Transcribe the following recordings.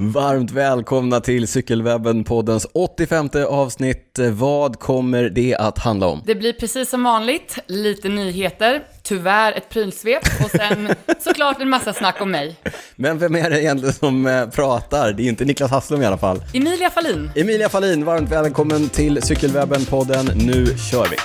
Varmt välkomna till Cykelwebben-poddens 85 avsnitt. Vad kommer det att handla om? Det blir precis som vanligt, lite nyheter, tyvärr ett prylsvep och sen såklart en massa snack om mig. Men vem är det egentligen som eh, pratar? Det är inte Niklas Hasslum i alla fall. Emilia Fallin. Emilia Fallin, varmt välkommen till Cykelwebben-podden. Nu kör vi!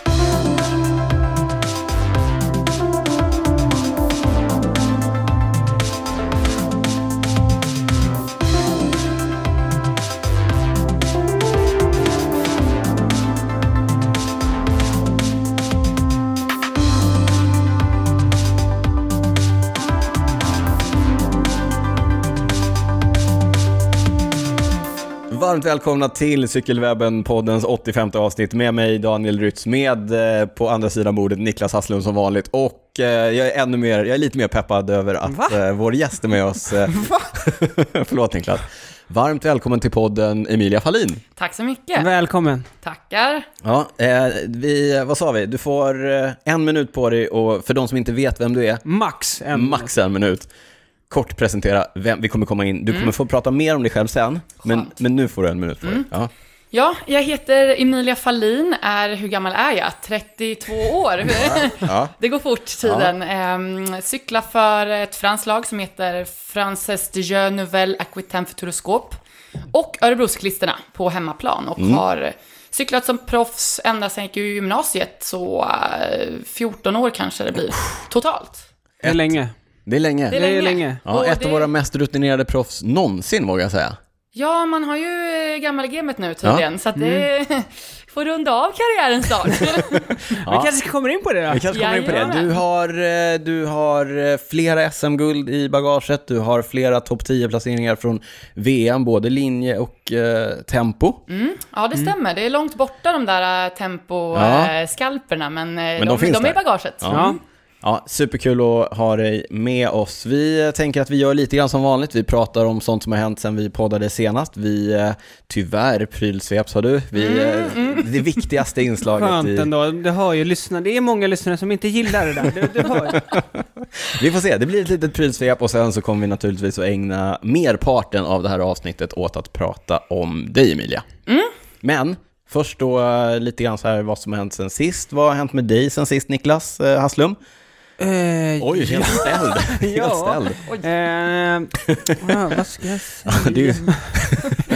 Varmt välkomna till Cykelwebben-poddens 85 avsnitt med mig Daniel Rytz, med eh, på andra sidan bordet Niklas Hasslund som vanligt och eh, jag är ännu mer, jag är lite mer peppad över att Va? eh, vår gäst är med oss. Förlåt Niklas. Varmt välkommen till podden Emilia Fallin. Tack så mycket. Välkommen. Tackar. Ja, eh, vi, vad sa vi? Du får en minut på dig och för de som inte vet vem du är, Max en. max en minut. Kort presentera vem vi kommer komma in. Du kommer få prata mer om dig själv sen, men, Skönt. men nu får du en minut på dig. Ja. Ja, jag heter Emilia Fallin, är, hur gammal är jag? 32 år. Ja. Det går fort, tiden. Ehm, cyklar för ett franskt lag som heter Frances de Jeux Nouvelle Aquitaine Futuroscope. Och Örebrocyklisterna på hemmaplan. Och har cyklat som proffs ända sedan jag gick i gymnasiet. Så eh, 14 år kanske det blir totalt. Är länge. Det är länge. Det är Det är länge. Ja, ett det- av våra mest rutinerade proffs någonsin vågar jag säga. Ja, man har ju eh, gammalgamet nu tydligen. Så att det Mm. får runda av karriären snart. Vi kanske kommer in på det då. Vi kanske kommer in på det. Du har, eh, du har eh, flera SM-guld i bagaget, du har flera topp 10-placeringar från VM, både linje och eh, tempo. Ja, det stämmer. Det är långt borta de där temposkalperna, men, eh, de de, finns de är i bagaget. Ja. Ja, superkul att ha dig med oss. Vi tänker att vi gör lite grann som vanligt. Vi pratar om sånt som har hänt sedan vi poddade senast. Vi, eh, tyvärr, prylsvep sa du. Vi, eh, Det viktigaste inslaget Skönt i... ändå. Det hör ju lyssnare. Det är många lyssnare som inte gillar det där. Du, du hör. Vi får se, det blir ett litet prylsvep och sen så kommer vi naturligtvis att ägna merparten av det här avsnittet åt att prata om dig Emilia. Men först då eh, lite grann så här vad som har hänt sen sist. Vad har hänt med dig sen sist Niklas Hasslum? Eh, Oj, helt ställd. Helt Ja. ställd. Eh, ja, vad ska jag säga?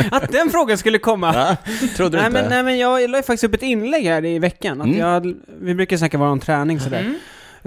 Att den frågan skulle komma. Ja, trodde du Nej inte? men, nej men jag la faktiskt upp ett inlägg här i veckan. Att Mm. jag, vi brukar snacka bara om träning sådär. Mm.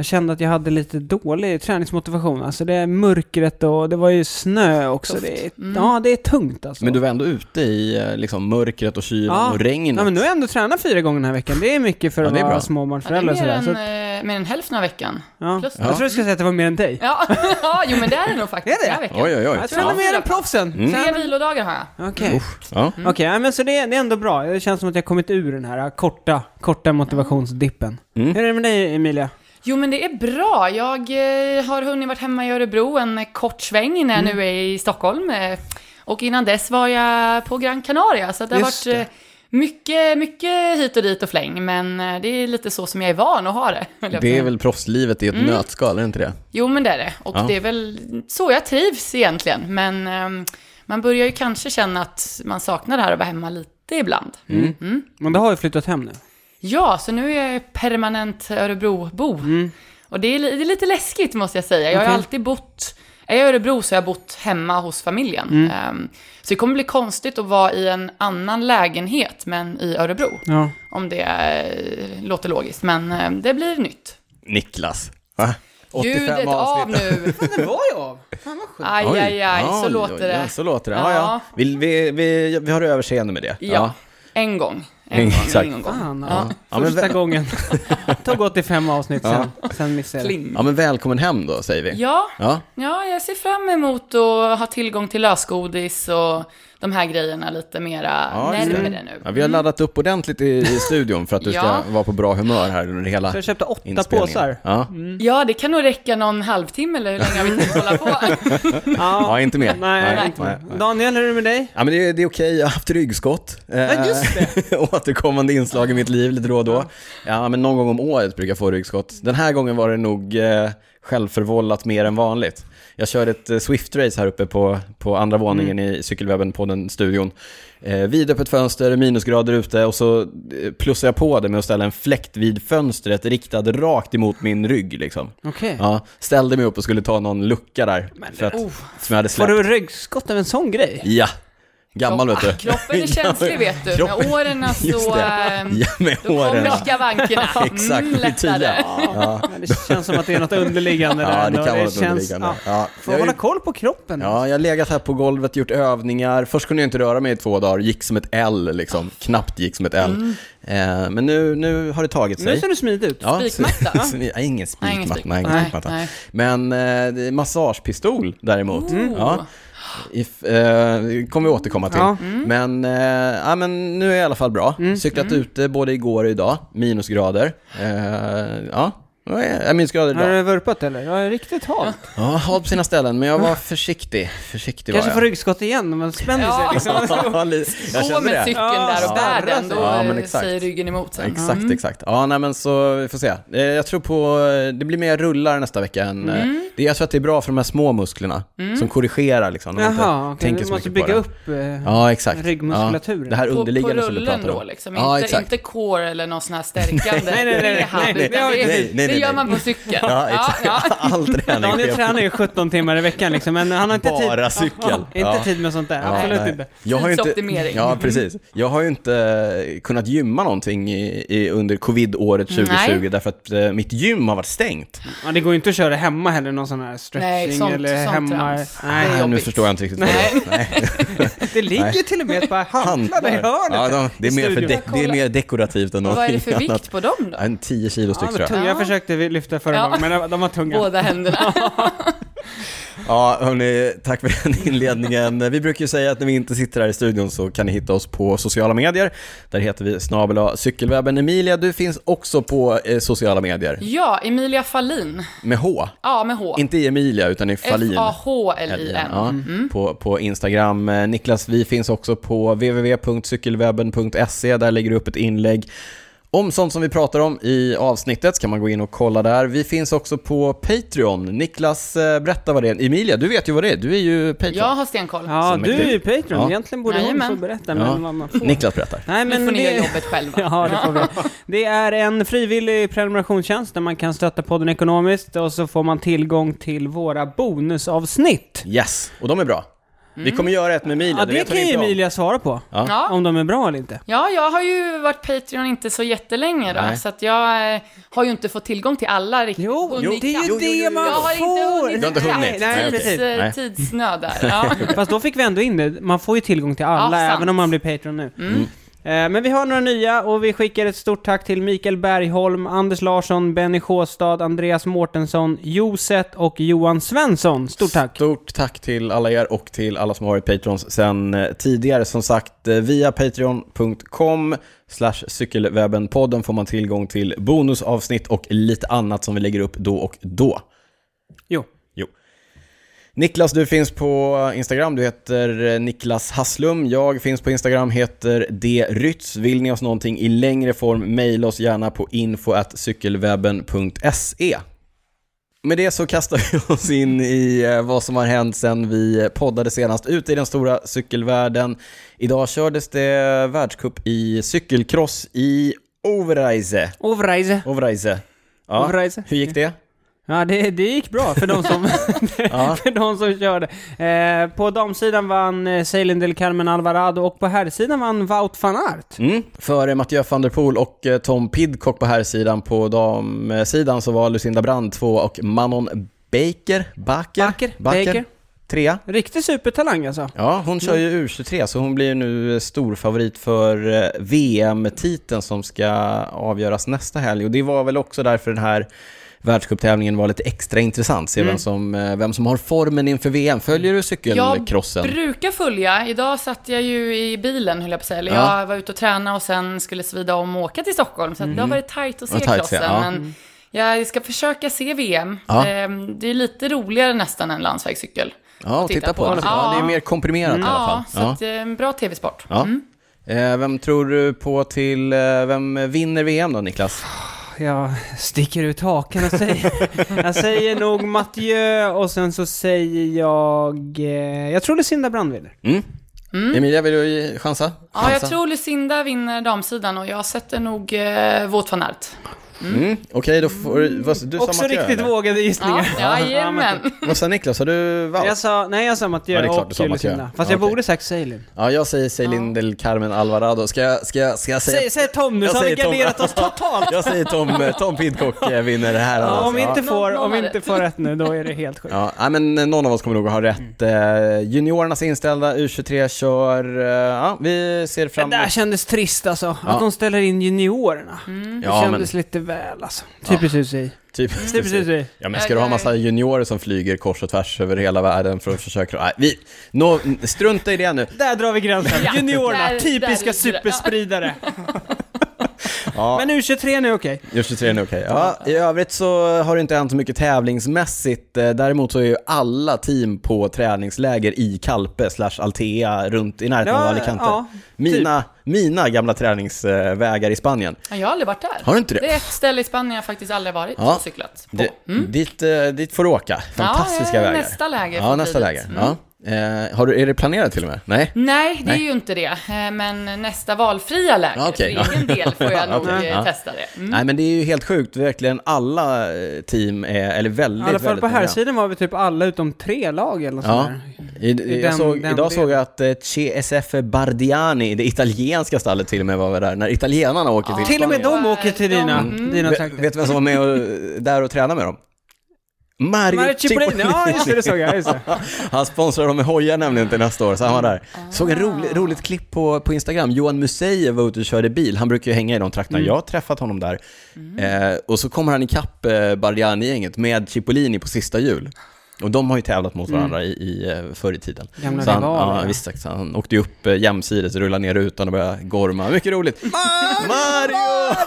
Jag kände att jag hade lite dålig träningsmotivation. Alltså det är mörkret och det var ju snö också. Det är, Mm. Ja, det är tungt alltså. Men du var ändå ute i eh, liksom, mörkret och kylan Ja. och regnet. Ja men nu har jag ändå tränat fyra gånger den här veckan. Det är mycket för Ja, att det är vara bra. Ja, det är småbarnsförälder och mer sådär. än, Så, eh, mer än hälften av veckan. ja. plus. Jag tror du skulle säga att det var mer än dig. Ja, ja jo men det är det nog faktiskt Är det? den här veckan. Oj, oj, oj. Jag tränar Ja. mer än proffsen. Mm. Tre vilodagar har jag. Okej. Ja. Okej, ja, men så det, det är ändå bra. Det känns som att jag kommit ur den här korta, korta motivationsdippen. Mm. Hur är det med dig Emilia? Jo men det är bra. Jag eh, har hunnit varit hemma i Örebro en kort sväng när jag Mm. nu är i Stockholm. Eh, och innan dess var jag på Gran Canaria. Så det har Just varit det. eh, mycket, mycket hit och dit och fläng. Men det är lite så som jag är van att ha det. Det är väl proffslivet i ett nötskal, är det inte det? Jo, men det är det. Och Ja. det är väl så jag trivs egentligen. Men ehm, man börjar ju kanske känna att man saknar det här att vara hemma lite ibland. Mm. Men du har ju flyttat hem nu. Ja, så nu är jag permanent Örebrobo. Mm. Och det är, det är lite läskigt måste jag säga. Jag har Okej. ju alltid bott... Är jag i Örebro så har jag bott hemma hos familjen. Mm. Ehm, så det kommer bli konstigt att vara i en annan lägenhet, men i Örebro. Ja. Om det eh, låter logiskt. Men eh, det blir nytt. Niklas. Va? 85 Ljudet av avsnitt. nu! Det var ju av. Fan vad skönt. Aj, aj, aj, så Oj, låter oj, det. Ja, så låter det. Ja, ja. Ja. Vi, vi, vi, vi har överseende med det. Ja, en gång. En gång, Exakt. ingen gång. Fan, Ja. ja. Ja, men Första vä- gången. Tog 85 avsnitt sen. Sen missade jag. Ja, men välkommen hem då, säger vi. Ja, Ja. ja, jag ser fram emot att ha tillgång till lösgodis och de här grejerna lite mera Ja, närmare nu. Ja, vi har laddat upp ordentligt i, i studion för att du ska Ja. vara på bra humör här under hela Så jag köpte åtta påsar. Ja. Ja, det kan nog räcka någon halvtimme eller hur länge har vi tänkt hålla på? ja, inte mer. Nej, Nej, inte nej, med. nej. Daniel, hur är det med dig? Ja, men det, är- det är okej, jag har haft ryggskott. Ja, just det. Återkommande inslag i mitt liv lite då och då. Ja, men någon gång om året brukar jag få ryggskott. Den här gången var det nog eh, självförvållat mer än vanligt. Jag körde ett eh, Swift-race här uppe på, på andra våningen i cykelwebben på den studion. Eh, vidöppet fönster, minusgrader ute och så eh, plussade jag på det med att ställa en fläkt vid fönstret riktad rakt emot min rygg liksom. Okej. Ja, ställde mig upp och skulle ta någon lucka där. för att, oh. som jag hade Får släppt. du ryggskott av en sån grej? Ja, gammal vet du. Kroppen är känslig vet du. Kroppen- Med åren så... ehm, Ja, med Då håren. kommer skavankerna. Exakt, Mm, lättare. Ja. Men det känns som att det är något underliggande där. Ja, det kan vara något känns- underliggande. Ja. Får hålla koll på kroppen. Ja, jag har legat här på golvet, gjort övningar. Först kunde jag inte röra mig i två dagar, gick som ett L liksom. Knappt gick som ett L. Eh, men nu, nu har det tagit Nu sig. ser du smidig ut. Ja, Spikmatta? ingen Nej, ingen spikmatta. spik. Nej, ingen Nej, spikmatta. Men eh, massagepistol däremot. Oh. Ja. If, eh, det kommer vi återkomma till. Ja. Men, eh, ja, men nu är jag i alla fall bra. Mm. Cyklat ute både igår och idag, minusgrader. Eh, ja, ja, minusgrader Har idag. du vurpat eller? Ja, riktigt halt. Ja, halt på sina ställen, men jag var försiktig. Försiktig Kanske var får jag. ryggskott igen man spänner Ja. sig liksom. Ja, li- jag Gå kände med det. cykeln Ja, där och bär den, då. Ja, men eh, exakt. säger ryggen emot sen. Exakt, exakt. Ja, nej men så, vi får se. Eh, Jag tror på, eh, det blir mer rullar nästa vecka än, eh, Mm. det, jag tror att det är bra för de här små musklerna, som korrigerar liksom. när man inte Jaha, okej. tänker Du så måste mycket på bygga det. upp eh, Ja, exakt. ryggmuskulaturen. Ja, det här På, på underliggande som du rullen pratar om. då liksom, Ja, inte, exakt. inte core eller någon sån här stärkande Nej, nej, nej, nej, rehab, nej, nej, utan nej, det, nej, nej. Gör man på cykeln. Ja, exakt. Ja, ja. All träning Daniel tränar ju 17 timmar i veckan liksom, men han har inte tid. Bara cykel. Ja, inte tid med sånt där, Ja, absolut nej. inte. Jag har ju inte, ja, precis. Jag har ju inte kunnat gymma någonting i, i, under covid-året 2020 Nej. därför att eh, mitt gym har varit stängt. Ja, det går ju inte att köra hemma heller, någon sån här stretching Nej, sånt- eller sånt hemma... trams. Nej, Det Nej, nu förstår jag inte riktigt vad det är. Det ligger Nej. till och med ett par hantlar i hörnet. Ja, de, det, är mer för det är mer dekorativt än Vad är det någonting för annat. vikt på dem då? En 10 kilo styck tror jag. tunga Ja. Försökte vi lyfta förra Ja. gången, men de var tunga. Båda händerna. Ja, hörni, tack för den inledningen. Vi brukar ju säga att när vi inte sitter här i studion så kan ni hitta oss på sociala medier. Där heter vi snabel cykelwebben. Emilia, du finns också på eh, sociala medier. Ja, Emilia Fallin. Med H. Ja, med H. Inte i Emilia, utan i Fallin. F-A-H-L-I-N. Ja, Mm. på, på Instagram. Eh, Niklas, vi finns också på www.cykelwebben.se. Där lägger du upp ett inlägg om sånt som vi pratar om i avsnittet. Kan man gå in och kolla där. Vi finns också på Patreon. Niklas, eh, berätta vad det är. Emilia, du vet ju vad det är. Du är ju Patreon. Jag har stenkoll. Ja, Så du är ju. Patreon. Ja. Egentligen borde hon få Jajamän. berätta, Ja. men vad man får. Niklas berättar. Nej, Nu men får ni göra det... jobbet själva. Ja, det får vi. Det är en frivillig prenumerationstjänst där man kan stötta podden ekonomiskt och så får man tillgång till våra bonusavsnitt. Yes, och de är bra. Vi kommer göra ett med Emilia, Ja, det det kan ju. Emilia svara på. Ja. Ja. Om de är bra eller inte. Ja, jag har ju varit Patreon inte så jättelänge då, Nej. så att jag eh, har ju inte fått tillgång till alla riktigt. Jo, Hunnit det är ju jo, jo, det jo, man Jag har inte får! hunnit Du har inte hunnit? Nej. Tids, Nej. Tidsnöd där. Ja. Fast då fick vi ändå in det. Man får ju tillgång till alla, även om man blir Patreon nu. Mm. Eh, men vi har några nya och vi skickar ett stort tack till Mikael Bergholm, Anders Larsson, Benny Sjåstad, Andreas Mårtensson, Joset och Johan Svensson. Stort tack! Stort tack till alla er och till alla som har varit Patrons sen eh, tidigare. Som sagt, eh, via patreon.com slash cykelwebbenpodden får man tillgång till bonusavsnitt och lite annat som vi lägger upp då och då. Niklas, du finns på Instagram. Du heter eh, Niklas Hasslum. Jag finns på Instagram, heter drytz. Vill ni oss någonting i längre form, mejla oss gärna på info.cykelwebben.se. Med det så kastar vi oss in i eh, vad som har hänt sen vi poddade senast ute i den stora cykelvärlden. Idag kördes det världscup i cykelcross i Overijse. Overreise. Overijse. Ja. Overreise. Hur gick det? Ja, det, det gick bra för de som, för de som körde. Eh, på damsidan vann eh, Ceylin del Carmen Alvarado och på herrsidan vann Wout van Aert. Mm. Före Mathieu van der Poel och eh, Tom Pidcock på här sidan På damsidan så var Lucinda Brand två och Manon Baker, Baker, Baker, Baker. trea. Riktig supertalang alltså. Ja, hon kör ju U23 så hon blir nu stor favorit för eh, VM-titeln som ska avgöras nästa helg. Och det var väl också därför den här världscuptävlingen var lite extra intressant. Se vem, som, eh, vem som har formen inför VM. Följer du cykelcrossen? Jag brukar följa. Idag satt jag ju i bilen, höll jag på att säga. Eller Ja. Jag var ute och tränade och sen skulle svida om och åka till Stockholm. Så att det har varit tajt att se tajt crossen. ja. Men jag ska försöka se VM. Ja. Ehm, Det är lite roligare nästan än landsvägscykel. Ja, titta titta på. på. det. Ja, det är mer komprimerat i alla fall. Ja, så att, eh, en bra tv-sport. Ja. Mm. Eh, vem tror du på till, eh, vem vinner VM då Niklas? Jag sticker ut haken och säger... jag säger nog Mathieu och sen så säger jag... Eh, jag tror Lucinda Brandweiler. Mm. Emilia, vill du chansa? Ja, jag Chansa. tror Lucinda vinner damsidan och jag sätter nog eh, Wout van Aert. Mm. Okej, då får du... Vad, du sa Också Mathieu, riktigt eller? vågade Ja, gissningar. jajamän. Vad sa Niklas? Har du valt? Jag sa, nej jag sa Mathieu Ja, det är klart och sa. Lucinda. Fast Ja, jag borde sagt Ceylin. Ja, jag säger Celine del Carmen Alvarado. Ska jag, ska jag, ska jag säga... Säg, säg Tom nu Jag så har vi säger Tom. garderat oss totalt. Jag säger Tom, Tom Pidcock eh, vinner det här. Ja, alltså. om vi inte Ja. får, om vi inte rätt. får rätt nu, då är det helt sjukt. Ja, men eh, någon av oss kommer nog att ha rätt. Eh, juniorernas inställda, U23 kör... eh, Ja, vi ser Det fram där emot... kändes trist alltså. Ja. Att de ställer in juniorerna. Det Ja, men kändes lite väl alltså. Typiskt UCI. typiskt. Typiskt UCI. Ja, men ska du ha massa juniorer som flyger kors och tvärs över hela världen för att försöka... Nej, vi... Nå, strunta i det nu. Där drar vi gränsen. Ja, Juniorerna, typiska där- superspridare. Ja, Men U23 nu är okej. U23 nu okej. Ja, i övrigt så har det inte hänt så mycket tävlingsmässigt. Eh, Däremot så är ju alla team på träningsläger i Kalpe slash Altea runt i närheten av Alicante. ja, mina, mina gamla träningsvägar i Spanien. Ja, Jag har aldrig varit där. Har du inte det? Det är ett ställe i Spanien jag faktiskt aldrig varit Ja. och cyklat på. Det, dit, eh, dit får du åka. Fantastiska ja, vägar. nästa läger Ja, nästa läger. dit. Ja. Eh, har du, är det planerat till och med? Nej? Nej, det Nej. är ju inte det. Eh, Men nästa valfria läger, Ja, okej. för egen del får jag nog Okej, eh, ja. testa det. Mm. Nej, men det är ju helt sjukt. Verkligen alla eh, team är, eller väldigt, I alla fall på här sidan var vi typ alla utom tre lag eller något Ja. sånt där. I, I jag den- såg, den idag såg jag att eh, CSF Bardiani, det italienska stallet till och med var där, när italienarna åker till Till och med de åker till dina, Mm. dina Vet, trakter. vet du vem som var med och, där och tränade med dem? Mario, Mario Cipollini, ja just det, det såg jag. Just det. Han sponsrar dem med hojar nämligen till nästa år, så han var där. Såg en rolig, roligt klipp på, på Instagram. Johan Museev var ute och körde bil. Han brukar ju hänga i de trakterna. Jag har träffat honom där. Eh, och så kommer han ikapp eh, Bardiani-gänget med Cipollini på sista hjul. Och de har ju tävlat mot varandra i, i, eh, förr i tiden. Gamla så han, rivaler, ja, ja. visst, exakt. han åkte ju upp eh, jämsides, rullade ner rutan och började gorma. Mycket roligt. Mario!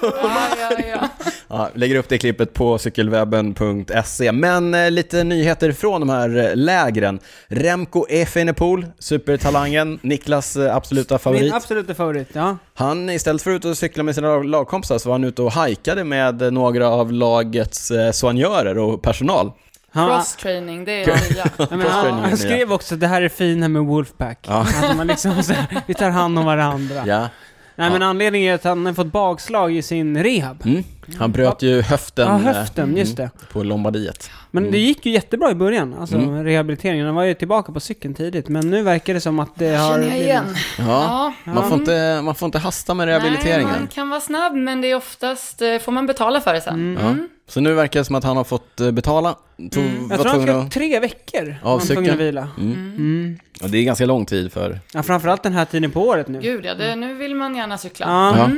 Ja, ja, ja. Ja, lägger upp det klippet på cykelwebben.se. Men eh, lite nyheter från de här eh, lägren. Remco Evenepoel, supertalangen, Niklas eh, absoluta favorit. Min absoluta favorit, ja. Han, istället för att ut och cykla med sina lag- lagkompisar, så var han ute och hajkade med eh, några av lagets eh, soignörer och personal. Han, Cross-training, det är det nya. Ja, men han, skrev också att det här är fina med Wolfpack. Ja. Att man liksom så här, vi tar hand om varandra. Ja. Nej men anledningen är att han har fått bakslag i sin rehab. Mm. Han bröt ju höften, Ja, eh, höften, just det. på Lombardiet. Men det gick ju jättebra i början, alltså Mm. rehabiliteringen. Han var ju tillbaka på cykeln tidigt, men nu verkar det som att det har... Känner jag igen. Ja, Ja. man, får inte, man får inte hasta med rehabiliteringen. Nej, man kan vara snabb, men det är oftast, eh, får man betala för det sen. Ja. Så nu verkar det som att han har fått eh, betala. Tog, Mm. Jag tror han ska att... tre veckor Av han tvungen cykeln? att vila. Mm. Mm. Ja, det är ganska lång tid för... Ja, framförallt den här tiden på året nu. Gud ja, det, nu vill man gärna cykla. Ja.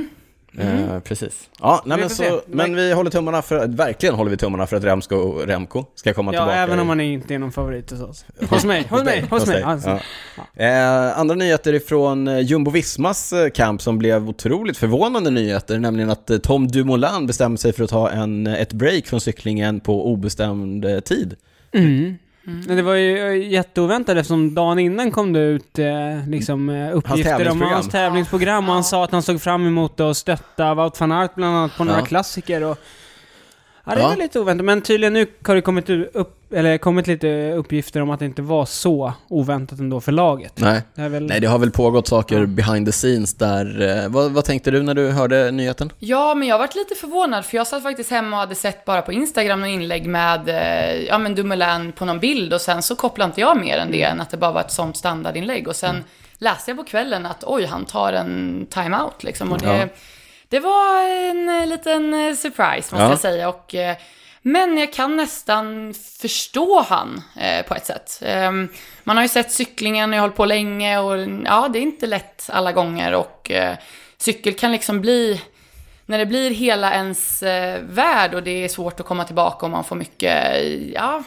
Ja. Mm. Eh, precis. Ja, nej, men, så, men vi håller tummarna för, verkligen håller vi tummarna för att Remsko, Remco ska komma Ja, tillbaka. även i- om han inte är någon favorit hos oss. Hos mig, hos mig, hos mig. Alltså. Ja. Eh, andra nyheter ifrån eh, Jumbo Vismas eh, camp som blev otroligt förvånande nyheter, nämligen att eh, Tom Dumoulin bestämde sig för att ta en, ett break från cyklingen på obestämd eh, tid. Mm. Men det var ju eh, jätteoväntat eftersom dagen innan kom det ut eh, liksom, eh, uppgifter om tävlingsprogram. hans tävlingsprogram. och han sa att han såg fram emot att stötta Wout van Aert bland annat på några klassiker och Ja, det Ja. var lite oväntat, men tydligen nu har det kommit, upp, eller kommit lite uppgifter om att det inte var så oväntat ändå för laget. Nej. Det väl... Nej, det har väl pågått saker Ja. behind the scenes där. Eh, vad, vad tänkte du när du hörde nyheten? Ja, men jag varit lite förvånad för jag satt faktiskt hemma och hade sett bara på Instagram några inlägg med, eh, ja men Dumoulin på någon bild och sen så kopplade inte jag mer än det än att det bara var ett sånt standardinlägg och sen läste jag på kvällen att oj, han tar en timeout liksom och det, Ja. Det var en eh, liten eh, surprise måste Ja. jag säga och eh, men jag kan nästan förstå han eh, på ett sätt. Ehm, man har ju sett cyklingen och jag har hållit på länge och ja, det är inte lätt alla gånger och eh, cykel kan liksom bli när det blir hela ens eh, värld och det är svårt att komma tillbaka och man får mycket, ja,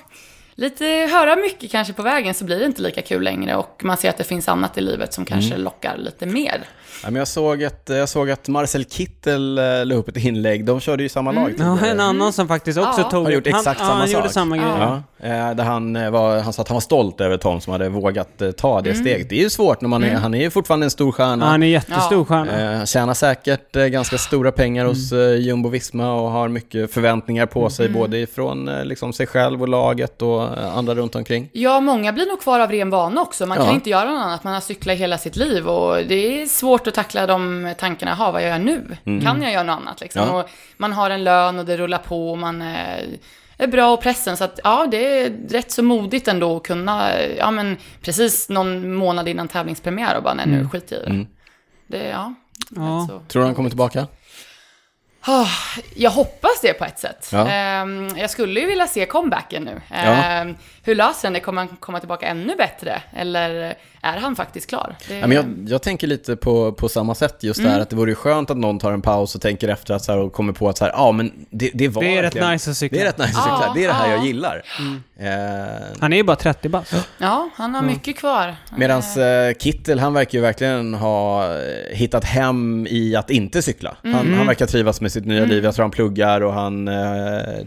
lite, höra mycket kanske på vägen så blir det inte lika kul längre och man ser att det finns annat i livet som kanske Mm. lockar lite mer. Ja, men jag, såg att, jag såg att Marcel Kittel eh, la upp ett inlägg, de körde ju samma lag Ja, tidigare. en annan som faktiskt också Ja. tog... Har gjort han, exakt ja, samma han sak. gjorde samma grej. Ja. Ja, eh, där han, eh, var, han sa att han var stolt över Tom som hade vågat ta det steget. Det är ju svårt när man är, han är ju fortfarande en stor Ja, stjärna. han är jättestor Ja. stjärna. Eh, Han tjänar säkert ganska stora pengar hos eh, Jumbo-Visma och har mycket förväntningar på sig, både ifrån liksom, sig själv och laget och andra runt omkring. Ja, många blir nog kvar av ren vana också. Man Ja. kan inte göra något annat. Man har cyklat hela sitt liv och det är svårt att tackla de tankarna. Ha, vad gör jag nu? Kan jag göra något annat? Liksom? Mm. Ja. Och man har en lön och det rullar på och man är, är bra och pressen. Så att ja, det är rätt så modigt ändå att kunna, ja men precis någon månad innan tävlingspremiär och bara nej nu skiter jag i det. Mm. Det, ja. Ja. Tror du han kommer tillbaka? Ah, jag hoppas det på ett sätt. Ja. Ehm, jag skulle ju vilja se comebacken nu. Ja. Hur löser han det? Kommer han komma tillbaka ännu bättre? Eller är han faktiskt klar? Det, Ja, men jag, jag tänker lite på, på samma sätt just där, att det vore ju skönt att någon tar en paus och tänker efter att så här, och kommer på att så här, ja men det, det var Det är rätt nice att cykla. Det är rätt nice att cykla, Ja, det är det här ja. jag gillar. Eh, Han är ju bara 30 bast. Ja, han har mycket kvar. Medan eh, Kittel, han verkar ju verkligen ha eh, hittat hem i att inte cykla. Han, han verkar trivas med sitt nya liv. Jag tror han pluggar och han eh,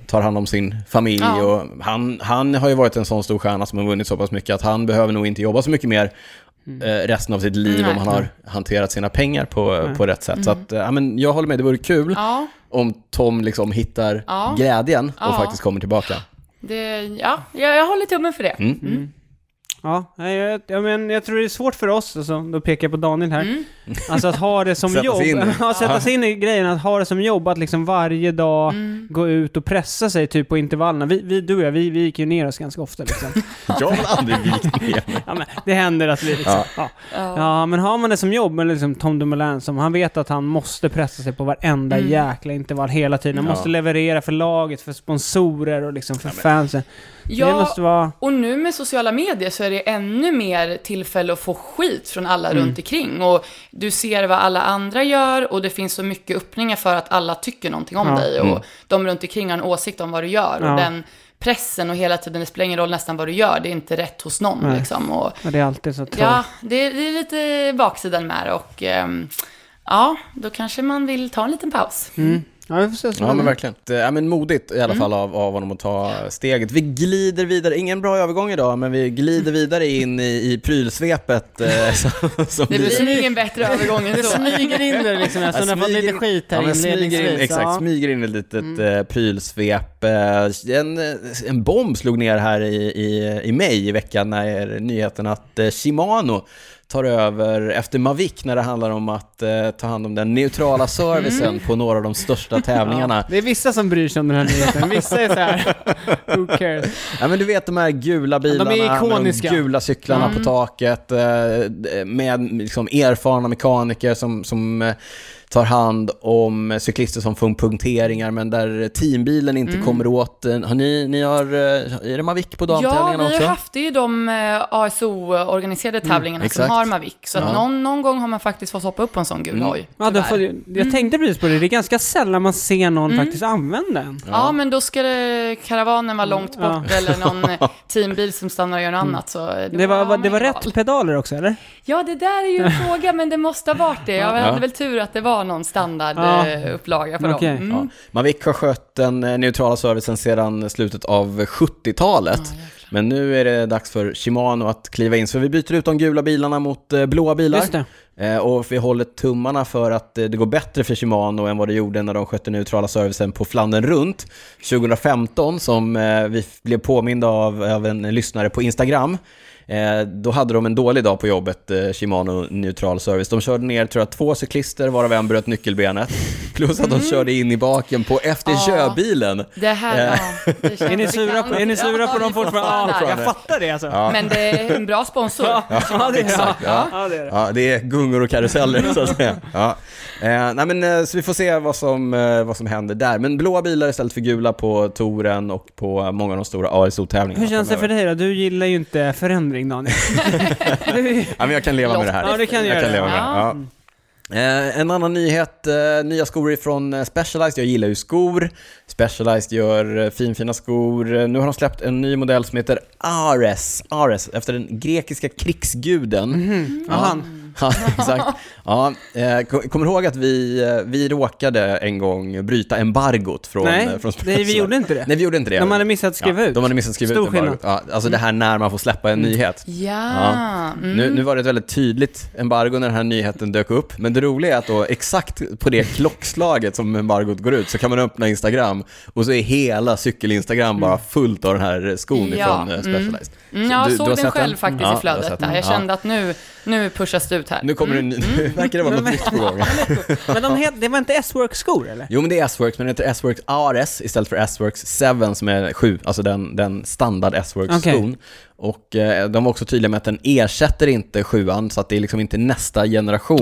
tar hand om sin familj. Ja. Och han, han har ju varit en sån stor stjärna som har vunnit så pass mycket att han behöver nog inte jobba så mycket mer eh, resten av sitt liv Nej. om han har hanterat sina pengar på, på rätt sätt. Så att, eh, ja, men jag håller med, det vore kul Ja, om Tom liksom hittar Ja. glädjen och Ja. faktiskt kommer tillbaka. det, ja jag, jag håller tummen för det. Mm. Ja, jag, jag, men, jag tror det är svårt för oss, alltså, då pekar jag på Daniel här, Mm. alltså att ha det som Sätta jobb. ja, sätta sig in i grejen, att ha det som jobb, att liksom varje dag Mm. gå ut och pressa sig typ på intervallerna. Vi, vi du och jag, vi, vi gick ju ner oss ganska ofta liksom. Jag har aldrig vikt ner ja, men det händer att vi liksom, Ja. ja. Ja. Men har man det som jobb, eller liksom Tom Dumoulin som, han vet att han måste pressa sig på varenda Mm. jäkla intervall hela tiden. Han Ja. måste leverera för laget, för sponsorer och liksom för fansen. Det Ja, måste vara... och nu med sociala medier så är det ännu mer tillfälle att få skit från alla runt omkring. Och du ser vad alla andra gör och det finns så mycket öppningar för att alla tycker någonting om Ja. dig. Och Mm. de runt omkring har en åsikt om vad du gör. Ja. Och den pressen och hela tiden, det spelar ingen roll nästan vad du gör, det är inte rätt hos någon Nej. liksom. Och, Ja, det är alltid så tråkigt. ja, det, det är lite baksidan med det och ehm, ja, då kanske man vill ta en liten paus. Mm. Ja, vi får se. Ja men verkligen. Det- Ja, men modigt i Mm. alla fall av, av honom att ta steget. Vi glider vidare, ingen bra övergång idag, men vi glider vidare in i, i prylsvepet. Eh, som, som Det blir ingen bättre övergång än Det så. smyger in det liksom, det har fått lite skit här ja, men smyger in, inledningsvis. Exakt, smyger in ett litet eh, prylsvep. Eh, en, en bomb slog ner här i, i, i maj i veckan när nyheten att eh, Shimano tar över efter Mavic när det handlar om att eh, ta hand om den neutrala servicen på några av de största tävlingarna. Ja, det är vissa som bryr sig om den här nyheten, vissa är så här. who cares? Ja men du vet de här gula bilarna ikoniska. med de gula cyklarna på taket eh, med liksom erfarna mekaniker som, som eh, tar hand om cyklister som får punkteringar men där teambilen inte kommer åt. eh, Har ni, ni har, eh, är det Mavic på Ja, damtävlingarna vi har också? haft det ju de eh, ASO-organiserade tävlingarna som exakt. har Mavic. Så Ja. någon, någon gång har man faktiskt fått hoppa upp på en sån gul Mm. hoj. Ja, får, jag tänkte precis på det, det är ganska sällan man ser någon faktiskt använda den. Ja. men då ska det, karavanen vara långt bort Ja. eller någon teambil som stannar och gör något annat. Så då Det var, var, det var rätt pedaler också, eller? Ja, det där är ju en fråga, men det måste ha varit det. Jag Ja. hade väl tur att det var någon Ja. standardupplaga på Okej. dem. Mm. Ja. Mavic har skött den eh, neutrala servicen sedan slutet av 70-talet. men nu är det dags för Shimano att kliva in, så vi byter ut de gula bilarna mot eh, blåa bilar. Just det. Eh, Och vi håller tummarna för att eh, det går bättre för Shimano än vad det gjorde när de skötte neutrala servicen på Flandern runt 2015 som eh, vi blev påminda av, av en lyssnare på Instagram. Eh, Då hade de en dålig dag på jobbet, eh, Shimano neutral service. De körde ner, tror jag, två cyklister varav en bröt nyckelbenet. Plus att de körde in i baken på FD-körbilen. Det här, Eh. ja, det känns Är ni sura på, är ni sura på Ja, dem fortfarande? Ja, jag fattar det alltså. Ja. Men det är en bra sponsor. Ja, det är det. exakt, ja. Ja, det är det. Ja, det är gungor och karuseller så att säga. Ja. Eh, nej men, eh, så vi får se vad som, eh, vad som händer där. Men blåa bilar istället för gula på touren och på många av de stora ASO-tävlingarna. Hur känns det för dig då? Du gillar ju inte förändring Daniel. Du- Ja, men jag kan leva med det här. Ja, kan du jag göra. kan leva med det. Ja. Ja. Eh, en annan nyhet, eh, nya skor från eh, Specialized. Jag gillar ju skor. Specialized gör eh, finfina skor. Nu har de släppt en ny modell som heter Ares, Ares efter den grekiska krigsguden. Ja, han. Ja, exakt. Ja, eh, kom- kommer du ihåg att vi, eh, vi råkade en gång bryta embargot från, Nej, eh, från nej, vi gjorde inte det. Nej, vi gjorde inte det. De hade missat att skriva ja, ut. De hade missat att skriva Stor ut embargot. Ja, alltså det här när man får släppa en nyhet. Ja. Mm. Nu, nu var det ett väldigt tydligt embargo när den här nyheten dök upp, men det roliga är att då exakt på det klockslaget som embargot går ut så kan man öppna Instagram och så är hela cykel-Instagram bara fullt av den här skon Ja, ifrån eh, mm. Mm, jag du- du såg har den själv faktiskt Ja, i du flödet där. den. Jag Ja. kände att nu, nu pushas det ut här. Nu kommer det en ny, nu verkar det vara något nytt på gång. Men de het, det var inte S-Work-skor eller? Jo men det är S-Works, men det heter S-Works ARS istället för S-Works 7 som är 7, alltså den, den standard S-Works-skon. Och eh, de var också tydliga med att den ersätter inte 7 så att det är liksom inte nästa generations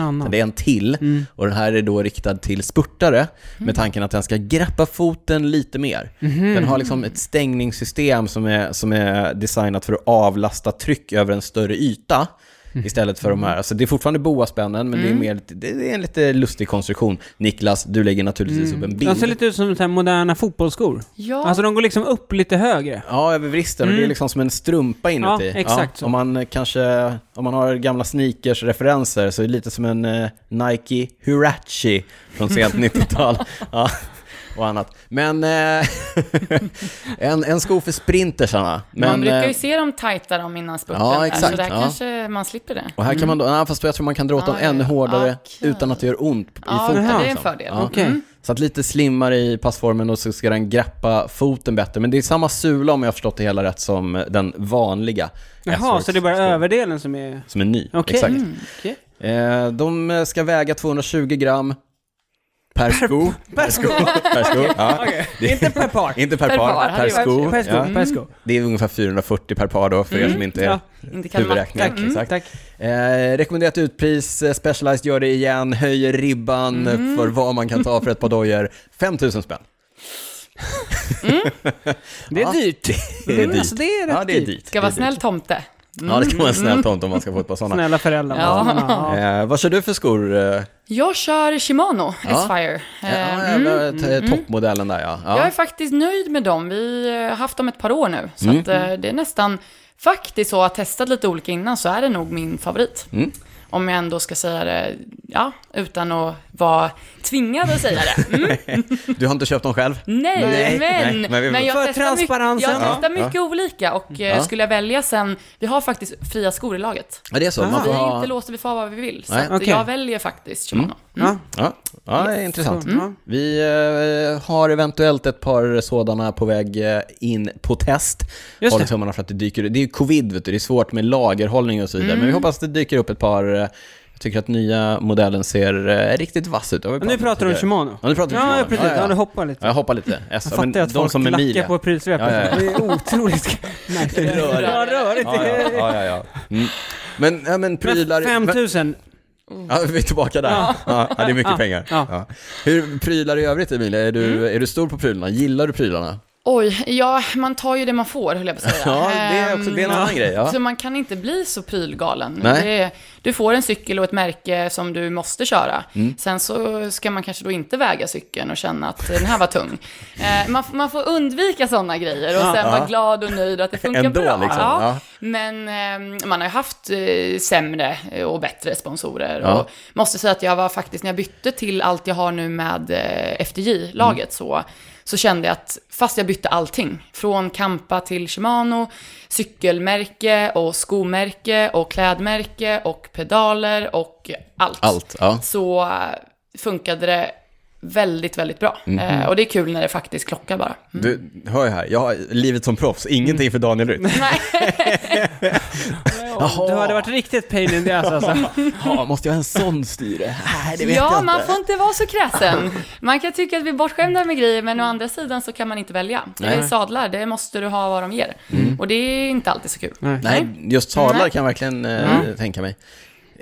annan. utan Det är en till, Mm. och den här är då riktad till spurtare med tanken att den ska greppa foten lite mer. Mhm. Den har liksom ett stängningssystem som är, som är designat för att avlasta tryck över en större yta. Istället för de här, alltså det är fortfarande boaspännen men det är mer, lite- det är en lite lustig konstruktion. Niklas, du lägger naturligtvis upp en bild. De ser lite ut som så här moderna fotbollsskor. Ja, Alltså de går liksom upp lite högre. Ja, över vristen och det är Mm. liksom som en strumpa inuti. Ja, exakt så. Om man kanske, om man har gamla sneakers-referenser så är det lite som en eh, Nike Huarachi från sent 90-tal. Ja, och annat. Men eh, en, en sko för sprintersarna. Men, man brukar eh, ju se dem tajta dem innan spurten. Ja, där, exakt, Så där ja. kanske man slipper det. och här kan man då, nej, fast jag tror man kan dra åt dem Ja, ja. ännu hårdare Okej. utan att det gör ont i Ja, foten. det är en liksom. fördel. Ja. Okej. Mm. Så att lite slimmare i passformen och så ska den greppa foten bättre. Men det är samma sula om jag har förstått det hela rätt som den vanliga Jaha, så det är bara överdelen som är... Som är ny, Okej. exakt. Mm. Okej. Eh, de ska väga 220 gram per sko. Per sko? Per sko, ja. Det- Inte per par. Inte per, Per par, par, per hade sko. Per sko, Ja. per sko. Det är ungefär 440 per par då, för er som inte är Ja, Inte kan huvudräkning. matte. Mm. Exakt. tack. Eh, rekommenderat utpris, eh, Specialized gör det igen, höjer ribban Mm. för vad man kan ta för ett par dojor. 5000 spänn. Det är Ja. dyrt. Det är dyrt. Alltså, det är rätt Ja, det är dyrt. dyrt. Ska Det vara snäll dyrt. Tomte. Ja, det kan vara en snäll tomt om man ska få ett par sådana. Snälla föräldrar. Ja. Ja. Eh, vad kör du för skor? Eh, Jag kör Shimano Ja. S-Fire. ja, Eh, ja, mm. t- toppmodellen där ja. Jag är ja. faktiskt nöjd med dem. Vi har haft dem ett par år nu. Så Mm. att, eh, det är nästan faktiskt så, att jag har testat lite olika innan, så är det nog min favorit. Mm. Om jag ändå ska säga det, ja, utan att vara tvingad att säga det. Mm. Du har inte köpt dem själv? Nej, Nej, men, nej, men vi- men jag För testar. Mycket, jag testar Ja, mycket olika och eh, Ja. skulle jag välja sen, vi har faktiskt fria skor i laget. Ja, det är så. Man Vi får är ha... inte låsta, vi får vad vi vill. Så Nej. att Okej. jag väljer faktiskt Shimano. Ja. Ja, ja det är intressant. Ja. Vi eh, har eventuellt ett par sådana på väg eh, in på test. Just Håller det. tummarna för att det dyker Det är ju covid, vet du. det är svårt med lagerhållning och så vidare. Men vi hoppas att det dyker upp ett par. Jag tycker att nya modellen ser eh, riktigt vass ut. Det har vi Och nu pratar du om tidigare. Shimano. Ja, nu pratar vi om Ja, Shimano. precis. Ja, ja. Ja, du hoppar lite. Ja, jag hoppar lite. Jag Yes, fattar att folk som lackar Emilia. på prylsvepet. Ja, ja, ja. Det är otroligt märkligt. Rörigt. Ja, rörigt. Ja, ja, ja, ja, ja. Mm. Men, ja, men prylar... Men 5000. Ja, vi är tillbaka där. Ja. Ja, det är mycket Ja, pengar. ja. Ja. Hur prylar i övrigt Emilia? Är du, är du stor på prylarna? Gillar du prylarna? Oj, ja, man tar ju det man får, höll jag på att säga. Ja, det är också det är en Ehm, annan grej. Ja. Så man kan inte bli så prylgalen. Nej. Det du får en cykel och ett märke som du måste köra. Mm. Sen så ska man kanske då inte väga cykeln och känna att den här var tung. Eh, man, man får undvika sådana grejer och sen Ja. vara glad och nöjd att det funkar Ändå, bra. liksom. Ja. Men eh, man har ju haft eh, sämre och bättre sponsorer. Och måste säga att jag var faktiskt, när jag bytte till allt jag har nu med eh, FDJ-laget, så, så kände jag att fast jag bytte allting, från Kampa till Shimano, cykelmärke och skomärke och klädmärke och pedaler och allt. Allt, ja. Så eh, funkade det väldigt, väldigt bra. Eh, och det är kul när det faktiskt klockar bara. Mm. Du, hör ju här, jag har livet som proffs, ingenting för Daniel Rytt. Nej. Du hade varit riktigt pain in the ass alltså. Ja, måste jag ha en sån styre? Nej, det vet jag Ja, inte. man får inte vara så kräsen. Man kan tycka att vi är bortskämda med grejer, men å andra sidan så kan man inte välja. Det är Nej. sadlar, det måste du ha vad de ger. Och det är inte alltid så kul. Nej, just sadlar Nej. kan jag verkligen eh, tänka mig.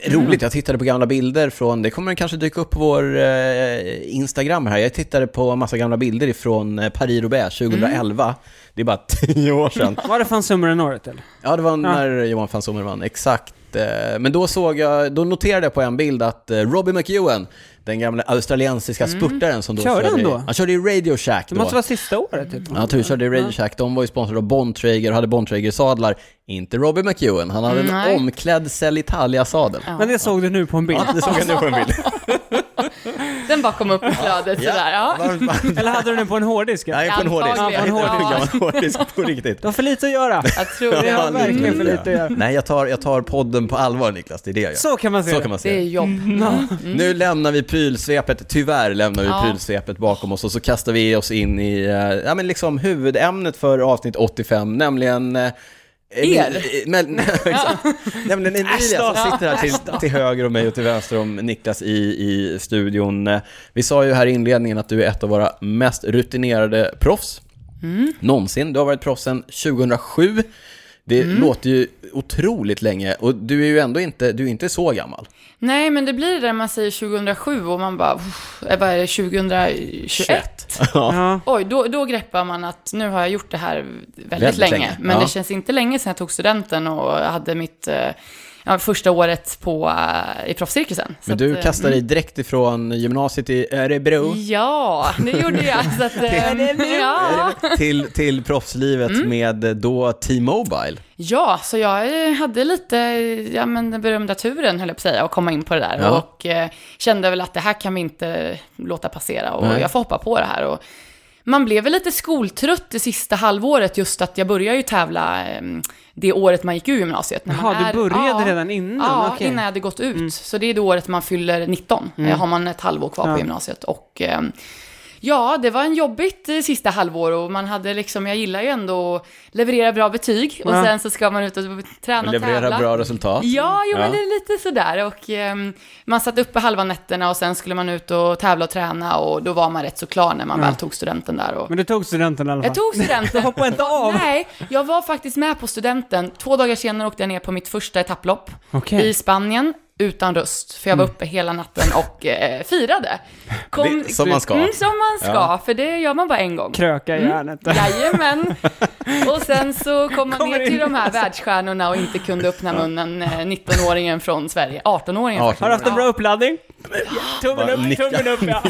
Roligt, jag tittade på gamla bilder från, det kommer kanske dyka upp på vår eh, Instagram här. Jag tittade på massa gamla bilder ifrån eh, Paris-Roubaix 2011. Det är bara tio år sedan. Var det fan Summer än året eller? Ja, det var när Johan van Sommer vann, exakt. inte, men då såg jag, då noterade jag på en bild att eh, Robbie McEwen, den gamla australiensiska spurtaren som då Körde han körde, då? Han körde i Radio Shack Det då. måste vara sista året typ. Ja, jag körde i Radio Shack. De var ju sponsrade av Bontrager och hade Bontrager-sadlar. Inte Robbie McEwen. Han hade en Nej. omklädd Cell Italia-sadel. Ja. Men det såg du nu på en bild. Ja, det såg jag nu på en bild. Den bara kom upp i flödet sådär. Ja. Varmt, varmt. Eller hade du den på en hårddisk? Nej, på en hårddisk. Ja. en gammal hårddisk på riktigt. Du har för lite att göra. Jag tror Det har det. verkligen för lite att göra. Nej, jag tar, jag tar podden på allvar Niklas, det är det jag gör. Så kan man se Så det. kan man Det är jobb. Nu lämnar vi prylsvepet, tyvärr lämnar vi Ja. prylsvepet bakom oss och så kastar vi oss in i, eh, ja men liksom huvudämnet för avsnitt 85, nämligen eh, Er? Emil- Men, exakt. Nämligen Emilia som sitter här till, till höger om mig och till vänster om Niklas i, i studion. Eh, Vi sa ju här i inledningen att du är ett av våra mest rutinerade proffs någonsin. Du har varit proffs sedan 2007. Det låter ju otroligt länge och du är ju ändå inte, du är inte så gammal. Nej, men det blir det där man säger 2007 och man bara, "Uff, vad är det, 2021? Ja. Oj, då, då greppar man att nu har jag gjort det här väldigt, Väldigt länge. länge, Men ja. det känns inte länge sedan jag tog studenten och hade mitt eh, ja, första året på, eh, i proffscirkusen. Men du att, eh, kastade dig direkt ifrån gymnasiet i Örebro Ja, det gjorde jag. Så att, eh, ja. till, till proffslivet Mm. med då T-Mobile. ja, så jag hade lite, ja men den berömda turen höll jag på att säga, att komma in på det där. Ja. Och eh, kände väl att det här kan vi inte låta passera och Nej. jag får hoppa på det här. Och, man blev väl lite skoltrött det sista halvåret, just att jag började ju tävla eh, det året man gick ur gymnasiet. När man Jaha, du började ja, redan innan? Ja, Okej. innan jag hade gått ut. Så det är det året man fyller 19. Mm. har man ett halvår kvar Ja. på gymnasiet. Och eh, ja, det var en jobbigt eh, sista halvår och man hade liksom, jag gillar ju ändå att leverera bra betyg och Ja. sen så ska man ut och träna Och och leverera tävla. bra resultat. Ja, jo, men det är lite sådär. Och ehm, man satt uppe halva nätterna och sen skulle man ut och tävla och träna och då var man rätt så klar när man väl tog studenten där. Och... Men du tog studenten i alla fall? Jag tog studenten. Du hoppade inte av? Nej, jag var faktiskt med på studenten. Två dagar senare åkte jag ner på mitt första etapplopp Okej. i Spanien utan röst, för jag var uppe hela natten och eh, firade. Det- som man ska. Mm, som man ska, Ja. för det gör man bara en gång. Kröka i järnet. Jajamän. Och sen så kom man Kommer ner till in. de här världsstjärnorna och inte kunde öppna munnen, eh, 19-åringen från Sverige. 18-åringen 18. Har du haft en bra uppladdning? Tummen upp, nicka. tummen upp ja.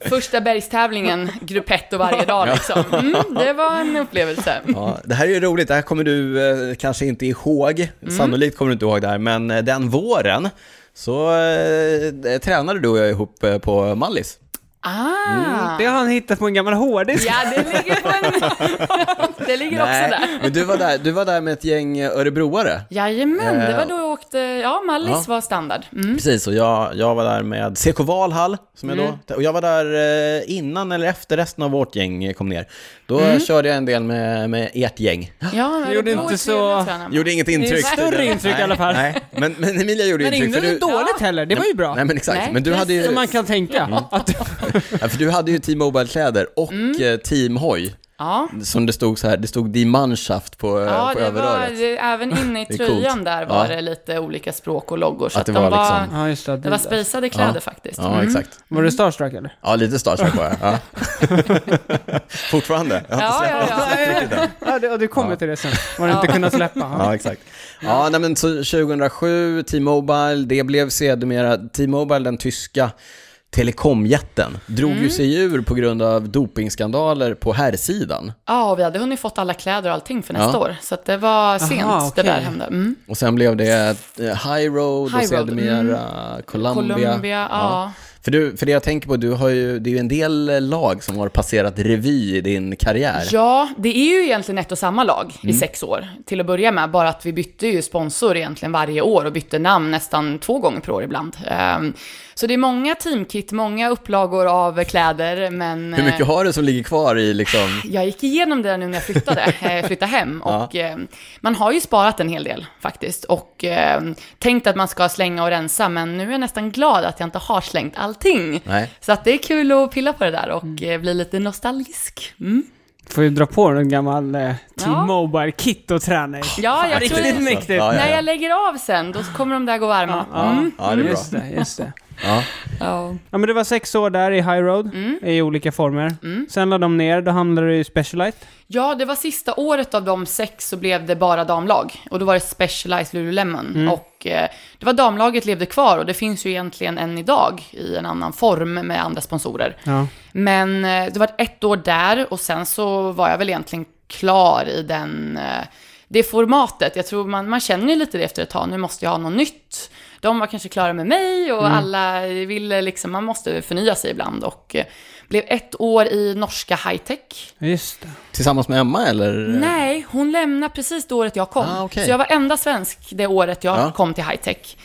Första bergstävlingen, gruppetto varje dag liksom. Mm, det var en upplevelse. Ja, det här är ju roligt, det här kommer du eh, kanske inte ihåg, Mm. sannolikt kommer du inte ihåg det här, men eh, den våren så eh, tränade du och jag ihop eh, på Mallis. Ah! Det har han hittat på en gammal hårddisk. Ja, det ligger på en... det ligger också där. men du var där, du var där med ett gäng eh, örebroare. Jajamän, det Eh, var då jag åkte, ja, Mallis Ja. var standard. Mm. Precis, och jag, jag var där med CK Valhall, som jag då, och jag var där eh, innan eller efter resten av vårt gäng eh, kom ner. Då Mm. körde jag en del med, med ert gäng. Ja, Det gjorde inte är så-. Gjorde inget intryck. större intryck i alla fall. Nej, men, men Emilia gjorde Men intryck. inte för du, dåligt heller, det var ju bra. Nej men exakt, Nej, men du hade ju... Som man kan tänka. Att, Ja, för du hade ju T-Mobile-kläder och Mm. eh, Team Hoy. Ja, Som det stod så här, det stod Die Mannschaft på, eh, ja på det var, överröret. det, även inne i tröjan där var Ja. det lite olika språk och loggor. Så Att att, det de var var, liksom- ja, just det. det var spejsade kläder Ja. faktiskt. Ja, Mm. exakt. Var du starstruck eller? Ja, lite starstruck var jag. Ja. Fortfarande. Jag har inte Ja, släppt, ja, ja. Ja, du, kommer Ja. till det sen. Var du inte kunnat släppa? Ja, exakt. Ja, nej, men så 2007, T-Mobile, det blev sedermera, T-Mobile, den tyska telekomjätten, drog Mm. ju sig ur på grund av dopingskandaler på herrsidan. Ja, och vi hade hunnit fått alla kläder och allting för nästa Ja. år. Så att det var sent Aha, det okej. där hände. Mm. Och sen blev det eh, High Road och High Road, sedermera mm. Columbia. Columbia, ja. För, du, för det jag tänker på, du har ju, det är ju en del lag som har passerat revy i din karriär. Ja, det är ju egentligen ett och samma lag Mm. i sex år till att börja med. Bara att vi bytte ju sponsor egentligen varje år och bytte namn nästan två gånger per år ibland. Ehm, så det är många teamkit, många upplagor av kläder, men... Hur eh, mycket har du som ligger kvar i liksom... Jag gick igenom det nu när jag flyttade, eh, flyttade hem Ja. och eh, man har ju sparat en hel del faktiskt och eh, tänkt att man ska slänga och rensa men nu är jag nästan glad att jag inte har slängt allting. Nej. Så att det är kul att pilla på det där och eh, bli lite nostalgisk. Mm. Får ju dra på en gammal eh, T-Mobile-kit och träna i. Ja, jag tror Riktigt mäktigt. Ja, ja, När ja. jag lägger av sen, då kommer de där gå varma. Ja, Mm. Ja, det är bra. Just det, just det. Ja. Ja. Ja men det var sex år där i High Road, Mm. i olika former. Sen lade de ner, då hamnade du i Specialite. ja, det var sista året av de sex så blev det bara damlag och då var det Specialized Lululemon och och eh, det var damlaget levde kvar och det finns ju egentligen än idag i en annan form med andra sponsorer. Ja. Men eh, det var ett år där och sen så var jag väl egentligen klar i den, eh, det formatet. Jag tror man, man känner ju lite det efter ett tag, nu måste jag ha något nytt. De var kanske klara med mig och alla ville liksom, man måste förnya sig ibland och blev ett år i norska high-tech. Just det. Tillsammans med Emma eller? Nej, hon lämnade precis det året jag kom. Ah, okej. Så jag var enda svensk det året jag Ja. kom till high-tech.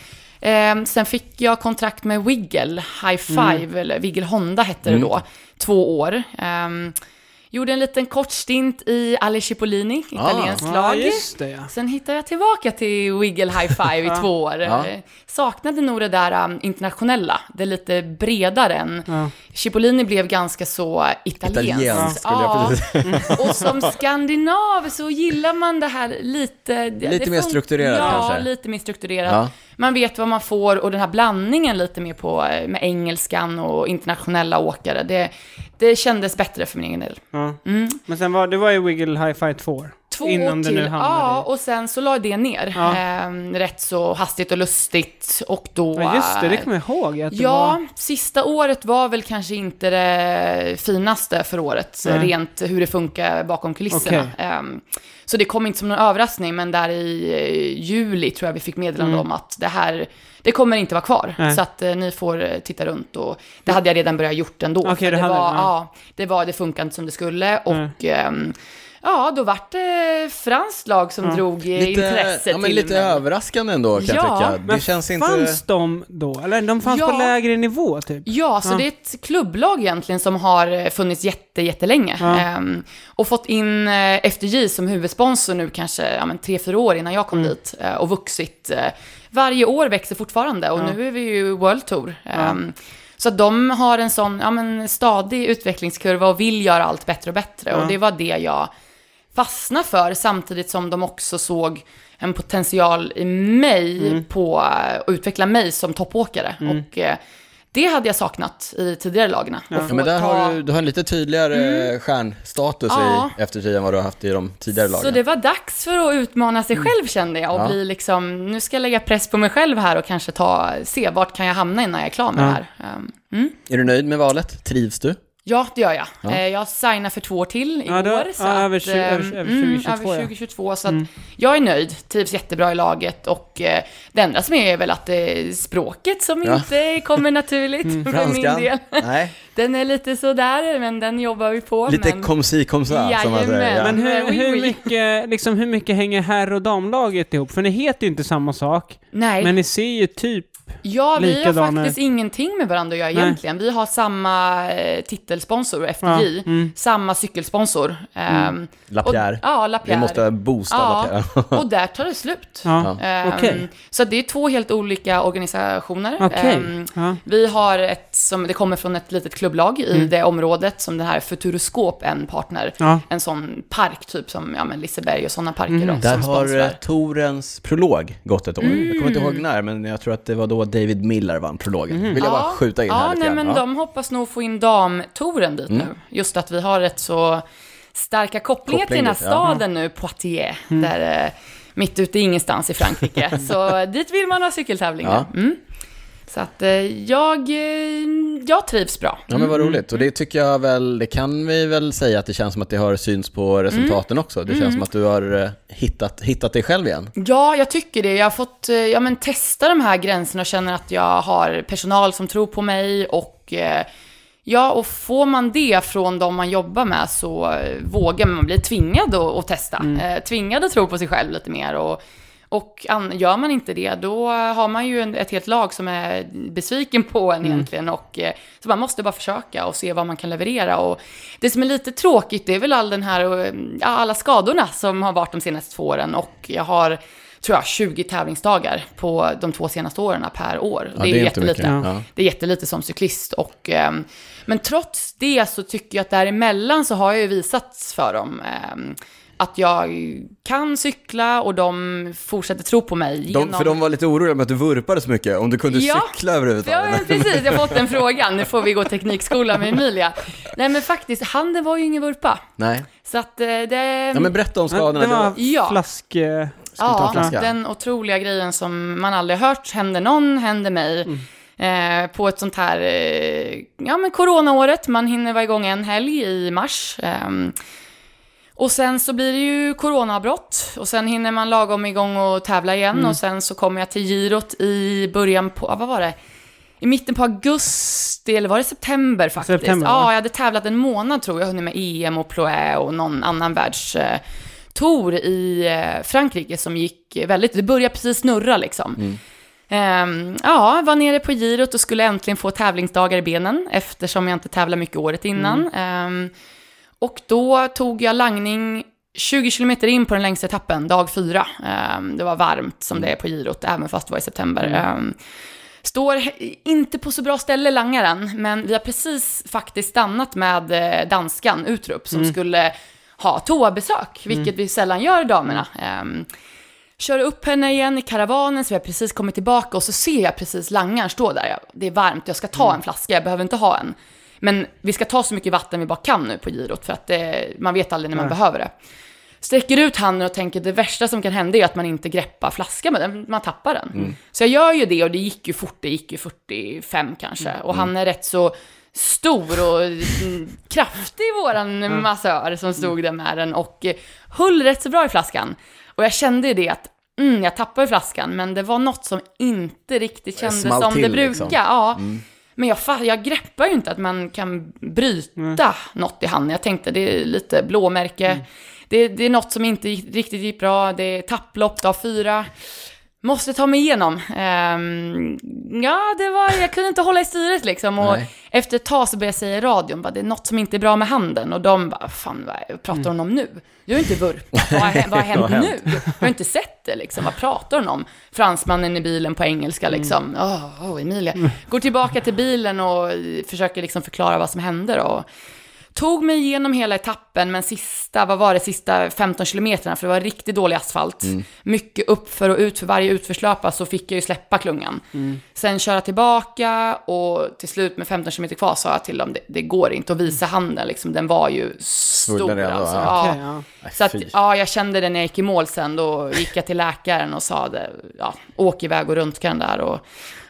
Eh, sen fick jag kontrakt med Wiggle, High Five, eller Wiggle Honda hette det då, två år. Ehm, gjorde en liten kort stint i Ali Cipollini, italienskt Ja, lag. just det ja. Sen hittade jag tillbaka till Wiggle High Five i två år. Ja. Saknade nog det där um, internationella, det lite bredare än... Ja. Cipollini blev ganska så italienskt. Jag precis Och som skandinav så gillar man det här lite... Lite mer strukturerat ja, kanske. Ja, lite mer strukturerat. Man vet vad man får och den här blandningen lite mer på eh, med engelskan och internationella åkare. Det, det kändes bättre för min egen del. ja. Men sen var det var ju Wiggle Hi-Fi 2 år. Mm. Två Innan till. nu hamnade Ja, i... och sen så la det ner. Ja. Ehm, rätt så hastigt och lustigt. Och då... Ja, just det, det kommer jag ihåg. Att det Ja, var... sista året var väl kanske inte det finaste för året, Nej. rent hur det funkar bakom kulisserna. Okej. Ehm, så det kom inte som någon överraskning, men där i eh, juli tror jag vi fick meddelande om att det här, det kommer inte vara kvar. Mm. Nej. Så att eh, ni får eh, titta runt och det hade jag redan börjat gjort ändå. Okej, för det det, hade var, ja. ja, det var, det funkade inte som det skulle och ehm, Ja, då vart det franskt lag som Ja. drog eh, Lite, intresse ja, men till lite mig. överraskande ändå kan Ja, jag tycka. Det Men känns inte... fanns de då? Eller de fanns Ja. på lägre nivå typ? Ja, så Ja. det är ett klubblag egentligen som har eh, funnits jätte, jättelänge. Ja. Ehm, och fått in eh, FDJ som huvudsponsor nu kanske ja, men tre, fyra år innan jag kom Mm. dit. och vuxit. varje år växer fortfarande och Ja. nu är vi ju World Tour. Ehm, så att de har en sån ja, men stadig utvecklingskurva och vill göra allt bättre och bättre. Ja. Och det var det jag fastnade för, samtidigt som de också såg en potential i mig Mm. på eh, att utveckla mig som toppåkare. Och eh, det hade jag saknat i tidigare lagen. Ja, men där har du, du har en lite tydligare stjärnstatus Mm. Ja. i FTG än vad du har haft i de tidigare lagen. Så det var dags för att utmana sig själv kände jag och Ja. bli liksom, nu ska jag lägga press på mig själv här och kanske ta, se vart kan jag hamna innan jag är klar med Ja. det här. Um, mm. Är du nöjd med valet? Trivs du? Ja, det gör jag. Ja. Eh, Jag signar för två år till i Ja, då- år. ja, över ehm, över- över mm, 2022, över ja. 2022, så att Mm. jag är nöjd, trivs jättebra i laget och eh, det enda som är är väl att det är språket som Ja. inte kommer naturligt för min del. Nej, Den är lite sådär, men den jobbar vi på. lite men... kom si kom sa, som man säger. Jajamän. Ja. Men hur, hur, mycket, liksom, hur mycket hänger herr och damlaget ihop? För ni heter ju inte samma sak, Nej. men ni ser ju typ... Ja, vi Likadana- har faktiskt ingenting med varandra att göra Nej. egentligen. Vi har samma eh, titelsponsor, FDJ, Ja, mm. samma cykelsponsor. ehm, Lapierre. Ja, Vi Lapierre. måste boosta Ja. Lapierre. och där tar det slut. Ja, Ehm, okej. Så det är två helt olika organisationer. Okej. Ehm, Ja. vi har ett som, det kommer från ett litet klubblag i Mm. det området som den här Futuroskop, en partner. Ja. En sån park typ som, ja men Liseberg och sådana parker Mm. då, Där har eh. Torens prolog gått ett år. Jag kommer inte ihåg Mm. när, men jag tror att det var då David Miller vann prologen. Vill jag bara Ja. skjuta in här Ja, lite nej, grann. men Ja. de hoppas nog få in damtouren dit Mm. nu. Just att vi har ett så starka kopplingar till Koppling den här dit, ja. staden nu, Poitiers, där eh, mitt ute i ingenstans i Frankrike. så dit vill man ha cykeltävlingar. Mm. Så att eh, jag, eh, jag trivs bra. Ja men vad roligt, och det tycker jag väl, det kan vi väl säga att det känns som att det har syns på resultaten också. Det känns som att du har eh, hittat, hittat dig själv igen. Ja, jag tycker det. Jag har fått ja, men testa de här gränserna och känner att jag har personal som tror på mig och Ja, och får man det från de man jobbar med så vågar man bli tvingad att, att testa. Eh, tvingad att tro på sig själv lite mer. Och, och an, gör man inte det, då har man ju en, ett helt lag som är besviken på en egentligen. Och, eh, så man måste bara försöka och se vad man kan leverera. Och det som är lite tråkigt, det är väl all den här, eh, alla skadorna som har varit de senaste två åren. Och jag har tror jag, 20 tävlingsdagar på de två senaste åren per år. Ja, det är, ju inte jättelite. Ja. Det är jättelite som cyklist. Och, ehm, men trots det så tycker jag att däremellan så har jag ju visat för dem ehm, att jag kan cykla och de fortsätter tro på mig. De, för de var lite oroliga med att du vurpade så mycket, om du kunde Ja. cykla Ja, överhuvudtaget. men precis. Jag har fått den frågan. Nu får vi gå teknikskola med Emilia. Nej, men faktiskt, handen var ju ingen vurpa. Nej. Så att eh, det... Ja men berätta om skadorna. det var Ja. flask... eh, Ja, den otroliga grejen som man aldrig hört, händer någon, händer mig. Eh, på ett sånt här, eh, ja men coronaåret, man hinner vara igång en helg i mars. ehm. Och sen så blir det ju coronaavbrott och sen hinner man lagom igång och tävla igen och sen så kommer jag till girot i början på, vad var det? I mitten på augusti, eller var det september faktiskt? September, ja, jag hade tävlat en månad tror jag, hunnit med EM och Ploé och någon annan världstour i eh, Frankrike som gick väldigt, det började precis snurra liksom. Ehm, ja, var nere på girot och skulle äntligen få tävlingsdagar i benen eftersom jag inte tävlat mycket året innan. Ehm, och då tog jag langning 20 kilometer in på den längsta etappen, dag fyra. Ehm, det var varmt som det är på girot, även fast det var i september. Ehm, Står inte på så bra ställe langaren, men vi har precis faktiskt stannat med eh, danskan Utrup som skulle ha toabesök, vilket vi sällan gör damerna. Um, kör upp henne igen i karavanen, så vi har precis kommit tillbaka och så ser jag precis langaren stå där. Det är varmt, jag ska ta en flaska, jag behöver inte ha en. Men vi ska ta så mycket vatten vi bara kan nu på girot, för att det, man vet aldrig när man behöver det. Sträcker ut handen och tänker det värsta som kan hända är att man inte greppar flaskan med den, man tappar den. Så jag gör ju det och det gick ju fort, det gick ju 45 kanske. Och han är rätt så stor och mm, kraftig våran massör som stod där med den och eh, höll rätt så bra i flaskan. Och jag kände ju det att mm, jag tappade flaskan, men det var något som inte riktigt kändes som det brukar. liksom. Ja. Men jag, jag greppar ju inte att man kan bryta något i handen. Jag tänkte det är lite blåmärke. Det, det är något som inte riktigt gick bra. Det är tapplopp dag fyra. Måste ta mig igenom. Ehm, ja, det var, jag kunde inte hålla i styret liksom. Och Nej. efter ett tag så började jag säga i radion, bara, det är något som inte är bra med handen. Och de bara, fan vad pratar hon om nu? Jag har inte vurpat, vad har, hä- vad har hänt nu? Jag har inte sett det liksom, vad pratar hon om? Fransmannen i bilen på engelska liksom, åh, oh, Emilia. Går tillbaka till bilen och försöker liksom förklara vad som händer. Och, Tog mig igenom hela etappen, men sista, vad var det, sista 15 kilometerna, för det var riktigt dålig asfalt. Mycket uppför och ut för varje utförslöpa så fick jag ju släppa klungan. Sen köra tillbaka och till slut med 15 kilometer kvar sa jag till dem, det, det går inte att visa handen liksom, den var ju stor redan, alltså. ja. Ja. Okej, ja. Så att, ja, jag kände det när jag gick i mål sen, då gick jag till läkaren och sa det, ja, åk iväg och röntga den där och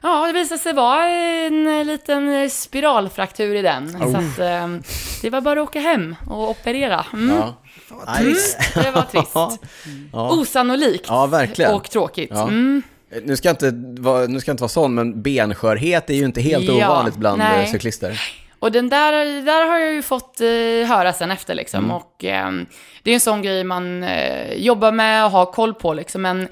ja, det visade sig vara en eh, liten spiralfraktur i den. Så att eh, det var bara att åka hem och operera. Mm. Ja. Nice. Det var trist. Ja. Osannolikt. Ja, verkligen. Och tråkigt. Ja. Mm. Nu ska, jag inte vara, nu ska jag inte vara sån, men benskörhet är ju inte helt Ja, ovanligt bland nej. eh, cyklister. Och den där, där har jag ju fått eh, höra sen efter liksom. Mm. Och eh, det är en sån grej man eh, jobbar med och har koll på liksom. Men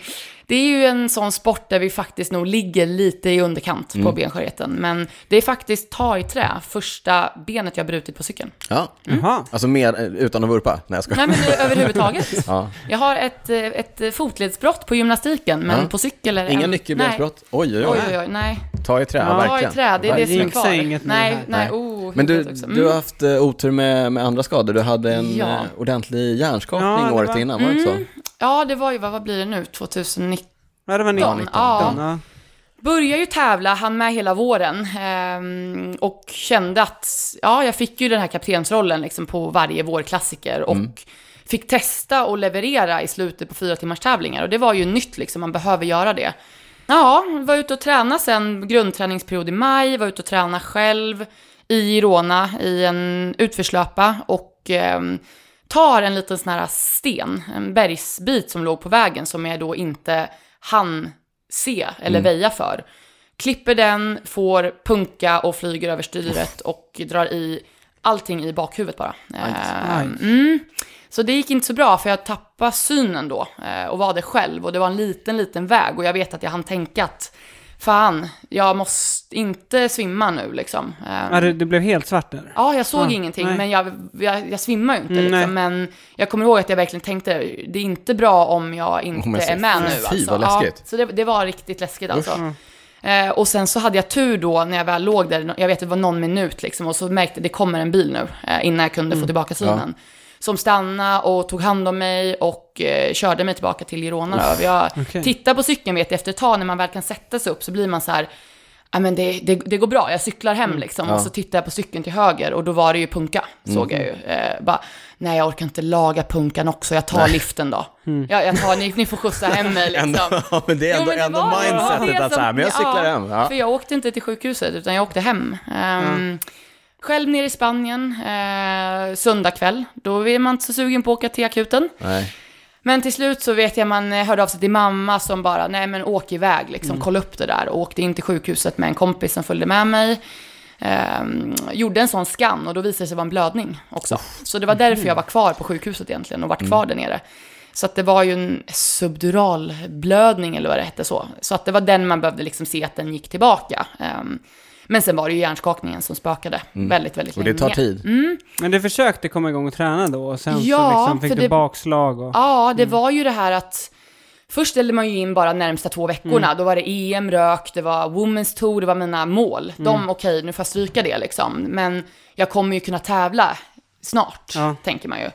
det är ju en sån sport där vi faktiskt nog ligger lite i underkant Mm. på benskörheten. Men det är faktiskt ta i trä, första benet jag har brutit på cykeln. Ja, Jaha. alltså mer eh, utan att vurpa. Nej, jag skojar. Nej men överhuvudtaget. Ja. Jag har ett, eh, ett fotledsbrott på gymnastiken, men Ja. på cykel är det Inga en- nyckelbensbrott? Oj, oj, oj. Oj, oj, oj, nej. Ta i trä, ja, Ja, Ta i verkligen. trä, det är det som är kvar. inget nej, nej, Nej. oh, Men du. Mm. du har haft eh, otur med, med andra skador. Du hade en Ja. eh, ordentlig hjärnskakning Ja, året var- innan, var det inte så? Ja, det var ju, vad, vad blir det nu, 2019? Ja, det var 19. 19, ja. Ja. Började ju tävla, han med hela våren ehm, och kände att, ja, jag fick ju den här kaptensrollen liksom på varje vårklassiker och fick testa och leverera i slutet på fyra timmars tävlingar och det var ju nytt liksom, man behöver göra det. Ja, var ute och träna sen, grundträningsperiod i maj, var ute och träna själv i Girona i en utförslöpa och ehm, tar en liten sån här sten, en bergsbit som låg på vägen som jag då inte hann se eller väja för. Klipper den, får punka och flyger över styret och drar i allting i bakhuvudet bara. Eh, mm. Så det gick inte så bra för jag tappade synen då eh, och var det själv och det var en liten, liten väg och jag vet att jag hann tänka att fan, jag måste inte svimma nu liksom. Eh, Ja, det, det blev helt svart där. Ja, jag såg Ja, ingenting, nej. men jag, jag, jag svimmar ju inte. Mm, liksom. nej. Men jag kommer ihåg att jag verkligen tänkte, det är inte bra om jag inte Om jag ser- är med nu. Fy, Alltså. vad läskigt. Ja, så det, det var riktigt läskigt alltså. Eh, och sen så hade jag tur då när jag väl låg där, jag vet det var någon minut liksom, och så märkte jag det kommer en bil nu, eh, innan jag kunde få tillbaka synen. Som stannade och tog hand om mig och eh, körde mig tillbaka till Girona. Jag okej. tittar på cykeln vet jag, efter ett tag när man väl kan sätta sig upp så blir man så här, ja men det, det, det går bra, jag cyklar hem liksom. Ja. Och så tittar jag på cykeln till höger och då var det ju punka, såg jag ju. Eh, bara, nej jag orkar inte laga punkan också, jag tar liften då. Ja, jag tar, ni, ni får skjutsa hem mig liksom. Ändå, ja, men det är Jo, ändå, men det ändå mindsetet att så här, men jag cyklar ja, hem. Ja. För jag åkte inte till sjukhuset, utan jag åkte hem. Ehm, Själv nere i Spanien, eh, söndag kväll. Då är man inte så sugen på att åka till akuten. Nej. Men till slut så vet jag man eh, hörde av sig till mamma som bara, nej men åk iväg liksom, Mm. kolla upp det där. Och åkte in till sjukhuset med en kompis som följde med mig. Ehm, gjorde en sån scan och då visade det sig vara en blödning också. Så det var därför jag var kvar på sjukhuset egentligen och vart kvar där nere. Så att det var ju en subdural blödning eller vad det hette så. Så att det var den man behövde liksom se att den gick tillbaka. Ehm, men sen var det ju hjärnskakningen som spökade väldigt, väldigt Och länge. det tar tid. Men du försökte komma igång och träna då och sen Ja, så liksom fick för du det- bakslag och... Ja, det var ju det här att Först ställde man ju in bara närmsta två veckorna. Då var det EM, rök, det var Women's Tour, det var mina mål. De, okej, nu får jag stryka det liksom. Men jag kommer ju kunna tävla snart, Ja. tänker man ju.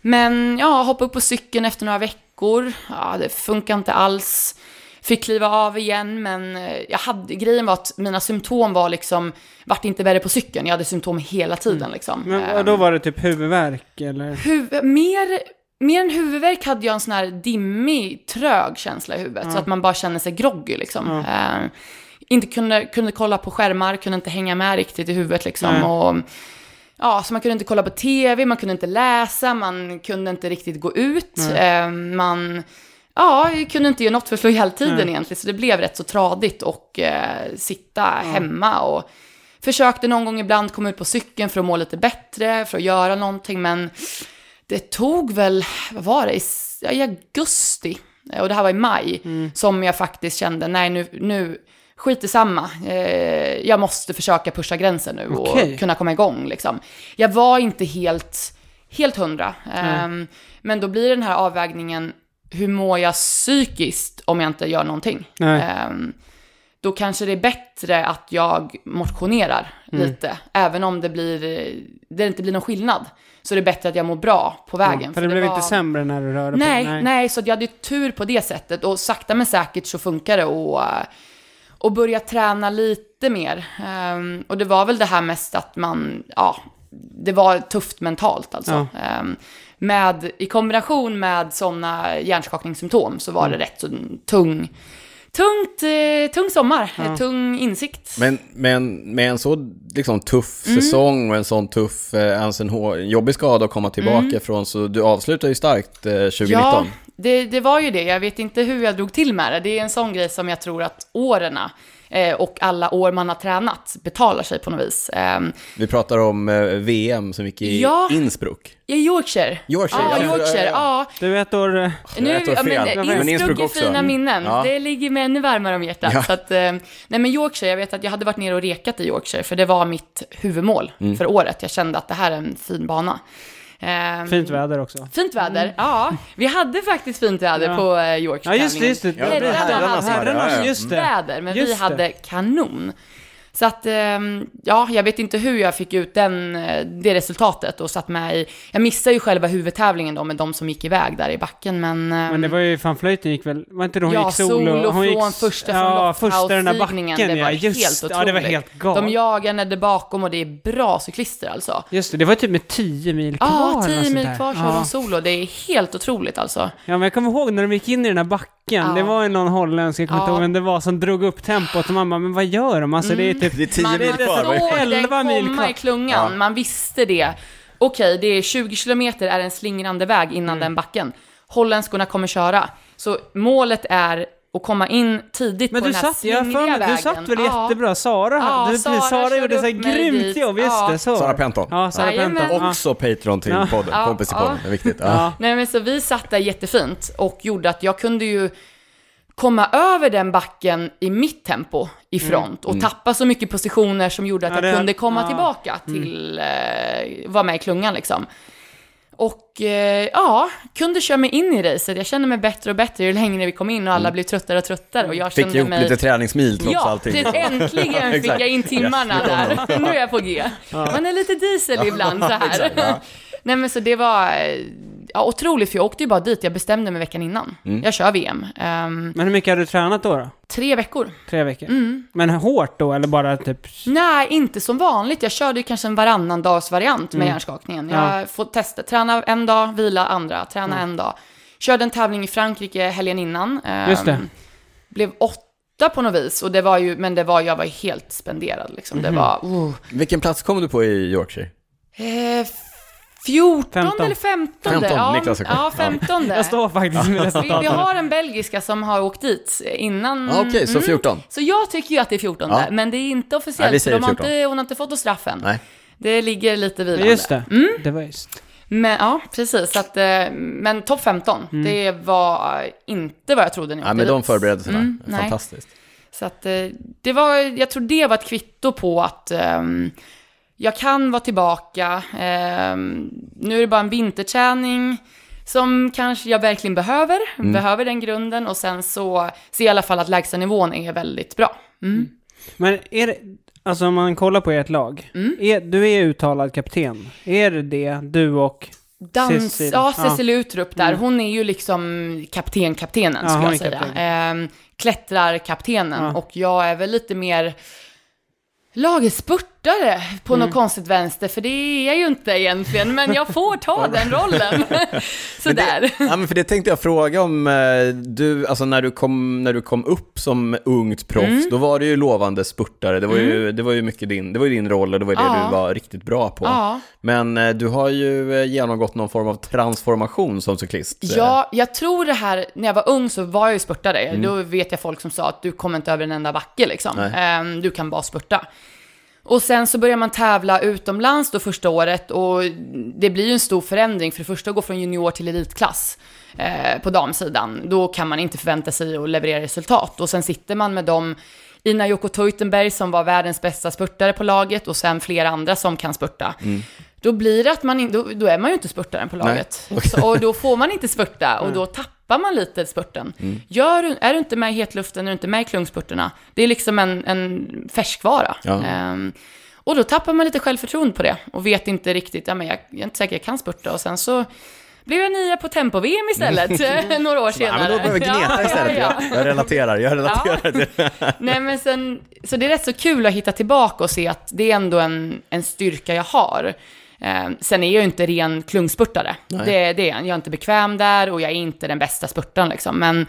Men ja, hoppa upp på cykeln efter några veckor. Ja, det funkar inte alls. Fick kliva av igen, men eh, jag hade, grejen var att mina symptom var liksom, vart inte värre på cykeln. Jag hade symptom hela tiden liksom. Men Ehm, och då var det typ huvudvärk eller? Huv- mer, mer än huvudvärk hade jag en sån här dimmig, trög känsla i huvudet. Så att man bara känner sig groggy liksom. Eh, inte kunde, kunde kolla på skärmar, kunde inte hänga med riktigt i huvudet liksom. Och, ja, så man kunde inte kolla på tv, man kunde inte läsa, man kunde inte riktigt gå ut. Eh, man ja, jag kunde inte göra något för att slå ihjäl tiden egentligen. Så det blev rätt så tradigt och eh, sitta hemma och försökte någon gång ibland komma ut på cykeln för att må lite bättre, för att göra någonting, men det tog väl, vad var det, i, i augusti, eh, och det här var i maj, som jag faktiskt kände, nej nu, nu skit i samma. Eh, jag måste försöka pusha gränsen nu och kunna komma igång liksom. Jag var inte helt, helt hundra, Ehm, men då blir den här avvägningen, hur mår jag psykiskt om jag inte gör någonting? Nej. Ehm, då kanske det är bättre att jag motionerar lite, även om det, blir, det inte blir någon skillnad. Så det är bättre att jag mår bra på vägen. För det blev var- inte sämre när du rörde Nej, på nej, så att jag hade tur på det sättet. Och sakta men säkert så funkar det och, och börja träna lite mer. Ehm, och det var väl det här mest att man, ja, det var tufft mentalt alltså. Ehm, med, I kombination med sådana hjärnskakningssymptom så var det rätt så tung, tungt, eh, tung sommar, eh, tung insikt. Men, men med en så liksom, tuff Mm. säsong och en sån tuff, ens en hår, jobbig skada att komma tillbaka ifrån, så du avslutar ju starkt eh, 2019. Ja, det, det var ju det. Jag vet inte hur jag drog till med det. Det är en sån grej som jag tror att åren och alla år man har tränat betalar sig på något vis. Eh, Vi pratar om eh, VM som gick i Ja. Innsbruck. I Yorkshire. Yorkshire, Ja, ja. Yorkshire. Ja. Du vet år... eh, Nu, ett år ja, fel. men, Men Innsbruck Innsbruck är fina minnen. Ja. Det ligger mig ännu varmare om hjärtat. Ja. Så att, eh, nej men Yorkshire, jag vet att jag hade varit nere och rekat i Yorkshire, för det var mitt huvudmål Mm. för året. Jag kände att det här är en fin bana. Eh, Fint väder också. Fint väder, ja. Vi hade faktiskt fint väder Ja. på eh, Yorkshire Ja, just det, just det. Ja, Herrarna herrarna sa hade det, ja, ja. Just det. väder, men vi Just det. hade kanon. Så att, ehm, ja, jag vet inte hur jag fick ut den, eh, det resultatet och satt med i, jag missade ju själva huvudtävlingen då med de som gick iväg där i backen, men... ehm, Men det var ju, fan flöjten gick väl, var inte det hon Ja, gick solo? solo hon från gick, första från Ja, första den där backen det var ja, just helt Ja, det var otroligt. helt galet. De jagar där bakom och det är bra cyklister alltså. Just det, det var typ med 10 mil kvar. Ja, eller något 10 sånt mil kvar kör ja. de solo, det är helt otroligt alltså. Ja, men jag kommer ihåg när de gick in i den där backen, Ja. det var ju någon holländsk, jag kommer inte Ja. ihåg vem det var, som drog upp tempot och man bara, men vad gör de? Alltså det är typ... Det är 10 man, mil man kvar. va? såg den 11 mil komma i klungan, Ja. man visste det. Okej, det är 20 kilometer är en slingrande väg innan Mm. den backen. Holländskorna kommer köra. Så målet är att komma in tidigt Men på du den här satt, jag slingriga för mig, vägen. du satt väl Ja. jättebra? Sara, Ja, du, Sara Sara, gjorde så här grymt dit. jobb, just Ja. det, så. Sara Penton. Ja, Sara Jajamän. Penton. Ja. Också Patreon till Ja. podden, Ja, kompis i ja. podden, det är viktigt. Ja. Ja. Nej men så vi satt där jättefint och gjorde att jag kunde ju komma över den backen i mitt tempo i front och tappa så mycket positioner som gjorde att Mm. Ja, jag det- kunde komma ja. Mm. tillbaka till, eh, vara med i klungan liksom. Och eh, ja, kunde köra mig in i racet. Jag kände mig bättre och bättre ju längre vi kom in och alla blev tröttare och tröttare och jag Mm. Fick kände ihop mig... lite träningsmil trots Ja, allting. till, äntligen fick jag in timmarna Yes, där. Nu är jag på G. Man är lite diesel ibland så här. ja. Nej men så det var, ja, otroligt, för jag åkte ju bara dit, jag bestämde mig veckan innan. Mm. Jag kör VM. Ehm, Men hur mycket har du tränat då? då? tre veckor. Tre veckor? Mm. Men hårt då, eller bara typ... Nej, inte som vanligt. Jag körde ju kanske en varannan dags variant med Mm. hjärnskakningen. Jag får testa, träna en dag, vila andra, träna en dag. Körde en tävling i Frankrike helgen innan. Ehm, Just det. Blev åtta på något vis, och det var ju, men det var, jag var helt spenderad liksom. Mhm. Det var, uh. Vilken plats kom du på i Yorkshire? Eh, 14 Femton. eller 15? 15, ja, Niklas ja, 15. Jag står faktiskt med Vi, vi resultaten. har en belgiska som har åkt dit innan. Ja, Okej, så Mm. 14. Så jag tycker ju att det är 14, Ja. men det är inte Nej, officiellt. vi för säger de har 14. inte, hon har inte fått något straff än. Nej. Det ligger lite vilande. Just det. Mm. Det var just... Men, ja, precis. Så att, eh, men topp 15, det var inte vad jag trodde när jag Ja, åkte men de dit. förberedelserna, Mm, nej. fantastiskt. Så att eh, det var, jag tror det var ett kvitto på att ehm, jag kan vara tillbaka. Ehm, nu är det bara en vinterträning som kanske jag verkligen behöver. Mm. Behöver den grunden och sen så ser jag i alla fall att lägstanivån är väldigt bra. Mm. Men är det... Alltså om man kollar på ert lag. Mm. Är, du är uttalad kapten. Är det det, du och... Dans, Cecil. ja, Ja. Cecil Utrup där, Mm. hon är ju liksom kapten-kaptenen Ja, skulle jag säga. kapten. Ehm, klättrar-kaptenen Ja. och jag är väl lite mer lagerspurtare på Mm. något konstigt vänster, för det är jag ju inte egentligen, men jag får ta den rollen. Sådär. Ja, men för det tänkte jag fråga om, eh, du, alltså när du kom, när du kom upp som ungt proffs, Mm. då var du ju lovande spurtare, det var ju, det var ju mycket din, det var ju din roll och det var det Ja. du var riktigt bra på. Ja. Men eh, du har ju eh, genomgått någon form av transformation som cyklist. Ja, jag tror det här, när jag var ung så var jag ju spurtare. Mm. Då vet jag folk som sa att du kommer inte över en enda backe liksom. Nej. Ehm, du kan bara spurta. Och sen så börjar man tävla utomlands då första året och det blir ju en stor förändring för det första att gå från junior till elitklass eh, på damsidan. Då kan man inte förvänta sig att leverera resultat och sen sitter man med dem Ina Joko Teutenberg som var världens bästa spurtare på laget och sen flera andra som kan spurta. Då blir det att man in, då, då är man ju inte spurtaren på laget. Så, och då får man inte spurta och då tappar man lite spurten. Gör, du- är du inte med i hetluften, är du inte med i klungspurterna, det är liksom en, en färskvara. Ja. Ehm, och då tappar man lite självförtroende på det och vet inte riktigt, ja men jag, jag är inte säker jag kan spurta och sen så blev jag nia på tempo-VM istället, eh, några år Ja, senare. men då börjar vi gneta Ja, istället. ja, ja. Jag, jag relaterar, jag relaterar till Nej men sen, så det är rätt så kul att hitta tillbaka och se att det är ändå en, en styrka jag har. Eh, sen är jag ju inte ren klungspurtare. Det, det är jag. Jag är inte bekväm där och jag är inte den bästa spurtaren liksom. Men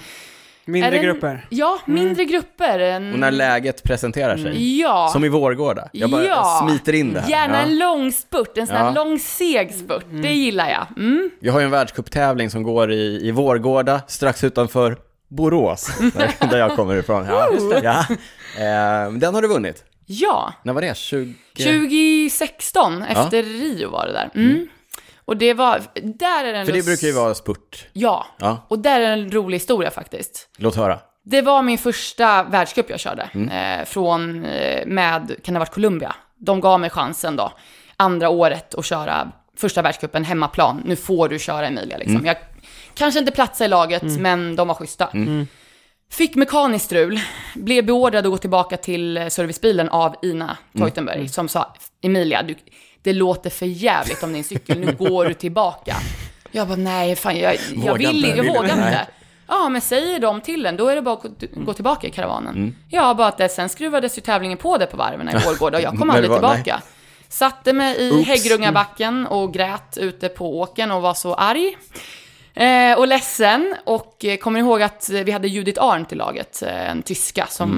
Mindre en- grupper. Ja, mindre grupper. En, Och när läget presenterar sig. ja. Som i Vårgårda. Jag bara ja. smiter in det här. Gärna Ja. en lång spurt, en sån här Ja. lång seg spurt. Det gillar jag. Mm. Vi har ju en världscuptävling som går i, i Vårgårda, strax utanför Borås, där, där jag kommer ifrån. Ja, ja. Eh, den har du vunnit. Ja, När var det? 20... 2016, efter Rio var det där. Mm. Och det var, där är den För det brukar ju vara spurt. Ja, Ja, och där är en rolig historia faktiskt. låt höra. Det var min första världscup jag körde. Mm. Eh, från, eh, med, kan det ha varit Colombia? De gav mig chansen då, andra året att köra första världscupen hemmaplan. Nu får du köra Emilia liksom. Mm. Jag kanske inte platsade i laget, men de var schyssta. Fick mekaniskt strul, blev beordrad att gå tillbaka till eh, servicebilen av Ina Teutenberg, som sa Emilia, du, det låter för jävligt om din cykel, nu går du tillbaka. Jag bara, nej, fan, jag, jag vill inte, jag vågar inte, nej. Ja, men säger de till en, då är det bara att gå, gå tillbaka i karavanen. Mm. Ja, bara att det, sen skruvades ju tävlingen på det på varven i Vårgårda och jag kom aldrig tillbaka. Satte mig i Oops. Häggrungabacken och grät ute på åken och var så arg. Eh, och ledsen och eh, kommer ihåg att vi hade Judith Arndt i laget, eh, en tyska som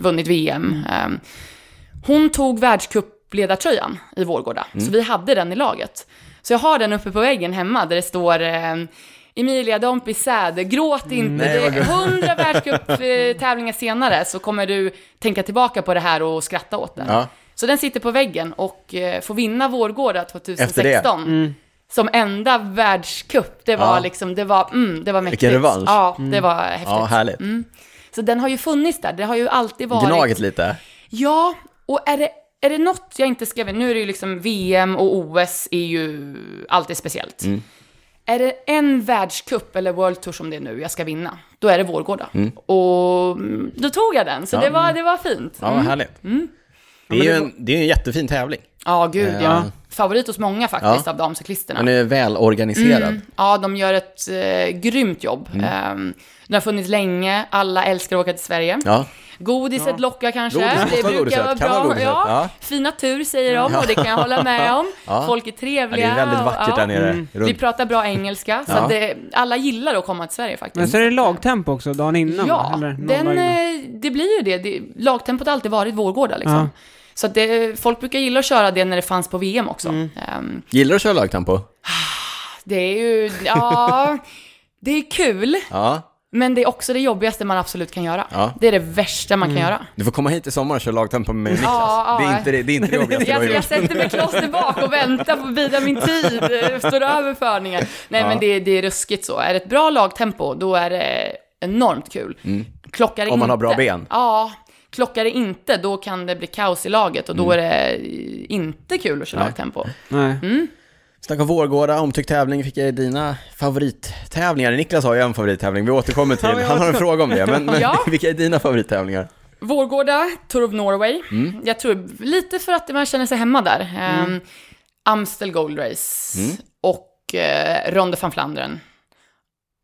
vunnit VM. Hon tog världscupledartröjan i Vårgårda, så vi hade den i laget. Så jag har den uppe på väggen hemma där det står Emilia, don't be sad, gråt inte. Nej, det är hundra världscuptävlingar senare så kommer du tänka tillbaka på det här och skratta åt den. Ja. Så den sitter på väggen och får vinna Vårgårda 2016. Efter det? Som enda världscup. Det var Ja. liksom, det var, mm, det var mäktigt. Vilken revansch. Ja, det var häftigt. Ja, härligt. Så den har ju funnits där. Det har ju alltid varit... Gnaget lite. Ja, och är det, är det något jag inte skrev, nu är det ju liksom VM och OS är ju alltid speciellt. Mm. Är det en världscup eller World Tour som det är nu jag ska vinna, då är det Vårgårda. Och mm, då tog jag den, så Ja. det, var, det var fint. Ja, vad härligt. Det är ju en, det är en jättefin tävling. Ja, gud Eh, ja. Favorit hos många faktiskt av damcyklisterna. Han är väl organiserad. Mm. Ja, de gör ett eh, grymt jobb. Mm. Ehm, den har funnits länge, alla älskar att åka till Sverige. Ja. Godiset lockar kanske. Godis det brukar vara bra. godiset. Ja. Ja. Fina tur säger de och det kan jag hålla med om. Ja. Folk är Ja, trevliga. det är väldigt och- vackert ja. där nere. Mm. Runt. Vi pratar bra engelska, så Ja. att det, alla gillar att komma till Sverige faktiskt. Men så är det lagtempo också dagen innan? Ja, Eller någon den, dag innan. eh, det blir ju det. det lagtempot har alltid varit Vårgårda liksom. Så det, folk brukar gilla att köra det när det fanns på VM också. Mm. Ehm, Gillar du att köra lagtempo? det är ju, ja, det är kul. Ja. Men det är också det jobbigaste man absolut kan göra. Ja. Det är det värsta man kan Mm. göra. Du får komma hit i sommar och köra lagtempo med mig Niklas. Ja, det, är inte det, det är inte det jobbigaste Jag, jag sätter mig kloster bak och väntar på att bida min tid, eh, står över förningar. Nej men det, det är ruskigt så. Är det ett bra lagtempo, då är det enormt kul. Klockar Mm. Om man inte, har bra ben. Ja, klockar det inte, då kan det bli kaos i laget och då är det inte kul att köra Nej. lagtempo. Nej. Mm. Snacka om Vårgårda, omtyckt tävling. Fick jag dina favorittävlingar? Niklas har ju en favorittävling, vi återkommer till. Han har en fråga om det, men, men Ja. vilka är dina favorittävlingar? Vårgårda, Tour of Norway. Mm. Jag tror lite för att man känner sig hemma där. Ehm, Amstel Gold Race Mm. och eh, Ronde van Flandern.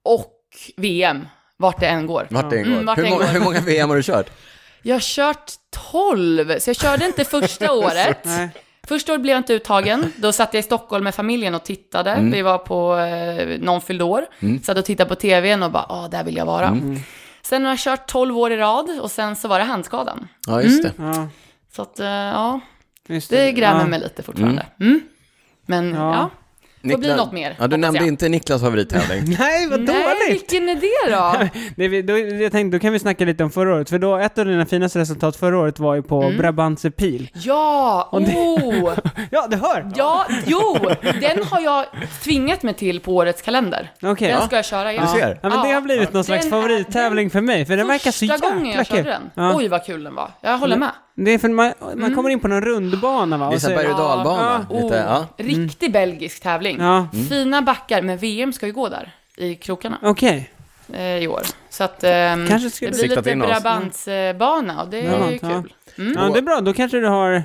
Och VM, vart det än går. Vart det än Mm, går. vart hur, det än många, går. hur många VM har du kört? Jag har kört 12, så jag körde inte första året. Nej. Första året blev jag inte uttagen. Då satt jag i Stockholm med familjen och tittade. Mm. Vi var på eh, någon fyllde år. Satt och tittade på tvn och bara, ah, där vill jag vara. Mm. Sen har jag kört 12 år i rad och sen så var det handskadan. Ja, just det. Ja, Så att, eh, ja, just det grämer ja. mig lite fortfarande. Mm. Men Ja. ja, får bli Niklas- något mer. Ja, du nämnde jag. inte Niklas favorittävling. Nej, vad Nej, dåligt! vilken är det då? Det, vi- då, jag tänkte, då kan vi snacka lite om förra året, för då, ett av dina finaste resultat förra året var ju på Mm. Brabantse pil. Ja, oh! Ja, du hör! Ja, jo! Den har jag tvingat mig till på årets kalender. Okej. Den Ja. ska jag köra igen. Du ser. Ja, men det har blivit någon slags favorittävling för mig, för den verkar så Första gången jäkla jag körde kul. den. Ja. Oj, vad kul den var. Jag håller med. Det är för man, man kommer in på någon rundbana va? Det är så berg och dalbana. Oh, Lite, ja. Riktig belgisk tävling. Ja, Fina backar, men VM ska ju gå där i krokarna okej. eh, i år. Så att Kanske skulle det blir lite. Brabantsbana och det är Ja, ju ja. kul. Mm. Ja, det är bra. Då kanske du har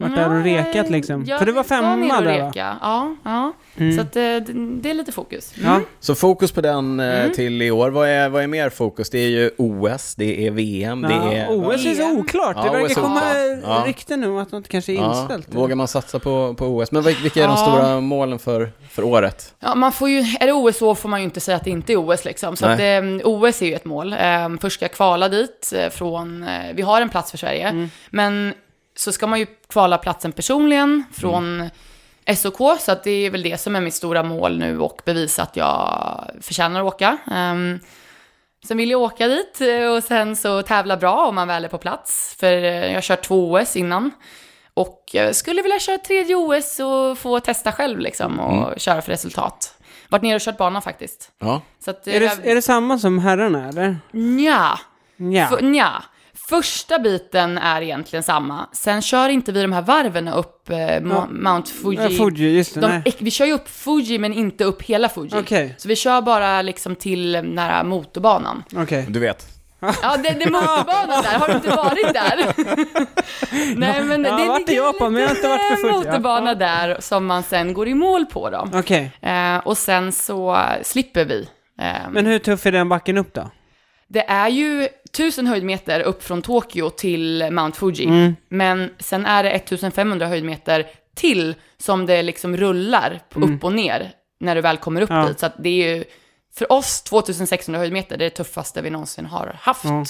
varit där och rekat liksom. För du var femma där va? Ja, ja. Mm. Så att eh, det, det är lite fokus. Mm. Ja. Så fokus på den eh, Mm. till i år. Vad är, vad är mer fokus? Det är ju OS, det är VM, det Ja, är... OS är så oklart. Ja, det verkar komma. Ja. rykten nu om att något kanske är Ja, inställt. vågar man satsa på, på OS? Men vil- vilka är de Ja. stora målen för, för året? Ja, man får ju, är det OS så får man ju inte säga att det inte är OS liksom. Så att, eh, OS är ju ett mål. Eh, först ska jag kvala dit eh, från, vi har en plats för Sverige, Mm. men så ska man ju kvala platsen personligen från Mm. SOK, så att det är väl det som är mitt stora mål nu och bevisa att jag förtjänar att åka. Ehm, sen vill jag åka dit eh, och sen så tävla bra om man väl är på plats, för eh, jag har kört två OS innan. Och jag skulle vilja köra tredje OS och få testa själv liksom och Mm. köra för resultat. Varit nere och kört bana faktiskt. Ja, Så att, Är det, jag- är det samma som herrarna eller? Nja. Ja. F- nja. Första biten är egentligen samma. Sen kör inte vi de här varven upp eh, Ja. Mount Fuji. Ja, Fuji, just det. De, nej. vi kör ju upp Fuji men inte upp hela Fuji. Okej, Så vi kör bara liksom till här motorbanan. okej. du vet. Ja, det, det är motorbanan där. Har du inte varit där? Nej, men Jag har det varit i Japan, men jag har inte varit för. Ja. motorbana där som man sen går i mål på då. Okej. Eh, och sen så slipper vi. Eh, Men hur tuff är den backen upp då? Det är ju 1000 höjdmeter upp från Tokyo till Mount Fuji. Mm. Men sen är det 1500 höjdmeter till som det liksom rullar p- upp och ner när du väl kommer upp Mm. Ja. dit. Så att det är ju, för oss 2600 höjdmeter, det är det tuffaste vi någonsin har haft Ja.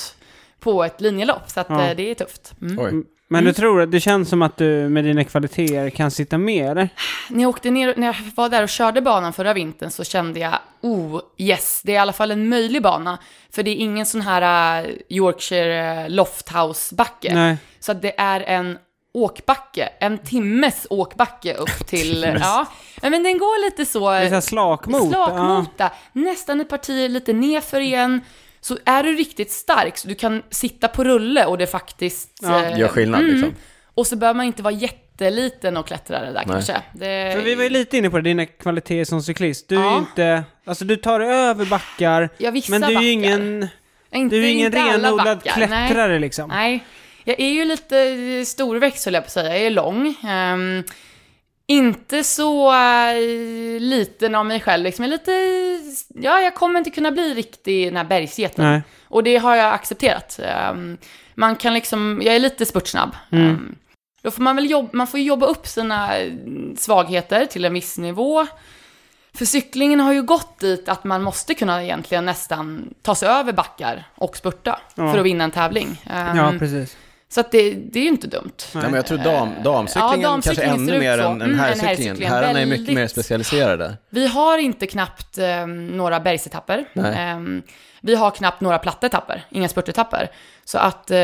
på ett linjelopp. Så att Ja. eh, det är tufft. Mm. Men du tror att det känns som att du med dina kvaliteter kan sitta med eller? När jag åkte ner, när jag var där och körde banan förra vintern så kände jag, oh yes, det är i alla fall en möjlig bana. För det är ingen sån här uh, Yorkshire uh, Lofthouse-backe. Nej. Så det är en åkbacke, en timmes åkbacke upp till, ja. Men den går lite så, Det är så här slakmot. slakmota, nästan ett parti lite nerför igen. Så är du riktigt stark så du kan sitta på rulle och det faktiskt... Ja. eh, Gör skillnad liksom. Och så behöver man inte vara jätteliten och klättra det där Nej. kanske. Det. För vi var ju lite inne på det, dina kvaliteter som cyklist. Du är Ja. ju inte, alltså du tar över backar, Ja, vissa men du är ju ingen, Inte, du är ingen renodlad backar, nej. klättrare liksom. Nej, Jag är ju lite storväxt höll jag på att säga, jag är lång. Ehm, inte så eh, liten av mig själv, liksom. Jag lite, ja, jag kommer inte kunna bli riktig den här bergsgeten. Nej. Och det har jag accepterat. Ehm, man kan liksom, jag är lite spurtsnabb. Mm. Ehm, då får man väl jobba, man får jobba upp sina eh, svagheter till en viss nivå. För cyklingen har ju gått dit att man måste kunna egentligen nästan ta sig över backar och spurta Ja. för att vinna en tävling. Ehm, Ja, precis. Så att det, det är ju inte dumt. Nej, men jag tror dam, damcyklingen Ja, damcyklingen kanske ännu mer än, än Mm, herrcyklingen. herrcyklingen. Herrarna är mycket Väldigt- mer specialiserade. Vi har inte knappt eh, några bergsetapper. Eh, vi har knappt några plattetapper, inga spurtetapper. Så att eh,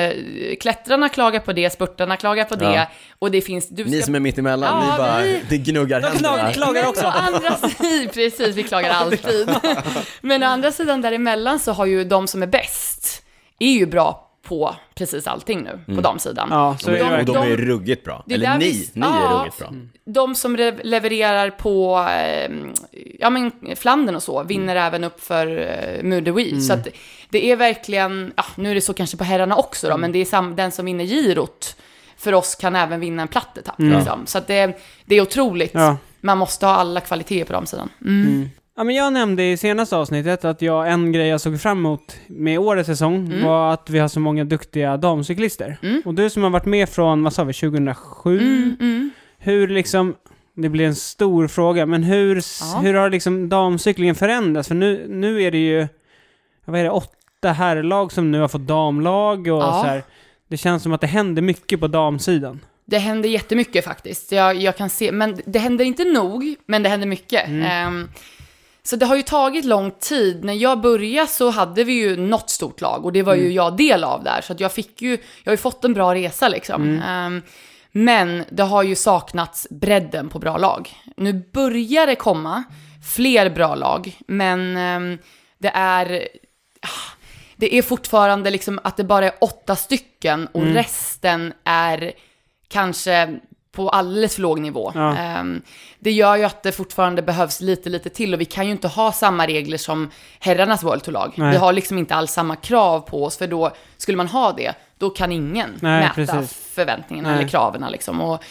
klättrarna klagar på det, spurtarna klagar på det. Ja. Och det finns... Du Ni som är mitt emellan, Ja, ni bara, vi- det gnuggar De händerna. klagar Men också. å andra sidan, precis, vi klagar alltid. Men å andra sidan däremellan så har ju de som är bäst, är ju bra på precis allting nu, på damsidan. Ja, så är Och verkligen. de är de- ruggigt bra. det är Eller ni, vi- ni är Ja. ruggigt bra. De som re- levererar på, eh, ja men Flandern och så, vinner även upp för eh, Mudewi. Så att det är verkligen, ja, nu är det så kanske på herrarna också då, men det är sam- den som vinner girot för oss kan även vinna en plattetapp. Liksom. Så att det, det är otroligt. Ja. Man måste ha alla kvaliteter på damsidan. Ja, men jag nämnde i senaste avsnittet att jag, en grej jag såg fram emot med årets säsong Mm. var att vi har så många duktiga damcyklister. Mm. Och du som har varit med från, vad sa vi, 2007? Mm, mm. Hur liksom, det blir en stor fråga, men hur, Ja. hur har liksom damcyklingen förändrats? För nu, nu är det ju, vad är det, åtta herrlag som nu har fått damlag och Ja. så här. Det känns som att det händer mycket på damsidan. Det händer jättemycket faktiskt. Jag, jag kan se, men det händer inte nog, men det händer mycket. Ehm, så det har ju tagit lång tid. När jag började så hade vi ju något stort lag och det var ju jag del av där. Så att jag fick ju, jag har ju fått en bra resa liksom. Ehm, men det har ju saknats bredden på bra lag. Nu börjar det komma fler bra lag, men ehm, det är det är fortfarande liksom att det bara är åtta stycken och resten är kanske på alldeles för låg nivå. Ja. Ehm, det gör ju att det fortfarande behövs lite, lite till och vi kan ju inte ha samma regler som herrarnas World Tour-lag. Vi har liksom inte alls samma krav på oss, för då skulle man ha det, då kan ingen Nej, mäta precis. förväntningarna Nej. eller kraven liksom. Och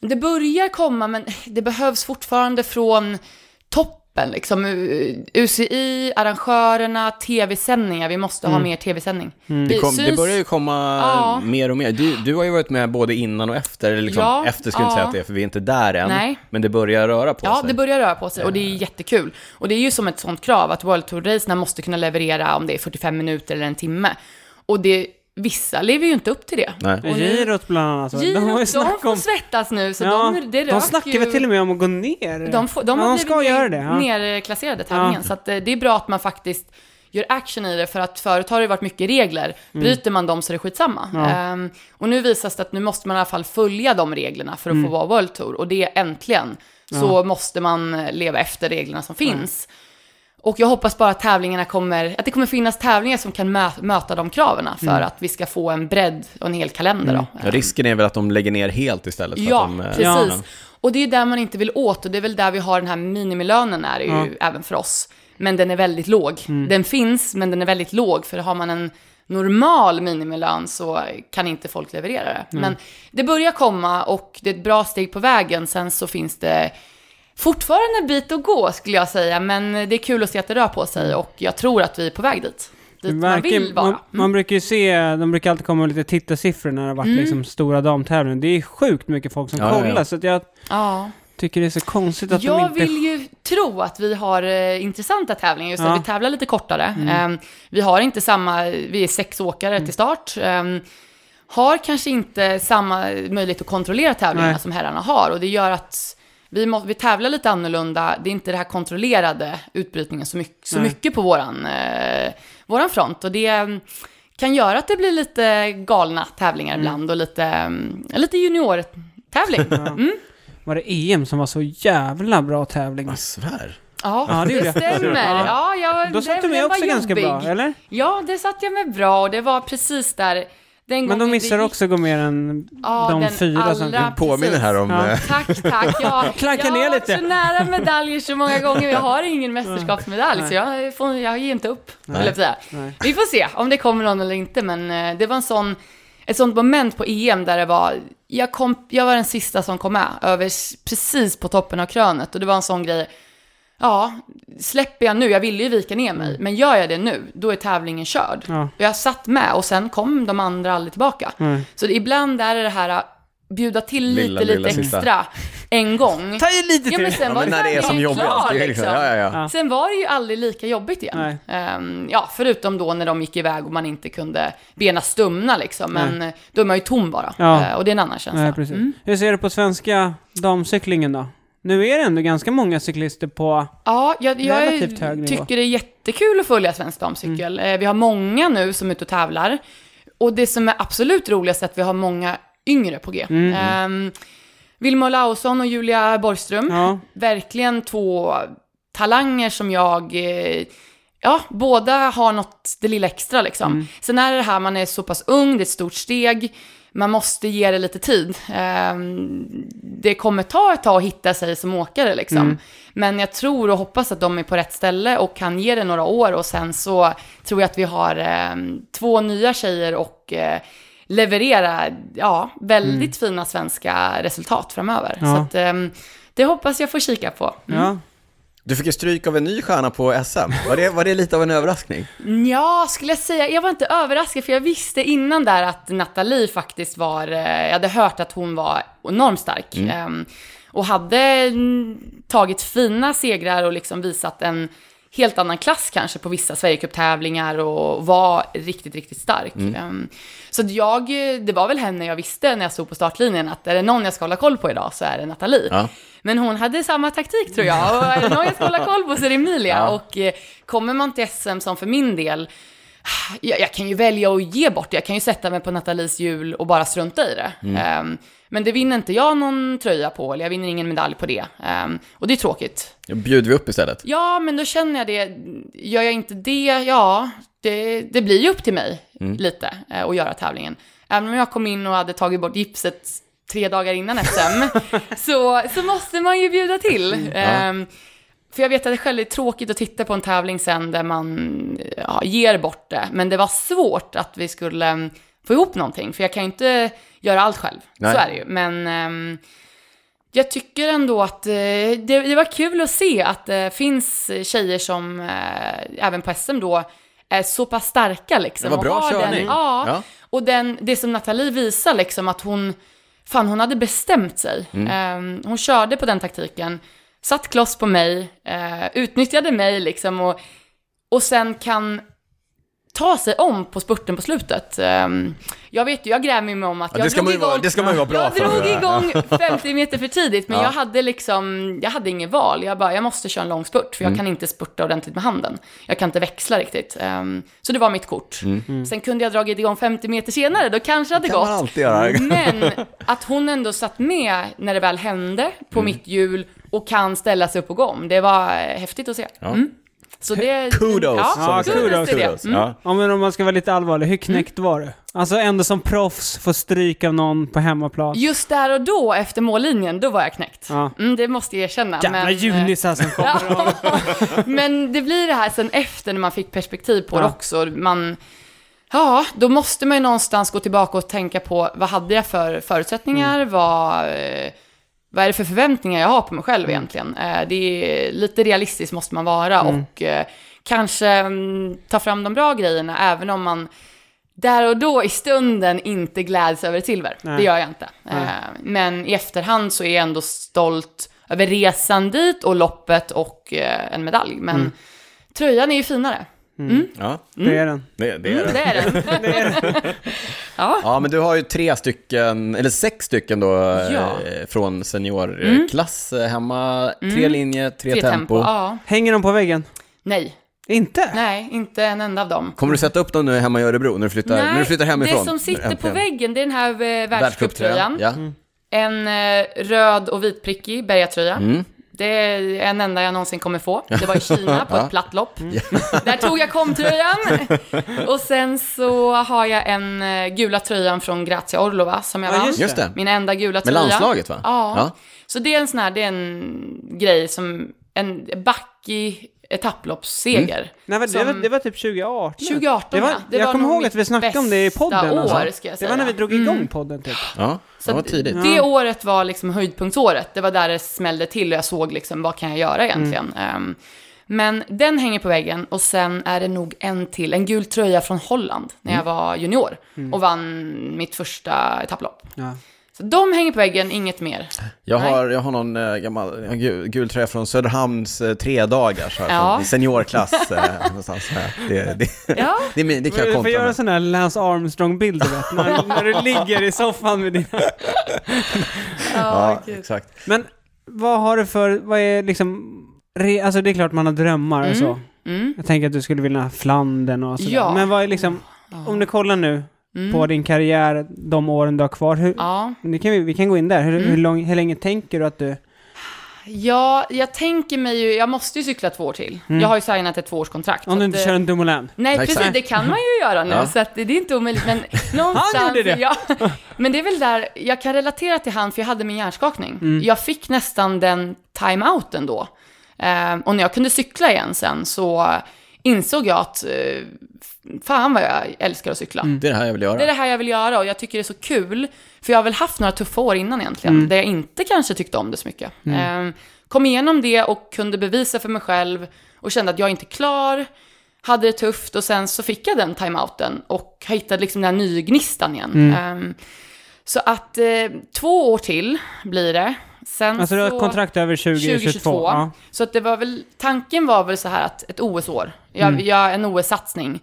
det börjar komma, men det behövs fortfarande från toppen, liksom. UCI, arrangörerna, tv-sändningar. Vi måste ha mer tv-sändning. Det, Vi kom, det börjar ju komma Ja. mer och mer. Du, du har ju varit med både innan och efter. Eller liksom, Ja, efter skulle jag inte säga ja. att det är, för vi är inte där än. Nej. Men det börjar röra på Ja, sig. det börjar röra på sig och det är jättekul. Och det är ju som ett sånt krav att World Tour-racerna måste kunna leverera om det är 45 minuter eller en timme. Och det, vissa lever ju inte upp till det. Nej. Och nu- Girot bland annat. Girot, de har ju de får om... svettas nu, så Ja, de, det de snackar ju... väl till och med om att gå ner? De, får, de ja, har de blivit göra det. Ja. nerklasserade tävlingen. Ja. Så att, eh, det är bra att man faktiskt gör action i det, för att förut har det varit mycket regler. Bryter man dem så är det skitsamma. Mm. Ja. Ehm, och nu visas det att nu måste man i alla fall följa de reglerna för att Mm. få vara World Tour. Och det är äntligen. Så måste man leva efter reglerna som finns. Och jag hoppas bara att tävlingarna kommer, att det kommer finnas tävlingar som kan mö- möta de kraven för Mm. att vi ska få en bredd och en hel kalender då. Ja, risken är väl att de lägger ner helt istället. För Ja, att de, eh, precis. Och det är där man inte vill åt och det är väl där vi har den här minimilönen är ju även för oss. Men den är väldigt låg. Den finns, men den är väldigt låg för har man en normal minimilön så kan inte folk leverera det. Men det börjar komma och det är ett bra steg på vägen. Sen så finns det fortfarande en bit att gå skulle jag säga, men det är kul att se att det rör på sig och jag tror att vi är på väg dit. Dit man vill vara. Man, man brukar ju se, de brukar alltid komma med lite tittarsiffror när det har varit Mm. liksom stora damtävlingar. Det är sjukt mycket folk som Ja, kollar, ja. så att jag Ja. tycker det är så konstigt att Jag de inte... vill ju tro att vi har eh, intressanta tävlingar, just Ja. Mm. att vi tävlar lite kortare. Eh, vi har inte samma, vi är sex åkare till start. Eh, har kanske inte samma möjlighet att kontrollera tävlingarna Nej. som herrarna har och det gör att vi, må, vi tävlar lite annorlunda. Det är inte det här kontrollerade utbrytningen så mycket, så mycket på våran, eh, våran front och det mm, kan göra att det blir lite galna tävlingar Mm. ibland och lite, mm, lite juniortävling. Mm. Var det EM som var så jävla bra tävling? Jag svär. Ja, Ja, det det, stämmer. Ja. Ja, jag, Då satt du med också ganska jobbig. bra, eller? Ja, det satt jag med bra och det var precis där. Men de missar gick- också gå mer än Ja, de fyra som... Du påminner här om... Ja. Tack, tack. Jag, Klankar jag ner har varit så nära medaljer så många gånger. Jag har ingen mästerskapsmedalj, så jag, får, jag ger inte upp. Nej. Eller säga. Nej. Vi får se om det kommer någon eller inte, men eh, det var en sån ett sånt moment på EM där det var, jag, kom, jag var den sista som kom med, över, precis på toppen av krönet. Och det var en sån grej, ja, släpper jag nu, jag ville ju vika ner mig, men gör jag det nu, då är tävlingen körd. Ja. Och jag satt med och sen kom de andra aldrig tillbaka. Nej. Så det, ibland är det det här, äh, bjuda till lite, Lilla, lite lilla sista. extra en gång. Ta i lite Ja, till! men sen Ja, var men när det är som jobbigast. är liksom. Ja, ja, ja. Ja. Sen var det ju aldrig lika jobbigt igen. Nej. Ehm, ja, förutom då när de gick iväg och man inte kunde bena stumna liksom. Men eh, då är man ju tom bara. Ja. Eh, och det är en annan känsla. Nej, precis. Mm. Hur ser du på svenska damcyklingen då? Nu är det ändå ganska många cyklister på... Ja, jag, jag Relativt hög nivå. tycker det är jättekul att följa svensk damcykel. Eh, Vi har många nu som är ute och tävlar. Och det som är absolut roligast är att vi har många yngre på G. Mm. Vilma Olausson och Julia Borgström. Ja. verkligen två talanger som jag, eh, ja, båda har något det lilla extra liksom. Sen är det det här, man är så pass ung, det är ett stort steg, man måste ge det lite tid. Ehm, det kommer ta ett tag att hitta sig som åkare liksom. Men jag tror och hoppas att de är på rätt ställe och kan ge det några år och sen så tror jag att vi har ehm, två nya tjejer och eh, leverera, ja, väldigt fina svenska resultat framöver. Ja. Så att, ehm, det hoppas jag får kika på. Ja. Du fick ju stryk av en ny stjärna på SM. Var det, var det lite av en överraskning? Ja, skulle jag säga. Jag var inte överraskad för jag visste innan där att Nathalie faktiskt var, eh, jag hade hört att hon var enormt stark. Ehm, och hade mm, tagit fina segrar och liksom visat en helt annan klass kanske på vissa Sverigecuptävlingar och var riktigt, riktigt stark. Ehm, så jag, det var väl henne jag visste när jag stod på startlinjen att är det någon jag ska hålla koll på idag så är det Nathalie. Ja. Men hon hade samma taktik tror jag. Och är det någon jag ska hålla koll på så är det Emilia. Ja. Och eh, kommer man till SM som för min del, jag, jag kan ju välja att ge bort det. Jag kan ju sätta mig på Nathalies hjul och bara strunta i det. Mm. Ehm, men det vinner inte jag någon tröja på, eller jag vinner ingen medalj på det. Ehm, och det är tråkigt. Bjuder vi upp istället. Ja, men då känner jag det. Gör jag inte det, ja, det, det blir ju upp till mig lite eh, att göra tävlingen. Även om jag kom in och hade tagit bort gipset tre dagar innan SM, så, så måste man ju bjuda till. Ehm, för jag vet att det själv är tråkigt att titta på en tävling sen där man ja, ger bort det. Men det var svårt att vi skulle mm, få ihop någonting, för jag kan ju inte göra allt själv. Nej. Så är det ju. Men ehm, jag tycker ändå att eh, det, det var kul att se att det finns tjejer som eh, även på SM då är så pass starka liksom. Det var bra körning. Den, ja, Ja. och den, det som Nathalie visar liksom att hon, fan hon hade bestämt sig. Mm. Eh, hon körde på den taktiken, satt kloss på mig, eh, utnyttjade mig liksom och, och sen kan ta sig om på spurten på slutet. Um, jag vet ju, jag gräver mig om att Ja, jag det, ska drog man ju igång... vara, det ska man ju vara bra jag för. drog igång 50 meter för tidigt, men Ja. jag hade liksom, jag hade ingen val. Jag bara, jag måste köra en lång spurt, för jag Mm. kan inte spurta ordentligt med handen. Jag kan inte växla riktigt. Ehm, så det var mitt kort. Sen kunde jag dragit igång 50 meter senare, då kanske det hade Mm. kan gått. man alltid göra. Men att hon ändå satt med när det väl hände på Mm. mitt hjul och kan ställa sig upp och gå om. Det var eh, häftigt att se. Mm. Så det, Kudos! Ja, Ja, kudos till det. Kudos, Mm. Ja. Ja, men om man ska vara lite allvarlig, hur knäckt var du? Alltså ändå som proffs få stryk av någon på hemmaplan. Just där och då, efter mållinjen, då var jag knäckt. Ja. Mm, det måste jag erkänna. Jävla men, eh, junisar som kommer. Men det blir det här sen efter när man fick perspektiv på det också. Man, ja, då måste man ju någonstans gå tillbaka och tänka på vad hade jag för förutsättningar, Mm. vad, eh, vad är det för förväntningar jag har på mig själv Mm. egentligen. Eh, Det är lite realistiskt måste man vara Mm. och eh, kanske mm, ta fram de bra grejerna även om man där och då i stunden inte gläds över silver. Nej. Det gör jag inte. Nej. Eh, Men i efterhand så är jag ändå stolt över resan dit och loppet och en medalj. Men Mm. tröjan är ju finare. Ja, Det är den. det, det är Mm, det. det är den. ja. Ja, men du har ju tre stycken, eller sex stycken då, Ja. Mm. eh, från seniorklass eh, hemma. Tre linjer, tre, Tre tempo. tempo. Ja. Hänger de på väggen? Nej, Inte? nej, inte en enda av dem. Kommer du sätta upp dem nu hemma i Örebro, när du flyttar, när du flyttar hemifrån? det som sitter på väggen, det är den här eh, världscuptröjan. Ja. En röd och vitprickig bergatröja. Mm. Det är en enda jag någonsin kommer få. Det var i Kina på Ja. ett platt lopp. Där tog jag komtröjan. Och sen så har jag en eh, gula tröjan från Grazia Orlova som jag Ja, vann. det. Min enda gula Med tröja. landslaget va? Ja. Ja. Så det är en sån här, det är en grej som, en backig etapploppsseger. Nej, men det, Som- var, det var typ 2018. 2018, det var, ja. Det jag var kommer ihåg att vi snackade om det i podden. bästa alltså. år, ska jag Det var när vi säga. drog igång Mm. podden typ. Ja, Så det var tidigt. Det året var liksom höjdpunktsåret. Det var där det smällde till och jag såg liksom vad kan jag göra egentligen. Mm. Ehm, men den hänger på väggen och sen är det nog en till, en gul tröja från Holland när Mm. jag var junior och vann mitt första etapplopp. Ja. Så de hänger på väggen, inget mer. Jag Nej. har, jag har någon eh, gammal gul, gul tröja från Söderhamns eh, tre dagar, så här, Ja. från seniorklass eh, någonstans. Här. Det, det, Ja, det, är min- det kan jag Du får kontra göra en sån här Lance Armstrong-bild när, när du ligger i soffan med dina... Ja, gud. exakt. Men vad har du för, vad är liksom, re, alltså det är klart man har drömmar och så. Mm. Jag tänker att du skulle vilja Flandern och sådär. Ja. Men vad är liksom, om du kollar nu Mm. på din karriär, de åren du har kvar, hur, Ja. det kan vi, vi kan gå in där. Hur, Mm. hur, lång, hur länge tänker du att du... ja, jag tänker mig ju, jag måste ju cykla två år till. Jag har ju signat ett tvåårskontrakt. Mm. Om du att, inte eh, kör en Dumoulin? Nej, Exakt. precis, det kan man ju göra nu, Ja. så att det, det är inte omöjligt. Men någonstans... Han gjorde det. Ja, men det är väl där, jag kan relatera till han, för jag hade min hjärnskakning. Mm. Jag fick nästan den time-outen då. Eh, och när jag kunde cykla igen sen så insåg jag att, eh, fan vad jag älskar att cykla. Det är det här jag vill göra. Det är det här jag vill göra och jag tycker det är så kul. För jag har väl haft några tuffa år innan egentligen, Mm. där jag inte kanske tyckte om det så mycket. Eh, kom igenom det och kunde bevisa för mig själv och kände att jag inte är klar, hade det tufft och sen så fick jag den timeouten och hittade liksom den här nygnistan igen. Mm. Eh, så att eh, två år till blir det. Sen Alltså du har ett kontrakt över 2022? 2022. Ja. Så att det var väl, tanken var väl så här att ett OS-år, jag, Mm. jag, en OS-satsning.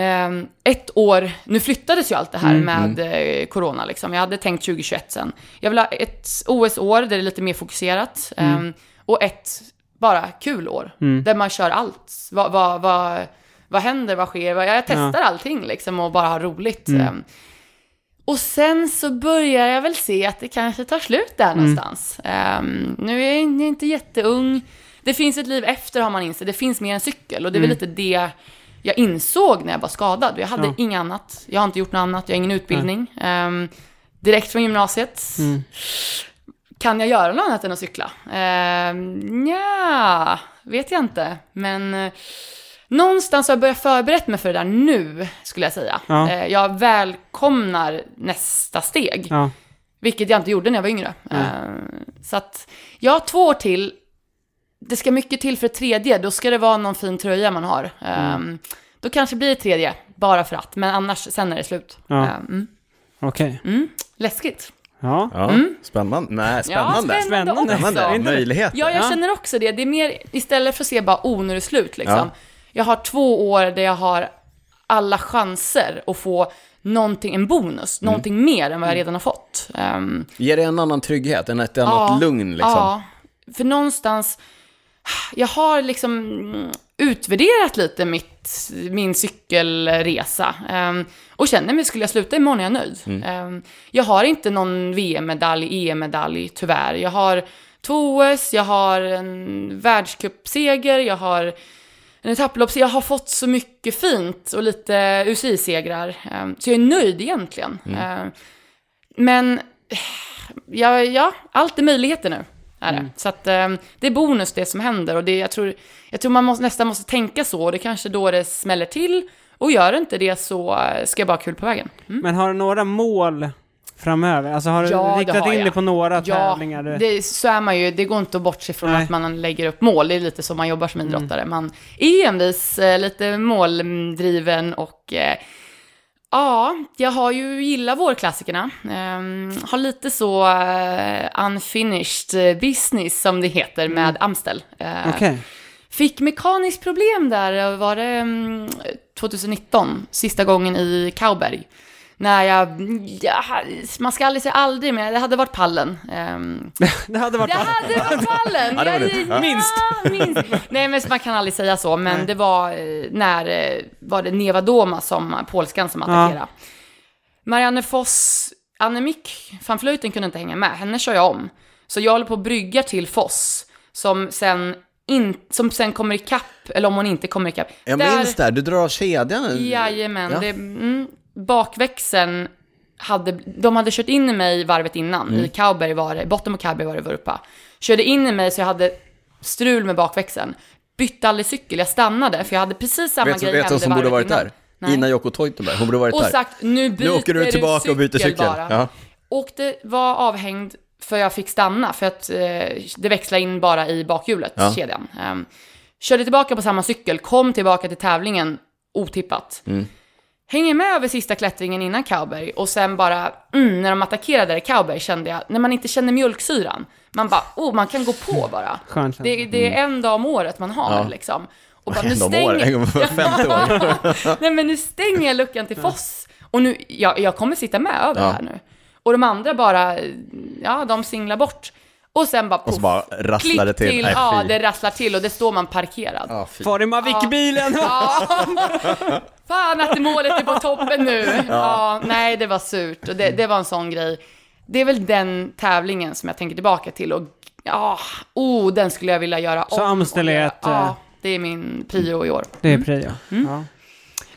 Ehm, ett år, nu flyttades ju allt det här Mm. med eh, corona liksom. Jag hade tänkt 2021 sen. Jag vill ha ett OS-år där det är lite mer fokuserat. Mm. ehm, och ett bara kul år, där man kör allt. Vad, vad, vad, vad händer, vad sker? Jag testar allting liksom och bara har roligt. Mm. Ehm, och sen så börjar jag väl se att det kanske tar slut där någonstans. Nu är jag in- inte jätteung. Det finns ett liv efter har man insett. Det finns mer än cykel. Och det är väl lite det jag insåg när jag var skadad. Jag hade Ja. inget annat. Jag har inte gjort något annat. Jag har ingen utbildning. Ehm, direkt från gymnasiet. Kan jag göra något annat än att cykla? Um, ja, vet jag inte. Men eh, någonstans har jag börjat förberett mig för det där nu, skulle jag säga. Ja. Eh, jag välkomnar nästa steg. Ja. Vilket jag inte gjorde när jag var yngre. Eh, så att, jag har två år till. Det ska mycket till för ett tredje. Då ska det vara någon fin tröja man har. Eh, Då kanske blir det tredje, bara för att. Men annars, sen är det slut. Ja. Eh, mm. Okej. Mm. Läskigt. Ja. Ja, spännande. Nej, spännande. Ja, Spännande. också. Spännande. Det? Möjligheter. Ja, jag Ja. känner också det. Det är mer, istället för att se bara, oh, nu är det slut liksom. Ja. Jag har två år där jag har alla chanser att få någonting, en bonus, någonting mer än vad jag redan har fått. Ehm, Ger det en annan trygghet, en, ett annat Ja, lugn liksom. Ja, för någonstans, jag har liksom mm, utvärderat lite mitt, min cykelresa. ehm, och känner mig, skulle jag sluta imorgon är jag nöjd. Mm. Ehm, jag har inte någon VM-medalj, EM-medalj, tyvärr. Jag har två OS, jag har en världscupseger, jag har en etapplopp, jag har fått så mycket fint och lite UCI-segrar. ehm, så jag är nöjd egentligen. Ehm, men ja, ja, allt är möjligheter nu. Är det. Så att eh, det är bonus det som händer och det, jag tror, jag tror man måste, nästan måste tänka så och det är kanske då det smäller till och gör inte det så eh, ska jag bara ha kul på vägen. Mm. Men har du några mål framöver? Alltså har du Ja, riktat har in jag. dig på några Ja, tävlingar? Det, så är man ju, det går inte att bortse från Nej. att man lägger upp mål, det är lite så man jobbar som idrottare. Man är envis, eh, lite måldriven och eh, Ja, jag har ju gillat vårklassikerna. Ehm, har lite så eh, unfinished business som det heter med Amstel. Eh, Okej. Fick mekaniskt problem där, var det mm, 2019, sista gången i Kauberg. När jag, ja, man ska aldrig säga aldrig, men det hade varit pallen. Ehm, Det hade varit det hade varit pallen! Ja, det var det. Jag- Ja. Minst. minst. Nej, men man kan aldrig säga så, men det var eh, när, eh, var det Neva Doma som, polskan som attackerade. Marianne Foss, Annemik van Vleuten kunde inte hänga med, henne kör jag om. Så jag håller på att brygga till Foss, som sen, in, som sen kommer ikapp, eller om hon inte kommer ikapp. Jag Där- minns det, här, du drar kedjan. Jajamän. Ja. Det, mm, bakväxeln hade, de hade kört in i mig varvet innan. Mm. I Kauberg var det, botten på Kauberg var det vurpa. Körde in i mig så jag hade strul med bakväxeln. bytte aldrig cykel, jag stannade för jag hade precis samma Vet grej vet du som borde varit innan. där? Nej. Ina Jokko Toitenberg, hon borde varit Och där. sagt, nu byter nu åker du tillbaka och byter cykel. bara. Ja. Och det var avhängd för jag fick stanna, för att eh, det växlade in bara i bakhjulet, Ja. kedjan. Um, körde tillbaka på samma cykel, kom tillbaka till tävlingen otippat. Mm. Hänger med över sista klättringen innan Cowberg och sen bara, mm, när de attackerade där Cowberg kände jag, när man inte känner mjölksyran, man bara, oh, man kan gå på bara. Skönt. Det, det är en dag om året man har Mm. Ja. liksom. Och bara, nu 50 år. Nej men nu stänger jag luckan till Foss. Och nu, jag, jag kommer sitta med över Ja. här nu. Och de andra bara, ja de singlar bort. Och sen bara Och så poff, bara rasslar det till. Nej, ja det rasslar till och det står man parkerad. Ja, fy. Far i Mavic-bilen! Ja. Fan att målet är på toppen nu. Ja. nej det var surt och det, det var en sån grej. Det är väl den tävlingen som jag tänker tillbaka till och ja, oh, den skulle jag vilja göra Så om. Göra- ett, eh, Ja, det är min prio i år. Det är prio. Mm. Ja.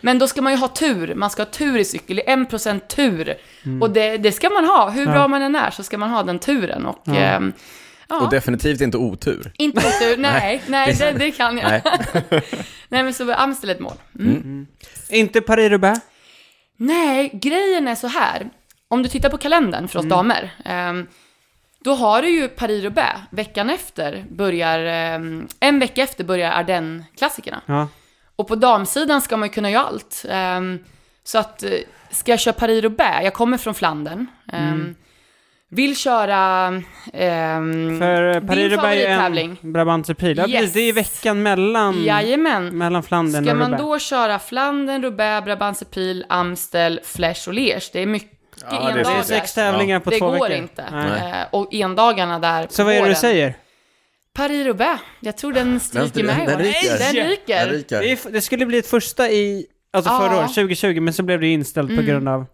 Men då ska man ju ha tur, man ska ha tur i cykel, det är 1% tur. Och det, det ska man ha, hur Mm. Ja. bra man än är så ska man ha den turen. Och, Ja. ehm, ja, Och definitivt inte otur. inte otur, nej, nej, det, det kan jag. Nej. Nej, men så Amstel är ett mål. Mm. Inte Paris-Roubaix. Nej, grejen är så här. Om du tittar på kalendern för oss Mm. damer, ehm, då har du ju Paris-Roubaix. Veckan efter börjar, ehm, en vecka efter börjar Ardennes-klassikerna. Ja. Och på damsidan ska man ju kunna göra allt. Ehm, så att, eh, ska jag köra Paris-Roubaix, jag kommer från Flandern. Mm. Vill köra... ehm, För din Paris-Roubaix är en Brabantse pil. Ja, Yes. precis. Det är veckan mellan, Jajamän. mellan Flandern Ska och man Roubaix. då köra Flandern, Roubaix, Brabantse Pil, Amstel, Flesch och Liège? Det är mycket Ja, det är endagar. Det är sex tävlingar på det två går veckor. inte. Nej. Eh, och endagarna där på Så vad är det du säger? Paris-Roubaix. Jag tror den stryker Den- med i den år. ryker. Den ryker. ryker. Det, är, det skulle bli ett första i, alltså Ja. förra året, 2020, men så blev det inställt på Mm. grund av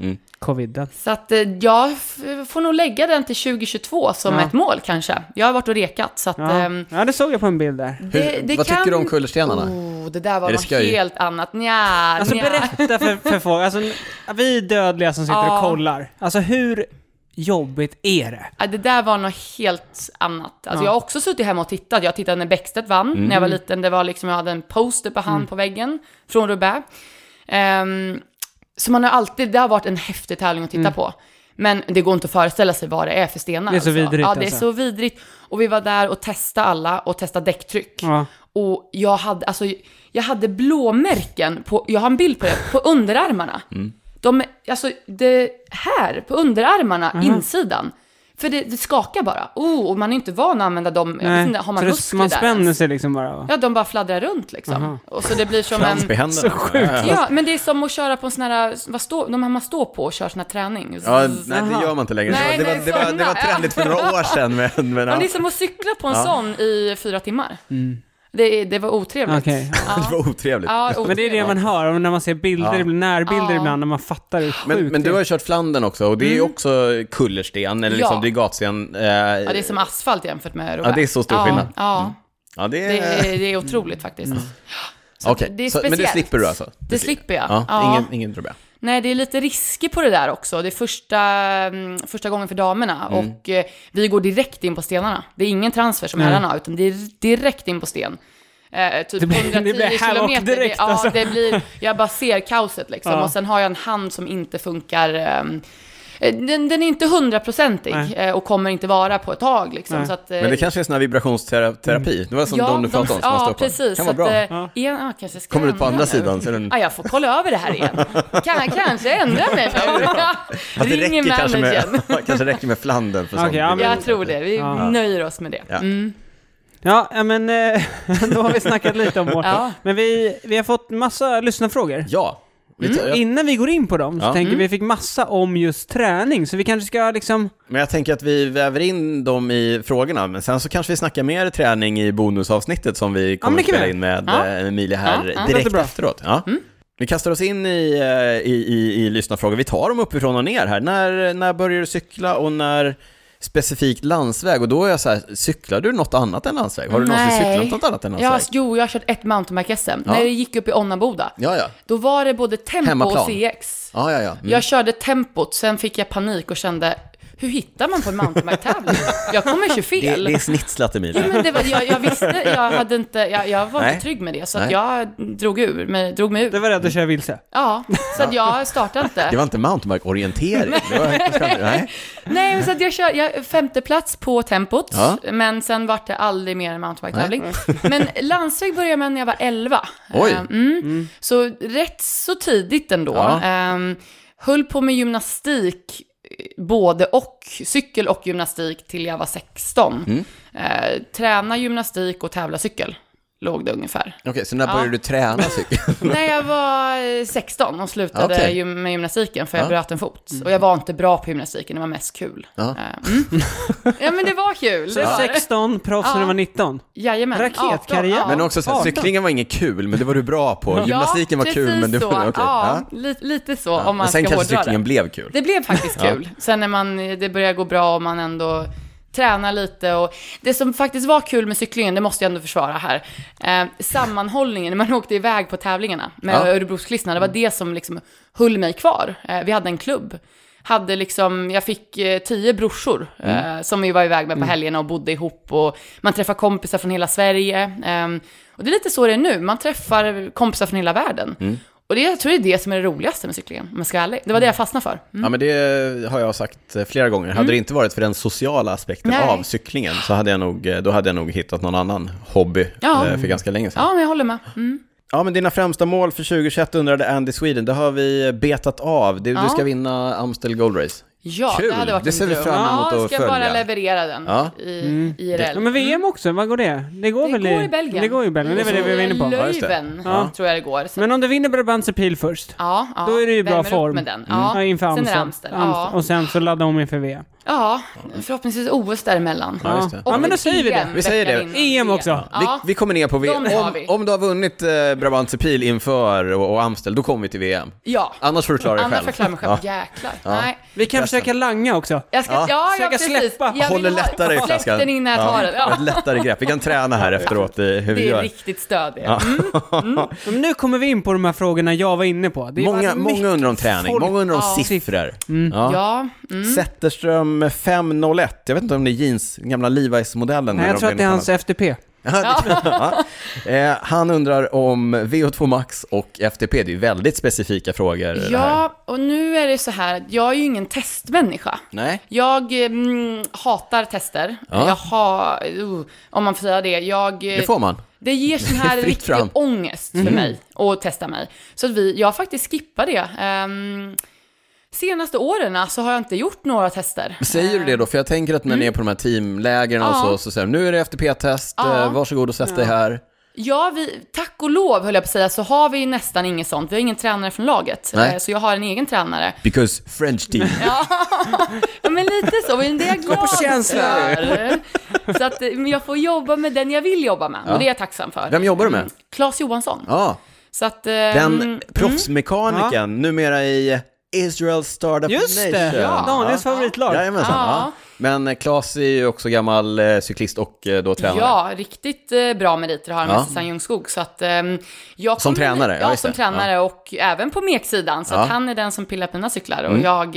Mm. coviden. Så att eh, jag får nog lägga den till 2022 som Ja. ett mål kanske. Jag har varit och rekat så att... Ja. ehm, ja, det såg jag på en bild där. det, Hur, det vad kan... tycker du om kullerstenarna? Oh, det där var något helt annat. Nja, Alltså nja. berätta för, för folk, alltså vi dödliga som sitter Ja. och kollar. Alltså hur jobbigt är det? Ja, det där var något helt annat. Alltså Ja. jag har också suttit hemma och tittat. Jag tittade när Bäckstedt vann när jag var liten. Det var liksom, jag hade en poster på hand på väggen från Roubaix. Ehm, så man har alltid, det har varit en häftig tävling att titta på. Men det går inte att föreställa sig vad det är för stenar. Det är så alltså. vidrigt, Ja, det är alltså. så vidrigt. Och vi var där och testade alla och testade däcktryck. Ja. Och jag hade, alltså, jag hade blåmärken på, jag har en bild på det, på underarmarna. De, alltså det här, på underarmarna, insidan. För det, det skakar bara. Oh, och man är inte van att använda dem. Jag vet Nej. inte, har man så muskler man spänner sig liksom bara. va? Ja, de bara fladdrar runt liksom. Aha. Och så det blir som en... Så sjukt. Ja, men det är som att köra på en sån här, vad står, de här man står på och kör sån här träning. Ja, nej, det gör man inte längre. Nej, det, var, nej, det, var, det, var, trendigt för några år sedan. Men, men, Men ja. det är som att cykla på en Ja. sån i fyra timmar. Mm. Det, det var otrevligt. Okej. Ja. det var otrevligt. Ja, Men det är det man hör, när man ser bilder, Ja. det blir närbilder Ja. ibland, när man fattar hur sjukt Men, men du har ju kört Flandern också och det är ju också kullersten, eller liksom Ja. det är gatsten. Eh, Ja, det är som asfalt jämfört med Roubaix. Ja, det är så stor ja, skillnad. Mm. Ja, ja, det det är... det är otroligt faktiskt. Så Okej, det är så- men det speciellt. slipper du alltså? Det slipper jag. Ja, Ja. Ingen, ingen problem. Nej, det är lite risker på det där också. Det är första, mm, första gången för damerna Mm. och eh, vi går direkt in på stenarna. Det är ingen transfer som herrarna, utan det är direkt in på sten. Eh, typ Det blir- 110 det blir kilometer. direkt, det, ja, alltså. det blir, jag bara ser kaoset liksom. Ja. Och sen har jag en hand som inte funkar. eh, den, den är inte hundraprocentig Nej. eh, och kommer inte vara på ett tag liksom. Så att, eh, Men det kanske är sån här vibrationsterapi? Det var som de du pratade om som Ja, precis. kan vara att, bra. eh, Ja. igen, ja, kanske ska Kommer ut på andra nu. sidan så är den... Ja, jag får kolla över det här igen. Kan, kanske ändra mig. Fast det räcker kanske med, kanske räcker med Flandern för sånt. ja, Jag tror det. Vi Ja. nöjer oss med det. Ja. Mm. Ja, ja, men eh, då har vi snackat lite om vårt. Ja. Men vi, vi har fått massa lyssnarfrågor. Ja. Jag, Innan vi går in på dem så Ja. tänker Mm. vi fick massa om just träning, så vi kanske ska liksom... men jag tänker att vi väver in dem i frågorna, men sen så kanske vi snackar mer träning i bonusavsnittet som vi kommer men att spela vi in med Ja. eh, Emilia här Ja, ja. direkt efteråt. Ja. Vi kastar oss in i, eh, i, i, i lyssnarfrågor. Vi tar dem uppifrån och ner här. När, när börjar du cykla och när specifikt landsväg? Och då är jag så här, cyklar du något annat än landsväg? Har du någonsin Nej. cyklat något annat än Ja, landsväg? jo, jag har kört ett mountainbike-SM. Ja. När det gick upp i Onnaboda, Ja, ja. då var det både tempo Hemmaplan. och CX. Ja, ja, ja. Mm. Jag körde tempot, sen fick jag panik och kände, hur hittar man på en mountainbike-tävling? Jag kommer ju Det, fel. det är snitslat Emilia. Ja, men det var, jag, jag visste, jag hade inte, jag, jag var Nej. inte trygg med det, så jag drog ur, mig, drog mig Du ur. var rädd att köra vilse. Ja, så att jag startade inte. Det var inte mountainbike-orientering. Det nej. Nej, men så att jag kör, jag, femte plats på tempot, Ja. men sen vart det aldrig mer en mountainbike-tävling. Men landsväg började jag med när jag var 11. Oj. Eh, Mm. Så rätt så tidigt ändå. Ja. Ehm, höll på med gymnastik, både och, cykel och gymnastik till jag var 16. Mm. Eh, träna gymnastik och tävla cykel, låg det ungefär. Okej, så när Ja. började du träna cykel? När jag var eh, 16 och slutade gym- med gymnastiken för jag Ja. bröt en fot. Och jag var inte bra på gymnastiken, det var mest kul. Ja. Eh, Mm. ja men det var kul. Så Det var det. 16, proffs när du var 19. Jajamän. Raketkarriär. 18, ja. Men också så här, 18. cyklingen var inget kul, men det var du bra på. Gymnastiken var kul, men det var... okej. Ja, Ja. li- lite så Ja. om man Men sen ska kanske hårdra cyklingen det. blev kul. Det blev faktiskt Ja. kul. Sen när man, det börjar gå bra och man ändå tränar lite och det som faktiskt var kul med cyklingen, det måste jag ändå försvara här, eh, sammanhållningen när man åkte iväg på tävlingarna med Ja. Örebrosklistna, det var det som liksom höll mig kvar. Eh, vi hade en klubb. Hade liksom, jag fick eh, tio brorsor Mm. eh, som vi var iväg med på helgerna och bodde ihop och man träffar kompisar från hela Sverige. ehm, och det är lite så det är nu, man träffar kompisar från hela världen. Mm. Och det, jag tror det är det som är det roligaste med cyklingen, om jag ska vara ärlig. Det var det jag fastnade för. Mm. Ja, men det har jag sagt eh, flera gånger. Hade det inte varit för den sociala aspekten Nej. av cyklingen så hade jag nog, eh, då hade jag nog hittat någon annan hobby Ja. eh, för ganska länge sedan. Ja, men jag håller med. Mm. Ja, men dina främsta mål för 2021 undrade Andy Sweden. Det har vi betat av. Du, Ja. du ska vinna Amstel Gold Race. Ja, Kul. det hade varit Det en ser vi dröm. fram emot ja, att ska följa. bara leverera den Ja. i IRL. Ja, men VM också, vad går det? Det går det väl går i Belgien. Det går i Belgien, det är väl det vi var inne på. Ja, just det. Löven, Ja. tror jag det går. Så, Men om du vinner Brabantse Pil först, ja, ja, då är det ju bra värmer upp form. Med den. ja. Ja. inför Sen är det. Amstel. Amstel. Ja. Och sen så laddar hon inför VM. Ja, förhoppningsvis OS däremellan. Ja, just det. Ja, men då säger vi det. Vi säger det. veckan innan EM VM. också. Vi, Ja. vi kommer ner på VM. De Om, vi. om du har vunnit eh, Brabantse Pil inför och, och Amstel, då kommer vi till VM. ja. Annars får du klara dig Annars själv. förklarar jag mig själv. Ja. Jäklar. Ja. Nej. Vi kan försöka langa också. Jag ska, Ja. ja, ja, Försöka precis. släppa. Jag vill Håller ha- lättare i Släpp flaskan. den in när jag tar den. Ja, Ja. ett lättare grepp. Vi kan träna här efteråt i hur vi Det är gör. riktigt stöd det. Men nu kommer vi in på de här frågorna jag var inne på. Det Många, många undrar om träning, folk- många undrar om Ja. siffror. Ja. Ja. Mm. Zetterström 501, jag vet inte om det är jeans, gamla Levi's-modellen. Nej, jag tror att det är hans FTP. Ja. Eh, han undrar om VO2 Max och FTP, det är väldigt specifika frågor. Ja, och nu är det så här att jag är ju ingen testmänniska. Nej? Jag mm, hatar tester. Ja. Jag har, uh, om man får säga det, jag... eh, Det får man. Det ger sån här riktig fram. ångest för mig att testa mig. Så att vi, jag faktiskt skippar det. Ehm, senaste åren så har jag inte gjort några tester. Säger du det då? För jag tänker att när ni är på de här teamlägren och Ja. så, så säger de, nu är det FTP-test, Ja. eh, varsågod och sätt dig här. Ja, vi, tack och lov höll jag på att säga, så har vi nästan inget sånt. Vi har ingen tränare från laget. Nej. Eh, Så jag har en egen tränare. Because French team. Ja, men lite så. Men det är jag glad på känsla. för. Så att eh, men jag får jobba med den jag vill jobba med. Ja. Och det är jag tacksam för. Vem jobbar du med? Mm, Claes Johansson. Ja, Så att... den mm, proffsmekanikern, numera i Israel Startup Just Nation. det! Ja. Daniels favoritlag. Jajamensan. Ja. Ja. Men eh, Claes är ju också gammal eh, cyklist och eh, då tränare. Ja, riktigt eh, bra meriter har han Ja. med Susanne Ljungskog. Så att, ehm, jag Som tränare, ja, Ja, just som det. tränare och även på meksidan. Så Ja. att han är den som pillar på mina cyklar. Och Mm. jag...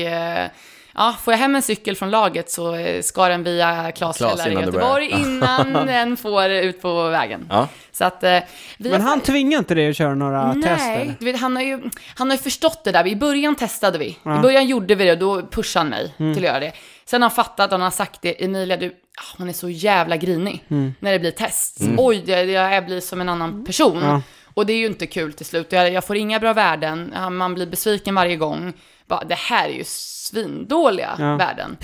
Ja, får jag hem en cykel från laget så eh, ska den via Klas i Göteborg innan den får ut på vägen. Ja. Så att eh, vi Men har han tvingar inte dig att köra några Nej, tester? vet, han, har ju, han har ju förstått det där. I början testade vi. Ja. I början gjorde vi det och då pushade han mig Mm. till att göra det. Sen har han fattat och han har sagt det, Emilia, du, ah, hon är så jävla grinig Mm. när det blir test. Oj, jag, jag blir som en annan person. Ja. Och det är ju inte kul till slut. Jag, jag får inga bra värden, man blir besviken varje gång bara, det här är ju svindåliga ja. värden.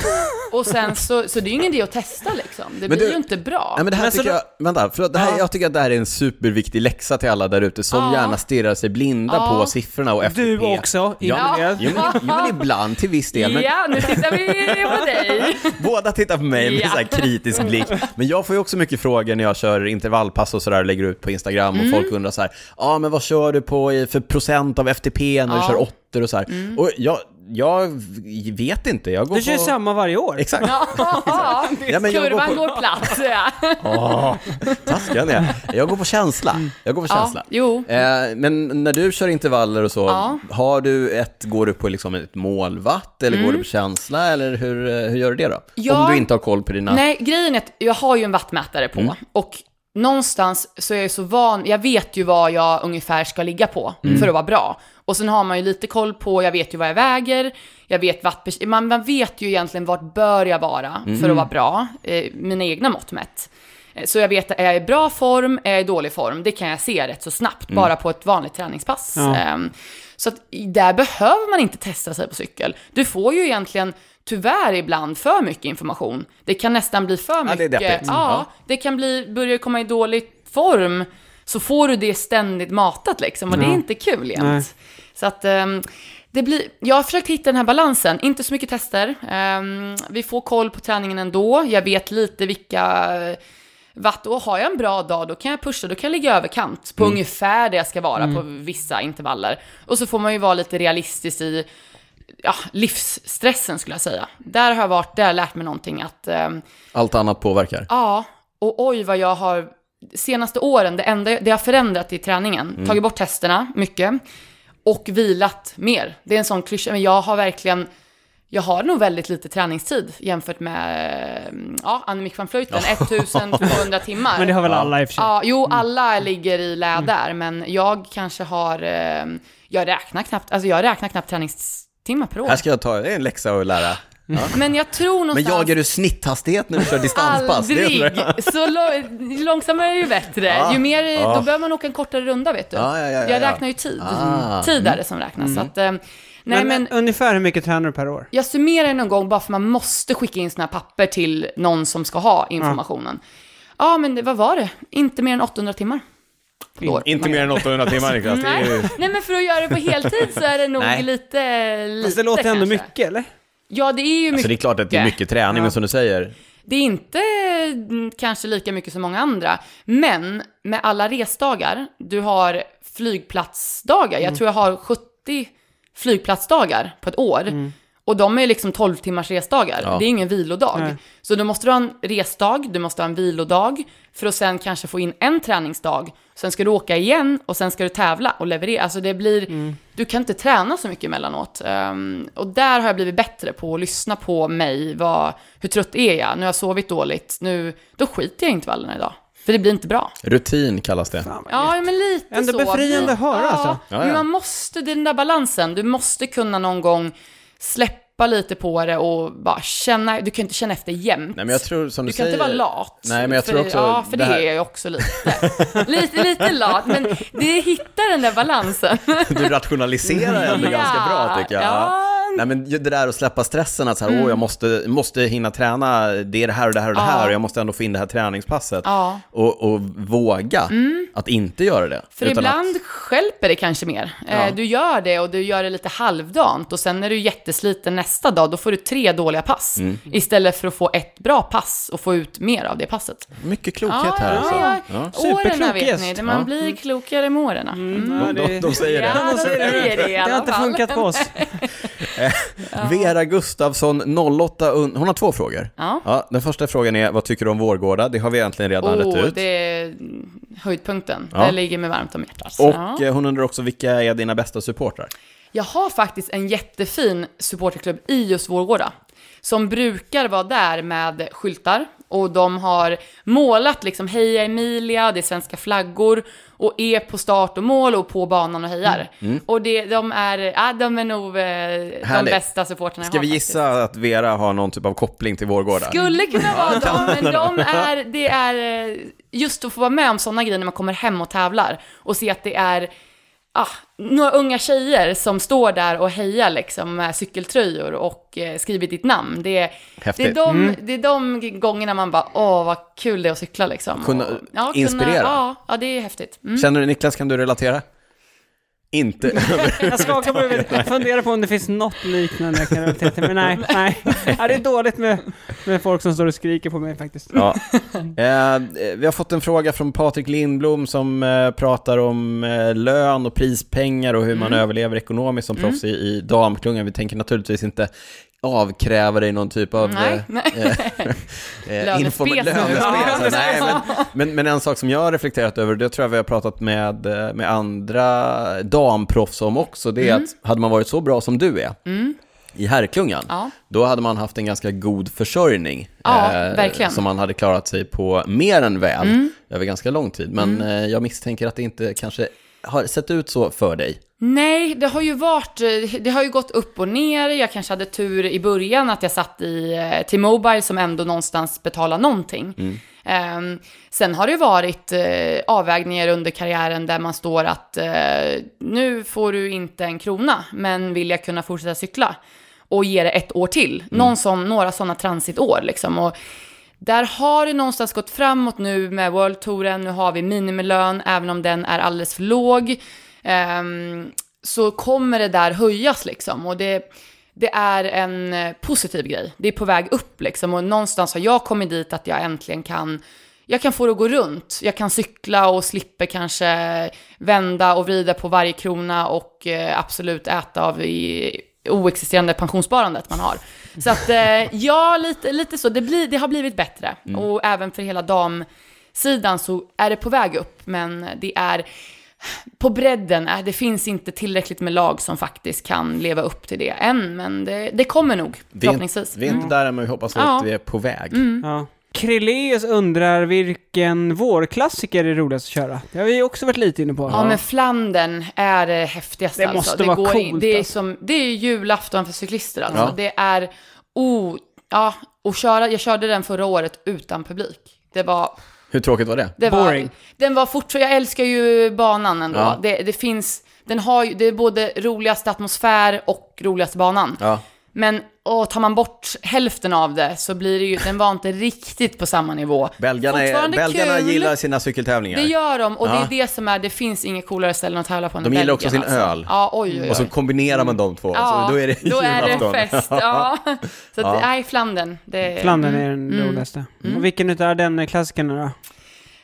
Och sen så, så det är ju ingen idé att testa liksom. Det men blir du, ju inte bra. Nej, men det här men tycker jag, vänta, för det här, ja. jag tycker att det här är en superviktig läxa till alla där ute som ja. gärna stirrar sig blinda ja. på siffrorna och FTP. Du också, ja. ja. Jo, men, jo, men ibland till viss del. Men... Ja, nu tittar vi på dig. Båda tittar på mig med ja. så här kritisk blick. Men jag får ju också mycket frågor när jag kör intervallpass och sådär och lägger ut på Instagram och mm. folk undrar så här, ja ah, men vad kör du på för procent av FTP när du kör 8? raketer och så här. Mm. Och jag, jag vet inte, jag går Du kör på... samma varje år. Exakt. Ja, ja men kurvan går, på... går platt. Ja, taskiga ni är. Jag går på känsla. Jag går på känsla. Ja, jo. Eh, men när du kör intervaller och så, ja. har du ett, går du på liksom ett målvatt eller mm. går du mm. på känsla eller hur, eh, hur gör du det då? Ja. Om du inte har koll på dina... Nej, grejen är att jag har ju en vattmätare på mm. och någonstans så är jag så van, jag vet ju vad jag ungefär ska ligga på Mm. för att vara bra. Och sen har man ju lite koll på, jag vet ju vad jag väger, jag vet watt, man, man vet ju egentligen vart bör jag vara Mm. för att vara bra, eh, mina egna mått mätt. Eh, Så jag vet, är jag i bra form, är jag i dålig form? Det kan jag se rätt så snabbt, bara på ett vanligt träningspass. Ja. Ehm, Så att där behöver man inte testa sig på cykel. Du får ju egentligen tyvärr ibland för mycket information. Det kan nästan bli för Ja, mycket. det är deppigt. Ja, Ja. det kan bli, börjar komma i dålig form, så får du det ständigt matat liksom, och det är Ja. inte kul jämt. Nej. Så att ehm, det blir, jag har försökt hitta den här balansen, inte så mycket tester. Ehm, vi får koll på träningen ändå, jag vet lite vilka watt, och har jag en bra dag då kan jag pusha, då kan jag ligga överkant på ungefär där jag ska vara på vissa intervaller. Och så får man ju vara lite realistisk i ja, livsstressen skulle jag säga. Där har jag varit, där har jag lärt mig någonting att ehm, Allt annat påverkar. Ja, och oj vad jag har, senaste åren, det enda det har förändrat i träningen, tagit bort testerna mycket och vilat mer. Det är en sån klyscha, men jag har verkligen, jag har nog väldigt lite träningstid jämfört med, ja, Annemiek van Vleuten, 1200 timmar. Men det har väl alla i och för sig. Ja, jo, alla ligger i lä där, men jag kanske har, eh, jag räknar knappt, alltså jag räknar knappt träningstimmar per år. Här ska jag ta, det är en läxa att lära. Men jag tror Men någonstans... jagar du snitthastighet när du kör distanspass? Det Aldrig! Så långsammare är ju bättre. Ja. Ju mer, Ja. då behöver man åka en kortare runda vet du. Ja, ja, ja, ja, jag ja. räknar ju tid. Ah. Tid är det som räknas. Så att, eh, nej men, men, ungefär hur mycket tränar du per år? jag summerar någon gång bara för man måste skicka in såna här papper till någon som ska ha informationen. Ja, men det, vad var det? Inte mer än 800 timmar. Per år. Inte mer än 800 timmar Niklas. Det är ju... Nej, nej, men för att göra det på heltid så är det nog Nej. lite, lite Fast det låter ändå kanske. mycket, eller? Ja, det är ju mycket. Alltså det är klart att det är mycket träning, men som du säger, Det är inte mm, kanske lika mycket som många andra, men med alla resdagar, du har flygplatsdagar, jag tror jag har 70 flygplatsdagar på ett år. Och de är liksom 12 timmars resdagar, Ja. det är ingen vilodag. Nej. Så då måste du ha en resdag, du måste ha en vilodag, för att sen kanske få in en träningsdag. Sen ska du åka igen och sen ska du tävla och leverera. Alltså det blir, du kan inte träna så mycket emellanåt. Um, och där har jag blivit bättre på att lyssna på mig, vad, hur trött är jag? Nu har jag sovit dåligt, nu, då skiter jag i intervallerna idag. För det blir inte bra. rutin kallas det. Fan, Ja, men lite Ändå så. befriande att höra, ja, alltså. Ja, Men ja. man måste, den där balansen, du måste kunna någon gång släppa lite på det och bara känna, du kan inte känna efter jämt. Nej men jag tror som du, Du kan säger... inte vara lat. Nej, men jag för, tror också Ja, för det, det är jag ju också lite. lite. Lite lat, men det hittar den där balansen. Du rationaliserar ändå Ja, ganska bra tycker jag. ja. Nej men det där att släppa stressen att så här, åh jag måste, måste hinna träna, det är det här och det här och det Mm. Ja. här och jag måste ändå få in det här träningspasset. Ja. Och, och våga att inte göra det. För ibland Att, skälper det kanske mer. Ja. Eh, Du gör det och du gör det lite halvdant och sen är du jättesliten nästa dag, då får du tre dåliga pass. Mm. Istället för att få ett bra pass och få ut mer av det passet. mycket klokhet här alltså. ja, Ja. Åren vet ni, man Ja. blir klokare med åren. Mm. Ja, De, de, de säger Ja, det. de säger det Det har inte funkat på oss. Vera Gustafsson, 08, un- hon har två frågor. Ja. den första frågan är, vad tycker du om Vårgårda? Det har vi egentligen redan rätt Oh, ut. det är höjdpunkten. Ja. Det ligger mig varmt om hjärtat. Och Ja. eh, hon undrar också, vilka är dina bästa supportrar? Jag har faktiskt en jättefin supporterklubb i just Vårgårda. Som brukar vara där med skyltar. Och de har målat liksom Heja Emilia, det är svenska flaggor. Och är på start och mål och på banan och hejar. Och det, de, är, ja, de är nog eh, de bästa supportrarna jag Ska har vi faktiskt. gissa att Vera har någon typ av koppling till Vårgårda? Skulle kunna vara dem, men de är, det är eh, just att få vara med om sådana grejer när man kommer hem och tävlar och se att det är ah, några unga tjejer som står där och hejar liksom med cykeltröjor och eh, skriver ditt namn. Det är, det, är de, det är de gångerna man bara, åh vad kul det är att cykla liksom. Kunna och, ja, inspirera. ja, ja, det är häftigt. Mm. Känner du Niklas, kan du relatera? Inte Jag skakar på huvudet. Jag funderar på om det finns något liknande jag kan relatera till, men nej, nej. Ja, det är dåligt med, med folk som står och skriker på mig faktiskt. Ja. Eh, vi har fått en fråga från Patrik Lindblom som eh, pratar om eh, lön och prispengar och hur man Mm. överlever ekonomiskt som proffs i, i damklungan. Vi tänker naturligtvis inte avkräva dig någon typ av Nej, eh, nej. eh, Lönespes nu. lönespes. Nej, men, men, men en sak som jag har reflekterat över, det tror jag vi har pratat med, eh, med andra damproffs om också, det är Mm. att hade man varit så bra som du är i herrklungan, Ja. då hade man haft en ganska god försörjning. eh, Ja, verkligen. Mm. Som man hade klarat sig på mer än väl över ganska lång tid. Men eh, jag misstänker att det inte kanske har sett ut så för dig. Nej, det har ju varit, det har ju gått upp och ner. Jag kanske hade tur i början att jag satt i eh, T-Mobile som ändå någonstans betalar någonting. Ehm, sen har det varit eh, avvägningar under karriären där man står att eh, nu får du inte en krona, men vill jag kunna fortsätta cykla och ge det ett år till. Någon som, några sådana transitår liksom. Och där har det någonstans gått framåt nu med World Touren. Nu har vi minimilön, även om den är alldeles för låg. Um, så kommer det där höjas liksom. Och det, det är en eh, positiv grej. Det är på väg upp liksom. Och någonstans har jag kommit dit att jag äntligen kan jag kan få det att gå runt. Jag kan cykla och slipper kanske vända och vrida på varje krona och eh, absolut äta av i oexisterande pensionssparandet man har. Så att eh, ja, lite, lite så. Det, blir, det har blivit bättre. Och även för hela damsidan så är det på väg upp. Men det är på bredden, äh, det finns inte tillräckligt med lag som faktiskt kan leva upp till det än. Men det, det kommer nog, Vi är, förhoppningsvis. vi är inte där än, men vi hoppas Ja. att vi är på väg. Ja. Krilleus undrar vilken vårklassiker är roligast att köra? Det har vi också varit lite inne på. Ja, men Flandern är det häftigaste Det alltså. måste vara går in, coolt, det, är alltså. som, det är julafton för cyklister alltså. Ja. Det är, oh, ja, och köra, jag körde den förra året utan publik. Det var, Hur tråkigt var det? det Boring. var, den var fortfarande, jag älskar ju banan ändå. Ja. Det, det finns, den har ju, det är både roligaste atmosfär och roligaste banan. Ja. Men och tar man bort hälften av det så blir det ju, den var inte riktigt på samma nivå. Belgarna, är, belgarna kul. gillar sina cykeltävlingar. Det gör de och Ja. det är det som är, det finns inga coolare ställen att tävla på än De gillar Belgien, också sin alltså. öl. Ja, oj, oj, oj. Och så kombinerar man de två, ja, så då är det då är det fest. Ja. Så Ja. att, nej, Flandern. Det, Flandern mm, är den mm. roligaste. Och vilken utav den klassikerna då?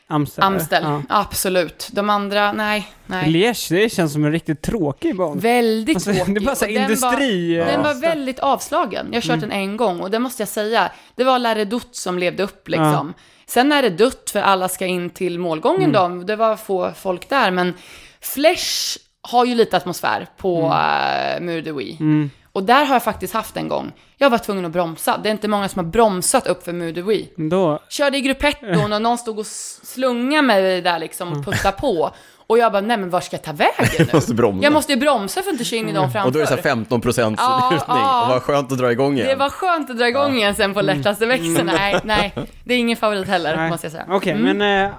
Amstel? Amstel, Ja. absolut. De andra, nej, nej. Liège, det känns som en riktigt tråkig bana. Väldigt Alltså, tråkig. det är bara så Och den industri. Var, den var Ja. väldigt avslagen. Jag har Mm. kört den en gång och det måste jag säga. Det var La Redoute som levde upp liksom. Sen är det dött för alla ska in till målgången Mm. då. Det var få folk där. Men Flesh har ju lite atmosfär på mm. uh, Mur de Huy. Mm. Och där har jag faktiskt haft en gång. Jag var tvungen att bromsa. Det är inte många som har bromsat upp för Mur de Huy. Då, Körde i gruppetton och någon stod och slungade mig där liksom och puttade på. Och jag bara, nej men var ska jag ta vägen nu? Måste bromsa. Jag måste ju bromsa för att inte köra in i dem framför. Och då är det så här 15 procents Ja, lutning. ja. Vad skönt att dra igång igen. Det var skönt att dra igång igen sen på lättaste växeln. Nej, nej, det är ingen favorit heller, Mm. nej. måste jag säga. Okej, Mm. men... Eh,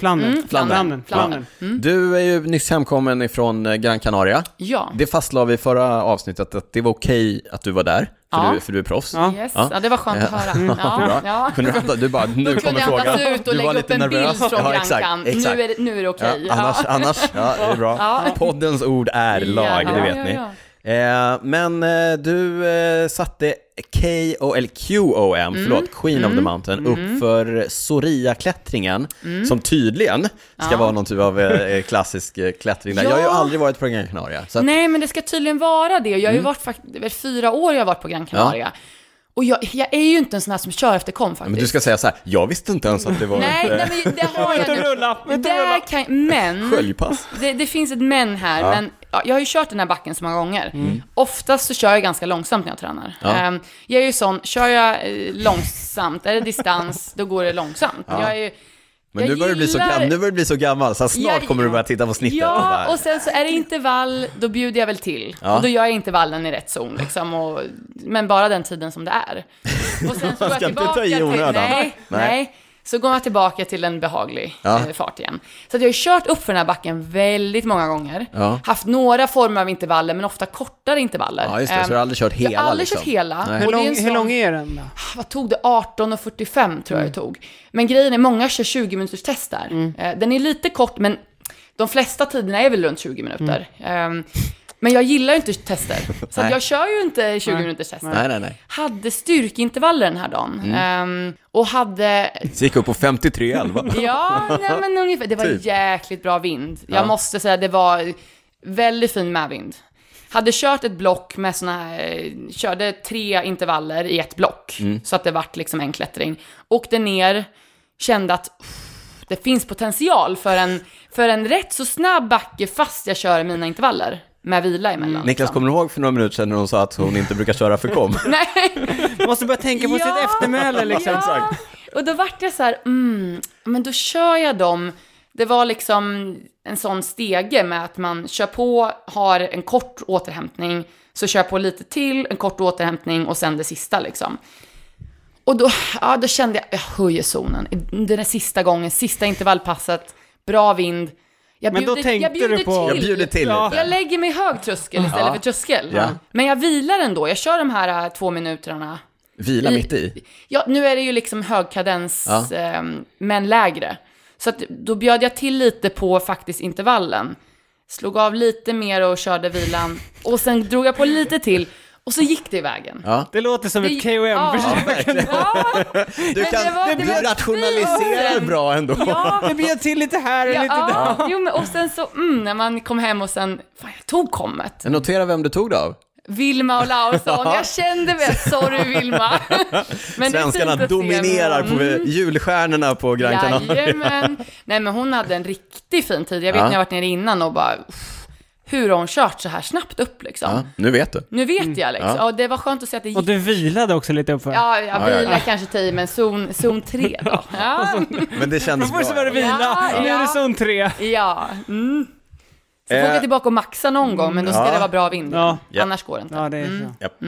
Flandern. Mm, Flandern. Flandern. Flandern. Mm. Du är ju nyss hemkommen ifrån eh, Gran Canaria. Ja, Det fastlade vi i förra avsnittet att det var okej att du var där, för, Ja. du, för du är proffs. Ja. yes. Ja. ja. det var skönt att höra. Ja, Bra. ja. Kunde du, du bara, nu Då kommer kunde jag frågan. andas ut och du var lägga upp lite en bild nervös. från ja, exakt, exakt. Nu är det, nu är det okej. Ja, annars, annars, ja, det är bra. Ja. Poddens ord är lag, Ja, det ja, vet ja, ni. ja. Eh, men eh, du eh, satte KO, eller QOM, Mm. förlåt, Queen of the Mountain, upp för Soria-klättringen, som tydligen ska Mm. Ja. vara någon typ av eh, klassisk eh, klättring där. Jag har ju Ja. aldrig varit på Gran Canaria. Så att, Nej, men det ska tydligen vara det. Jag har ju Mm. varit fakt- det är väl fyra år jag har varit på Gran Canaria. Och jag, jag är ju inte en sån här som kör efter kom faktiskt. men du ska säga så här, jag visste inte ens att det var Nej, ett nej men det har jag nu. rulla! Rulla! kan, men, sköljpass. det, det finns ett men här, Ja. men ja, jag har ju kört den här backen så många gånger. Oftast så kör jag ganska långsamt när jag tränar. Ja. Ehm, jag är ju sån, kör jag eh, långsamt, är det distans, då går det långsamt. Ja. Jag är ju, Men jag nu börjar, du bli så gillar- gammal, nu börjar du bli så gammal, så snart Jag- kommer du börja titta på snittet. Ja, bara, och sen så är det intervall, då bjuder jag väl till. Ja. Och då gör jag intervallen i rätt zon liksom, och, men bara den tiden som det är. Och sen så går jag ska inte tillbaka ta i till, nej, Nej. nej. Så går jag tillbaka till en behaglig Ja. eh, fart igen. Så att jag har kört upp för den här backen väldigt många gånger. Ja. Haft några former av intervaller, men ofta kortare intervaller. Ja, just det, så Ehm, du har aldrig kört hela Jag har aldrig liksom. kört hela. Hur lång, en hur sån- lång är den då? vad tog det? 18.45 tror jag det tog. Men grejen är, många kör 20 minuters test där. Eh, Den är lite kort, men de flesta tiderna är väl runt 20 minuter. Ehm, men jag gillar ju inte tester, så att jag kör ju inte 20 Nej. minuters tester. Nej, nej, nej. Hade styrkeintervaller den här dagen. Ehm, och hade Så gick upp på 53,11. Ja, nej, men ungefär. Det var Typ. jäkligt bra vind. Jag Ja. måste säga, det var väldigt fin medvind. Hade kört ett block med såna här, körde tre intervaller i ett block, Mm. så att det vart liksom en klättring. Åkte ner, kände att det finns potential för en, för en rätt så snabb backe fast jag kör mina intervaller. Med vila emellan. Niklas, liksom. kommer du ihåg för några minuter sedan när hon sa att hon inte brukar köra för kom? Nej, Måste börja tänka på sitt eftermäle liksom. Ja, och då vart jag så här, mm, men då kör jag dem. Det var liksom en sån stege med att man kör på, har en kort återhämtning, så kör på lite till, en kort återhämtning och sen det sista liksom. Och då, ja, då kände jag, jag höjer zonen. Den där sista gången, sista intervallpasset, bra vind. Jag Men då bjuder- tänkte jag bjuder du på- Jag bjuder till Ja. lite. jag lägger mig i hög tröskel istället Ja. för tröskel. Ja. Men jag vilar ändå. Jag kör de här äh, två minuterna. Vila mitt i. Ja, nu är det ju liksom högkadens, Ja. ehm, men lägre. Så att då bjöd jag till lite på faktiskt intervallen. Slog av lite mer och körde vilan. Och sen drog jag på lite till. Och så gick det i vägen. Ja. Det låter som ett KOM. Ja, Du, kan, det var- det du var rationaliserar fint. bra ändå. ja, Det bjöd till lite här och ja, lite där. ja. Jo, men och sen så, mm, när man kom hem och sen, fan jag tog kommet. Jag noterar vem du tog det av. Vilma och Lausson, jag kände väl, sorry Vilma. Men det Svenskarna dominerar på Mm. julstjärnorna på Gran Canaria. Jajamän. Nej men hon hade en riktigt fin tid. Jag vet Ja. när jag varit nere innan och bara, uff, hur har hon kört så här snabbt upp liksom? Ja, nu vet du. Nu vet jag liksom. Ja. Och det var skönt att se att det gick. Och du vilade också lite uppför. Ja, jag Ja, ja, vilar ja. kanske 10, men zon, zon 3 då. Ja, Men det kändes först var det bra. vila, Ja, nu är det ja. zon 3. ja. Mm. Så får Eh. jag tillbaka och maxa någon gång, men då ska Ja. det vara bra vind. Annars går det inte. Ja, det är Mm. så. Japp.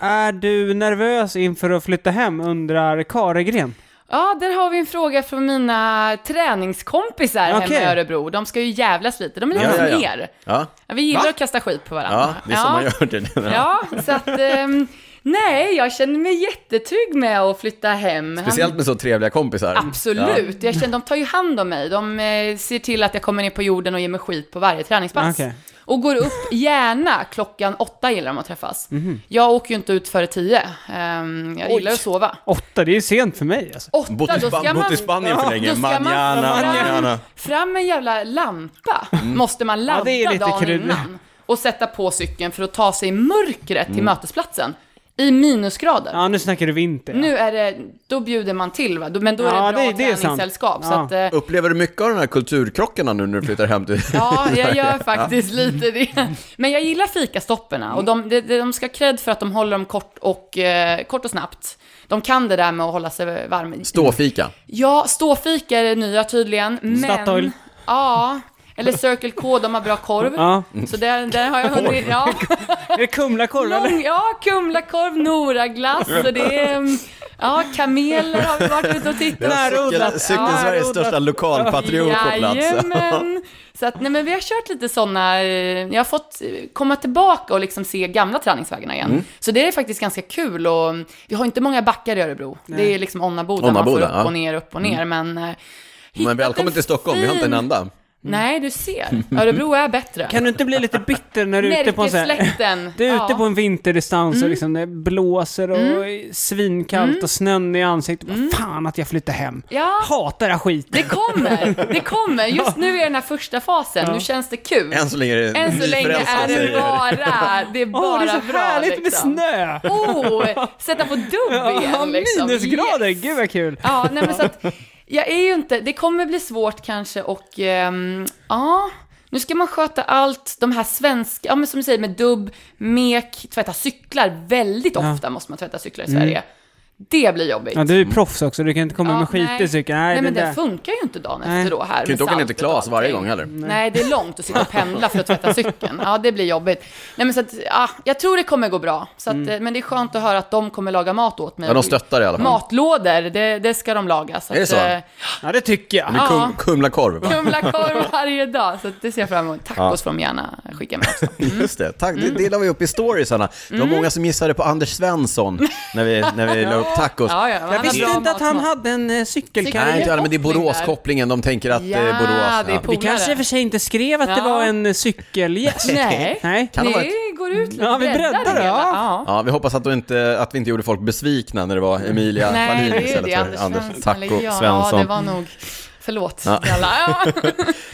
Är du nervös inför att flytta hem, undrar Karegren. Ja, där har vi en fråga från mina träningskompisar hemma Okej. i Örebro. De ska ju jävlas lite. De är lite Ja, som ja, ja. er. Ja, Ja, vi gillar Va? att kasta skit på varandra. ja, det är så man gör det. Ja, så att... ehm, nej, jag känner mig jättetrygg med att flytta hem. Speciellt med så trevliga kompisar. Absolut. Jag känner, de tar ju hand om mig. De eh, ser till att jag kommer ner på jorden och ger mig skit på varje träningspass. Okej. Och går upp gärna klockan åtta gillar de att träffas. Mhm. Jag åker ju inte ut före tio. Ehm, jag Oj. gillar att sova. Åtta, det är sent för mig alltså. Åtta, Bott i, då ska Span- bott i man... Spanien för länge. Då ska man Manana, fram, manana. fram en jävla lampa. Måste man ladda det är lite dagen kryddigt. innan. Och sätta på cykeln för att ta sig i mörkret till mötesplatsen. I minusgrader. Ja, nu snackar du vinter. ja. Nu är det, då bjuder man till va? Då- Men då är det Ja, bra det- det är sant. träningssällskap. Så Ja. att, eh, Upplever du mycket av de här kulturkrockarna nu när du flyttar hem till... ja, jag gör faktiskt lite det. Men jag gillar fikastopperna och de, de, de ska ha cred för att de håller dem kort och, eh, kort och snabbt. De kan det där med att hålla sig varm. Ståfika. Ja, ståfika är det nya tydligen, men... Statoil. Ja, eller Circle K, de har bra korv. Ja. Så där, där har jag hunnit, ja. Är det Kumlakorv eller? Ja, Kumlakorv, Noraglass och det är, mm, ja, kameler har vi varit ute och tittat Närodlat. Cykel, cykel Sveriges Ja, största lokalpatriot på plats. Jajamän. Så att, nej men vi har kört lite sådana, jag har fått eh, komma tillbaka och liksom se gamla träningsvägarna igen. Mm. Så det är faktiskt ganska kul och vi har inte många backar i Örebro. Det är liksom Onnaboda, man får Onnaboda, upp ja. Mm. och ner, upp och ner, men... eh, Men välkommen en till Stockholm, vi har inte en fin- enda. Nej, du ser. Örebro är bättre. Kan du inte bli lite bitter när du är ute på en sån här... Du är ute ja. Mm. på en vinterdistans och liksom det blåser och är svinkallt och snön i ansiktet. Vad fan att jag flyttar hem. Mm. Ja. Hatar det här skiten. Det kommer, det kommer. Just nu är den här första fasen, nu känns det kul. Än så länge är det Än så länge är det bara, det är bara det är så bra härligt liksom. med snö! Oh, sätta på dubb Ja, igen liksom. minusgrader, Yes. gud vad kul! Ja, nej men så att, jag är ju inte, det kommer bli svårt kanske och, ehm, ja, nu ska man sköta allt, de här svenska, ja men som du säger med dubb, mek, tvätta cyklar, väldigt Ja. ofta måste man tvätta cyklar i Sverige. Det blir jobbigt. Ja, du är ju proffs också, du kan inte komma Ja, med skit nej. i cykeln. Nej, Nej, men det det där. funkar ju inte dagen Nej. efter då här Du kan inte åka ner till Klas varje gång heller. Nej, det är långt att sitta och pendla för att tvätta cykeln. Ja, det blir jobbigt. Nej, men så att, ja, jag tror det kommer gå bra. Så att, eh, Men det är skönt att höra att de kommer laga mat åt mig. Ja, de stöttar i alla fall. Matlådor, det, det ska de laga. Så Är det att, så? eh, Ja, det tycker jag. Med Ja. kum, kumlakorv. Kumlakorv varje dag, så att det ser jag fram emot. Tacos får de gärna skicka med också. Just det, tack. Det, det la vi upp i storiesarna. Det Mm. var många som gissade på Anders Svensson när vi, när vi la upp upp tacos. Ja, ja, Jag visste inte att han hade en eh, cykelkarriär. Nej, inte alla, men det är. Borås-kopplingen. De tänker att Ja, eh, Borås... det är Ja. Vi kanske i och för sig inte skrev att det Ja. var en eh, cykelgäst. Nej. Nej. Kan det går ut lite. Ja, vi breddar det hela. ja. ja. Ja, vi hoppas att, du inte, att vi inte gjorde folk besvikna när det var Emilia Nej, Wallin det är istället det. för Anders, Svensson. Taco eller- ja, Svensson. Ja, det var nog... Förlåt. Ja. Ja.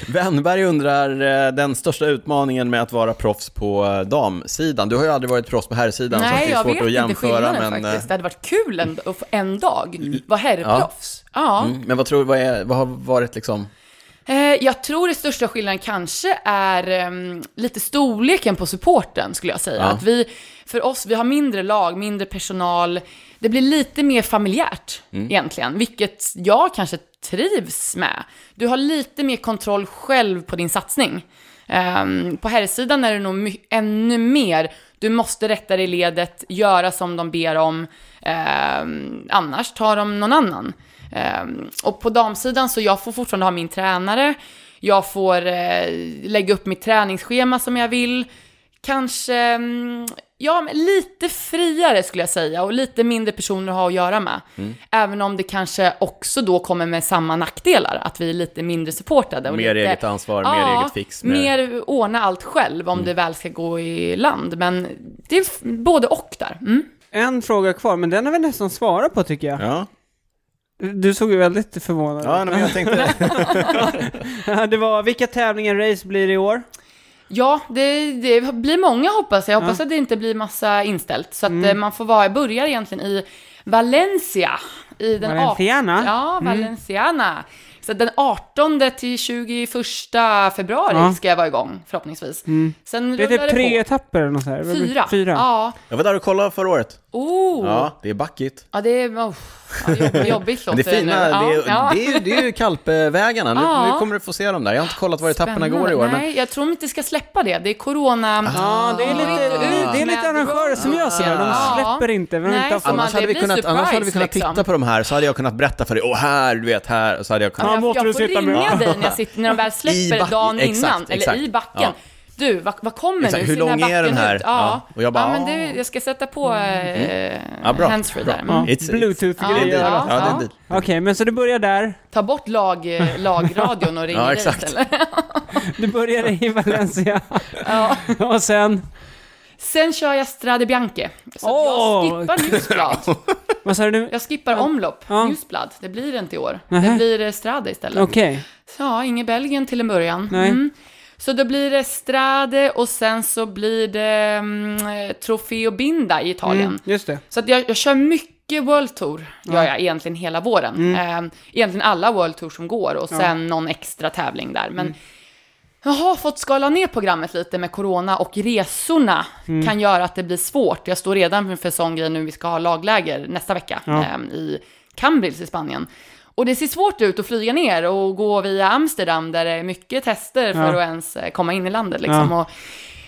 Wennberg undrar eh, den största utmaningen med att vara proffs på eh, damsidan. Du har ju aldrig varit proffs på herrsidan så Nej, det är jag svårt vet att inte jämföra. skillnaden Men, faktiskt. eh, Det hade varit kul en, en dag vara herrproffs. Ja. mm, men vad tror du, vad, är, vad har varit liksom... Jag tror det största skillnaden kanske är ehm, lite storleken på supporten, skulle jag säga. Ja. Att vi, för oss, vi har mindre lag, mindre personal. Det blir lite mer familjärt egentligen, vilket jag kanske trivs med. Du har lite mer kontroll själv på din satsning. Ehm, på herrsidan är det nog my- ännu mer, du måste rätta dig i ledet, göra som de ber om, ehm, annars tar de någon annan. Ehm, och på damsidan så jag får fortfarande ha min tränare, jag får eh, lägga upp mitt träningsschema som jag vill, kanske, mm, ja, men lite friare skulle jag säga och lite mindre personer att ha att göra med. Även om det kanske också då kommer med samma nackdelar, att vi är lite mindre supportade. och Mer lite, eget ansvar, mer Ja, eget fix. Mer... mer ordna allt själv om det väl ska gå i land. Men det är både och där. Mm. En fråga kvar, men den har vi nästan svarat på tycker jag. Ja, Du såg ju väldigt förvånad ja men jag tänkte... ut. Det var, vilka tävlingar race blir det i år? Ja, det, det blir många hoppas jag. Jag hoppas att det inte blir massa inställt. Så att Mm. eh, man får vara, börjar egentligen i Valencia. I den Valenciana? Ja, Valenciana. Så den 18 till 21 februari Ja. ska jag vara igång, förhoppningsvis. Mm. Sen Det är typ tre på. etapper eller något här. Fyra. Fyra. Ja. Jag var där och kollade förra året. Oh. Ja. Ja, det är backigt. det är... Oh. Ja, jobb, jobbigt Men låter det fina, nu. det, är, Ja, det, är, det är ju Kalpevägarna. Nu, Ja. nu kommer du få se dem där. Jag har inte kollat var etapperna går i år. Men... Nej, jag tror inte ska släppa det. Det är corona... Ja, det är lite, Ah. det, det är lite arrangörer som gör sådär. De Ja. släpper inte. Men Nej, inte Annars hade, det vi kunnat, annars hade vi surprise, kunnat titta liksom. på de här, så hade jag kunnat berätta för dig, åh här, du vet här, så hade jag kunnat... Ja, jag, jag du får sitta med. ringa dig när, jag sitter, när de väl släpper back- dagen exakt, innan, eller exakt. i backen. Ja. Du, vad, vad kommer Exakt, nu? hur lång är den här? ut? Ja. Ja. Och jag bara, ja, men "Ah." det, jag ska sätta på eh, Ja, bra. handsfree där. Ja, Mm. It's- Bluetooth-grejer. Ja, Ja, Ja, ja. Okej, men så du börjar där. Ta bort lag, eh, lagradion och ring Ja, exakt. istället. Du börjar i Valencia. Ja. Och sen, Sen kör jag Strade Bianche. Så Åh! jag skippar Newsblad. vad sa du? Jag skippar omlopp. Ja. Newsblad. Det blir det inte i år. Nähä. Det blir eh, Strade istället. Okej. Så, Ja, inget Belgien till en början. Nej. Mm. Så då blir det Strade och sen så blir det mm, Trofeo Binda i Italien. Mm, just det. Så att jag, jag kör mycket World Tour, gör jag egentligen hela våren. Eh, egentligen alla World Tour som går och sen någon extra tävling där. Men jag har fått skala ner programmet lite med corona och resorna kan göra att det blir svårt. Jag står redan för sån grej nu, vi ska ha lagläger nästa vecka Ja. eh, i Cambrils i Spanien. Och det ser svårt ut att flyga ner och gå via Amsterdam där det är mycket tester för Ja. att ens eh, komma in i landet. Liksom. Och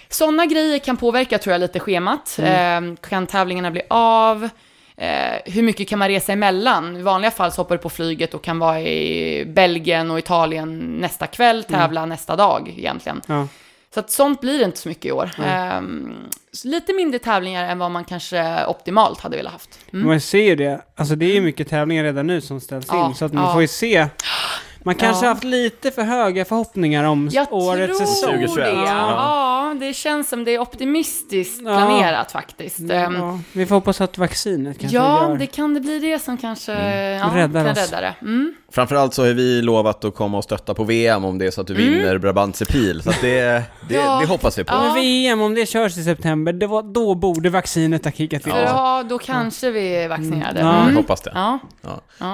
sådana grejer kan påverka tror jag lite schemat. Eh, kan tävlingarna bli av? Eh, hur mycket kan man resa emellan? I vanliga fall så hoppar du på flyget och kan vara i Belgien och Italien nästa kväll, tävla nästa dag egentligen. Ja. Så att sånt blir det inte så mycket i år. Ehm, så lite mindre tävlingar än vad man kanske optimalt hade velat haft. Mm. Man ser ju det. Alltså det är ju mycket tävlingar redan nu som ställs Ja, in. Så att man ja. får ju se. Man kanske Ja. haft lite för höga förhoppningar om Jag årets tror säsong. 2021. det. Ja. Ja, det känns som det är optimistiskt Ja. planerat faktiskt. Ehm, Ja, vi får hoppas att vaccinet kanske Ja, gör. det kan det bli det som kanske Mm. ja, Räddar kan oss. rädda det. Mm. Framförallt så har vi lovat att komma och stötta på VM om det är så att du vinner Brabantse Pil. Så att det, det, Mm. Ja. det hoppas vi på. Ja. Men VM, om det körs i september, det var, då borde vaccinet ha kickat in. Ja, då kanske vi är vaccinerade. Ja. Vi Mm. hoppas det. Ja.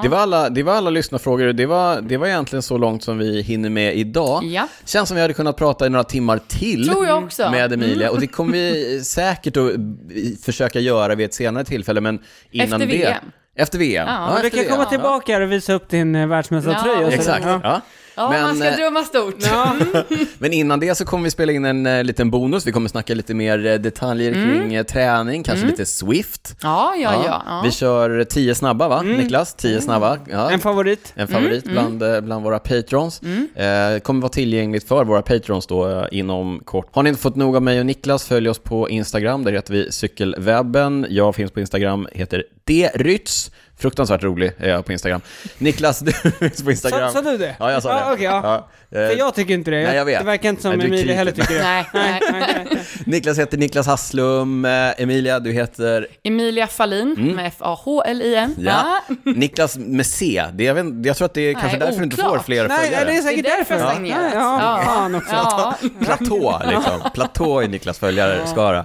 Det, var alla, det var alla lyssnarfrågor. Det var, det var egentligen så långt som vi hinner med idag. ja, Känns som vi hade kunnat prata i några timmar till tror jag också. Mm. med Emilia. Och det kommer vi säkert att försöka göra vid ett senare tillfälle, men innan Efter det... Efter VM. Ja, Ja, Du efter kan komma VM. tillbaka här och visa upp din eh, världsmästartröja. Ja, och exakt. Ja. Ja. Men, man ska eh, drömma stort. Ja. Men innan det så kommer vi spela in en eh, liten bonus. Vi kommer snacka lite mer eh, detaljer kring eh, träning, kanske lite Swift. Ja, ja, ja. ja. Mm. Vi kör tio snabba va, Niklas? Tio snabba. Ja. En favorit. En favorit bland, eh, bland våra patrons. Eh, kommer vara tillgängligt för våra patrons då eh, inom kort. Har ni inte fått nog av mig och Niklas, följ oss på Instagram. Där heter vi Cykelwebben. Jag finns på Instagram, heter drytz. Fruktansvärt rolig är jag på Instagram. Niklas, du finns på Instagram. Sa, sa du det? Ja, jag sa Ja, det. okej, ja. Eh, För jag tycker inte det. Nej, jag vet. Det verkar inte som Nej, Emilia heller tycker det. Nej, nej. nej, nej, nej. Niklas heter Niklas Hasslum. Eh, Emilia, du heter... Emilia Fallin med F-A-H-L-I-N. Mm. Ja. Niklas med C. Det, jag, vet, jag tror att det är kanske därför du inte får fler Nej, följare. det är säkert Det är därför därför. Nej, Ja, Ja. också. Ja. Platå, liksom. Platå i Niklas följare skara.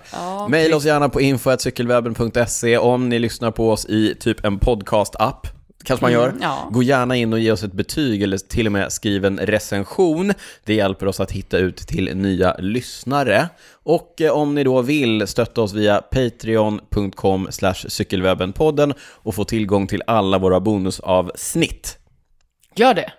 Maila oss gärna på info.cykelwebben.se om ni lyssnar på oss i typ en podcast-app. Kanske man gör. ja. Gå gärna in och ge oss ett betyg eller till och med skriv en recension. Det hjälper oss att hitta ut till nya lyssnare. Och eh, om ni då vill stötta oss via patreon.com cykelwebbenpodden och få tillgång till alla våra bonusavsnitt. Gör det.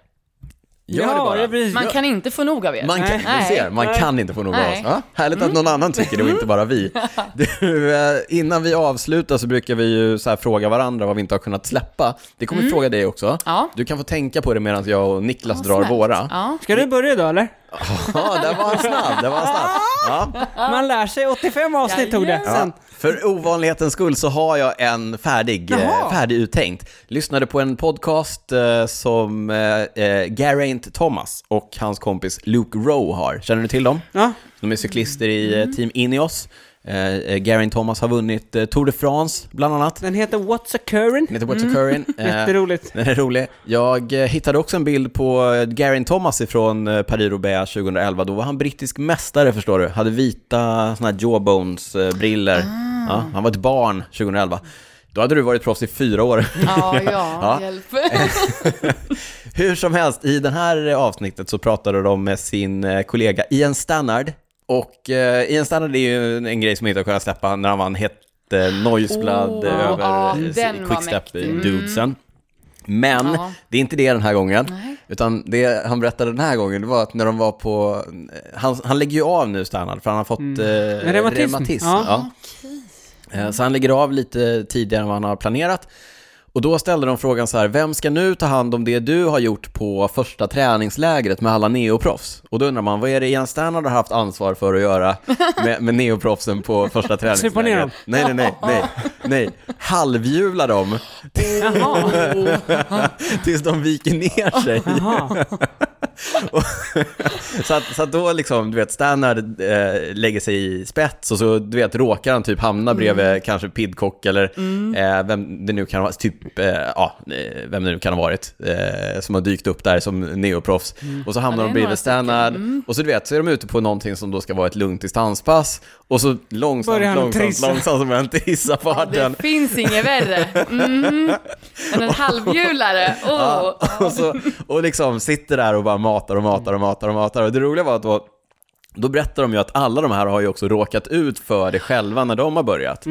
Gör ja, det bara. Man kan inte få nog av er. Man kan, Nej. ser, man Nej. kan inte få nog av oss. Ja, härligt att någon annan tycker det och inte bara vi. Du, eh, innan vi avslutar så brukar vi ju så här fråga varandra vad vi inte har kunnat släppa. Det kommer vi fråga dig också. Ja. Du kan få tänka på det medan jag och Niklas Ja, drar snällt. våra. Ja. Ska du börja då eller? Ja, där var han snabb, där var han snabb. Ja. Man lär sig, 85 avsnitt tog det. Sen. För ovanlighetens skull så har jag en färdig, eh, Jaha. färdig uttänkt. Lyssnade på en podcast eh, som eh, eh, Geraint Thomas och hans kompis Luke Rowe har. Känner du till dem? Ja. De är cyklister i eh, Team Ineos. Eh, eh, Geraint Thomas har vunnit eh, Tour de France, bland annat. Den heter What's Occurring. Den heter What's Occurring. Eh, Jätteroligt. den är rolig. Jag eh, hittade också en bild på eh, Geraint Thomas ifrån eh, Paris-Roubaix 2011. Då var han brittisk mästare, förstår du. Hade vita såna här jawbones-briller. Ja, han var ett barn 2011. Då hade du varit proffs i fyra år. Ja, ja, Ja. hjälp. Hur som helst, i det här avsnittet så pratade de med sin eh, kollega Ian Stannard. Och eh, Ian Stannard är ju en grej som inte har kunnat släppa när han vann hett eh, Noisblad Oh, över ja, eh, den var Quickstep mäktig. Mm. Men Ja. det är inte det den här gången. Nej. Utan det han berättade den här gången, det var att när de var på... Han, han lägger ju av nu Stannard, för han har fått eh, Reumatism. reumatism. Ja. Ja. Eh, Så han lägger av lite tidigare än vad han har planerat. Och då ställde de frågan så här, vem ska nu ta hand om det du har gjort på första träningslägret med alla neoproffs? Och då undrar man, vad är det Jens Stannard har haft ansvar för att göra med, med neoproffsen på första Supa ner dem. träningslägret? Nej, nej, nej, nej, nej. Halvhjula dem tills de viker ner sig. Så att, så att då liksom, du vet, Stannard eh, lägger sig i spets och så, du vet, råkar han typ hamna bredvid kanske Pidcock eller eh, vem det nu kan vara, typ, eh, ja, eh, vem det nu kan ha varit, eh, som har dykt upp där som neoproffs. Och så hamnar Ja, de bredvid stycken. Stannard och så du vet, så är de ute på någonting som då ska vara ett lugnt distanspass och så långsamt, långsamt, långsamt börjar han trissa farten. Det finns inget värre. Mm. Än en halvhjulare. Oh. Ja, och, så, och liksom sitter där och bara matar och matar och matar och matar. Och det roliga var att då, då berättar de ju att alla de här har ju också råkat ut för det själva när de har börjat.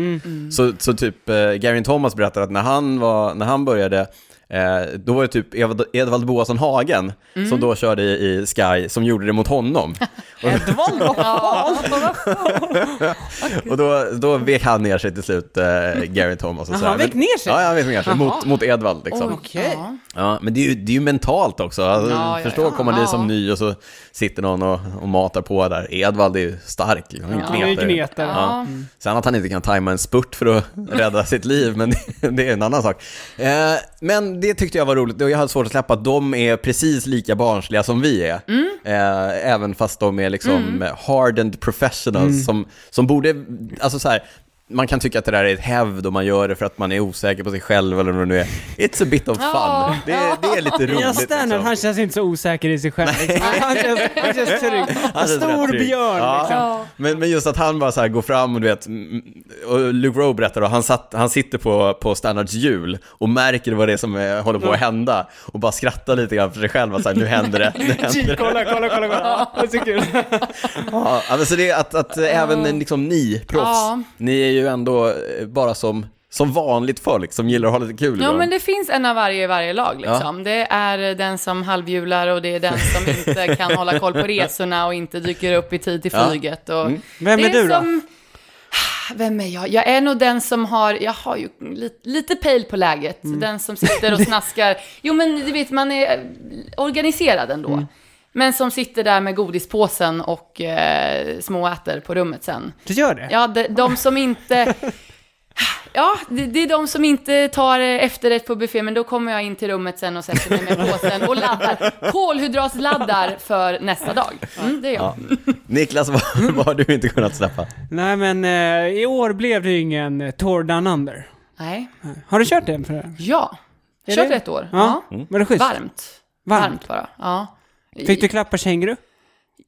Så, så typ eh, Gary Thomas berättar att när han, var, när han började Eh, då var det typ Edvard Boasson Hagen som då körde i, i Sky som gjorde det mot honom. Edvald? Och då, då vek han ner sig till slut, eh, Gary Thomas. Och så han vek ner sig? Ja, han vek ner sig mot, mot Edvald liksom. Okej. ja. Ja, men det är ju, det är ju mentalt också. Alltså, Ja, ja, förstå, ja. komma dit Ja. som ny och så sitter någon och, och matar på där. Edvald är ju stark, liksom. han Ja. Gnetar. Ja. Sen att han inte kan tajma en spurt för att rädda sitt liv, men det, det är en annan sak. Eh, men det tyckte jag var roligt, och jag hade svårt att släppa att de är precis lika barnsliga som vi är. Eh, även fast de är liksom hardened professionals som, som borde, alltså så här, man kan tycka att det där är ett hävd och man gör det för att man är osäker på sig själv eller vad det nu är. It's a bit of fun. Ja. Det, är- det är lite roligt. Ja, Stannard, liksom. han känns inte så osäker i sig själv. Liksom. Han, känns, han känns trygg. Han känns stor trygg. björn Ja. liksom. Ja. Men, men just att han bara så här går fram och du vet, mm, och Luke Rowe berättar då, han, satt, han sitter på, på Standards hjul och märker vad det är som är, håller på att hända och bara skrattar lite grann för sig själv, att så här, nu händer det, nu händer det. Kolla, kolla, kolla, kolla. Det är så kul. Ja, men så det är att, att även liksom ni, proffs, ni är ju ändå eh, bara som som vanligt folk som gillar att ha lite kul Ja, men det finns en av varje i varje lag liksom. Det är den som halvhjular och det är den som inte kan hålla koll på resorna och inte dyker upp i tid till Ja. flyget. Och Vem det är du då? Som... Vem är jag? Jag är nog den som har, jag har ju lite, lite pejl på läget. Mm. Den som sitter och snaskar. Jo men du vet, man är organiserad ändå. Mm. Men som sitter där med godispåsen och eh, småäter på rummet sen. Du gör det? Ja, de, de som inte... Ja, det, det är de som inte tar efterrätt på buffé, men då kommer jag in till rummet sen och sätter mig med påsen och laddar. Kolhydratladdar för nästa dag. Mm, det är jag. Ja. Niklas, vad, vad har du inte kunnat släppa? Nej men eh, i år blev det ju ingen eh, Tour Down Under. Nej. Har du kört den för Ja. Kört det- ett år. Ja. Ja. Var det schysst? Varmt. Varmt. Varmt bara. Ja. Fick du klappa känguru?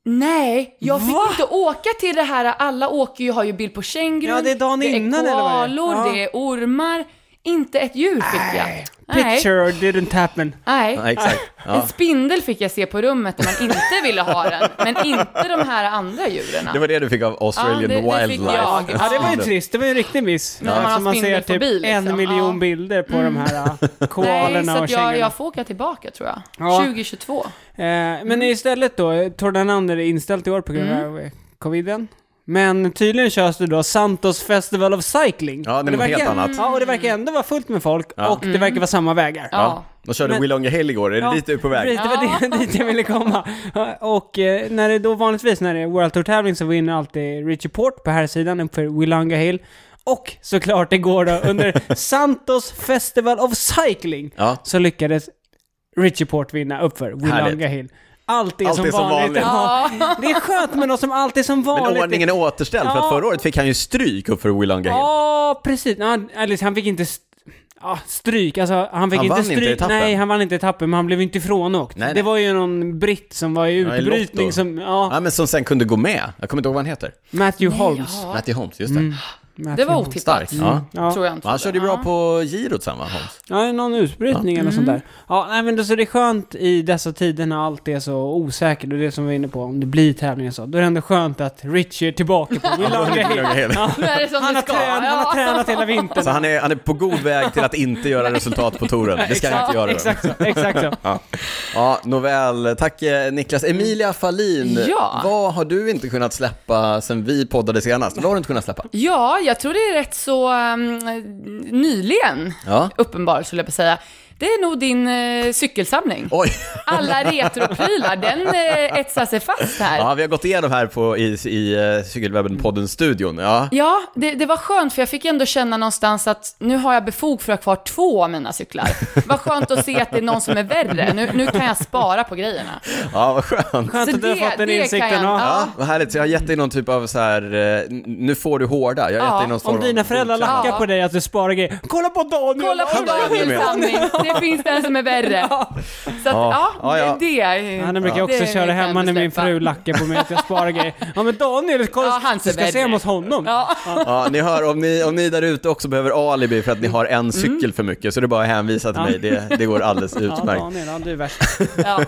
Nej, jag fick Va? inte åka till det här. Alla åker ju, har ju bild på kängurun. Ja, det är dagen innan, Det är eller vad är det? koalor, Ja. det är ormar. Inte ett djur fick jag. Picture didn't happen. Nej. Ja, exakt. En Ja. spindel fick jag se på rummet där man inte ville ha den, men inte de här andra djuren. Det var det du fick av Australian Ja, det- det fick Wildlife. jag. Ja, det var ju Ja. trist. Det var ju en riktig miss. Men om man Så har man ser typ liksom. en miljon Ja. Mm. bilder på de här Nej, koalorna så och att jag, kängurorna. jag får åka tillbaka tror jag. Ja. 2022. Eh, men istället då, Under är inställt i år på grund Mm. av eh, coviden. Men tydligen körs det då Santos Festival of Cycling. Ja, det är Och något helt verkar, annat. Ja, och det verkar ändå vara fullt med folk Ja. och det verkar vara samma vägar. Ja. De körde Men- Willonga Hill igår, är det Ja, dit du är på väg? Precis, det var det, dit jag ville komma. Och eh, när det då vanligtvis när det är World Tour tävling så vinner alltid Richie Port på här sidan uppför Willanga Hill. Och såklart igår då under Santos Festival of Cycling Ja. så lyckades Richie Port vinna uppför Willanga Härligt. Hill. Allt är, Allt som, är som vanligt. vanligt. Ja. Det är skönt med något som alltid är som Men vanligt. ordningen är återställd, för att Ja. förra året fick han ju stryk upp för Hill. Ja, precis. Ja, eller han fick inte ja, stryk. Alltså, han fick Han inte vann inte stryk. etappen. Nej, han vann inte etappen, men han blev inte ifrånåkt. Nej, nej. Det var ju någon britt som var i Ja, i utbrytning som... Ja, Ja, men som sen kunde gå med. Jag kommer inte ihåg vad han heter. Matthew Holmes. Ja, Mm. Matthew Holmes, just det. Matthew det var otippat. Stark. Ja. Ja. Tror jag inte. Han körde ju bra Ja. på girot sen va, Holmes? Ja, någon utbrytning eller sånt Mm. där. Ja, nej men det, så det är skönt i dessa tider när allt är så osäkert och det som vi var inne på, om det blir tävlingar så. Då är det ändå skönt att Richie är tillbaka på Willanga Hill. Ja. Är Han, har ska. trän, han har ja. tränat hela vintern. Så han är, han är på god väg till att inte göra resultat på touren. Det ska han inte göra. Exakt så, exakt så. Ja. ja, nåväl. Tack eh, Niklas. Emilia Fahlin, Ja. vad har du inte kunnat släppa sen vi poddade senast? Vad har du inte kunnat släppa? Ja, jag tror det är rätt så um, nyligen, Ja. uppenbar skulle jag säga. Det är nog din eh, cykelsamling. Oj, Alla retroprylar, den eh, etsar sig fast här. ja, vi har gått igenom här på, i, i uh, Cykelwebben-podden-studion. Ja. Ja, det, det var skönt för jag fick ändå känna någonstans att nu har jag befog för att ha kvar två av mina cyklar. Vad skönt att se att det är någon som är värre. Nu, nu kan jag spara på grejerna. ja, vad skönt. Skönt att du har fått den insikten. jag- ja. Ja, vad härligt. Så jag har gett dig någon typ av så här, eh, nu får du hårda. Jag har Ja, gett dig någon form Om dina föräldrar lackar Ja. på dig att du sparar grejer. Kolla på Daniel! Kolla på Daniel med. Det finns den som är värre. Så att, Ja, ja, ja, ja. det... det Han brukar också det köra kan hemma jag när min släppa. fru lackar på mig att jag sparar grejer. Ja men Daniel, kolla, Ja, han du ser ska se värre. hemma hos honom. Ja. Ja, ni hör, om ni, om ni där ute också behöver alibi för att ni har en cykel för mycket så är det bara att hänvisa till mig. Det, det går alldeles Ja, utmärkt. Daniel, ja, du är värst. Ja.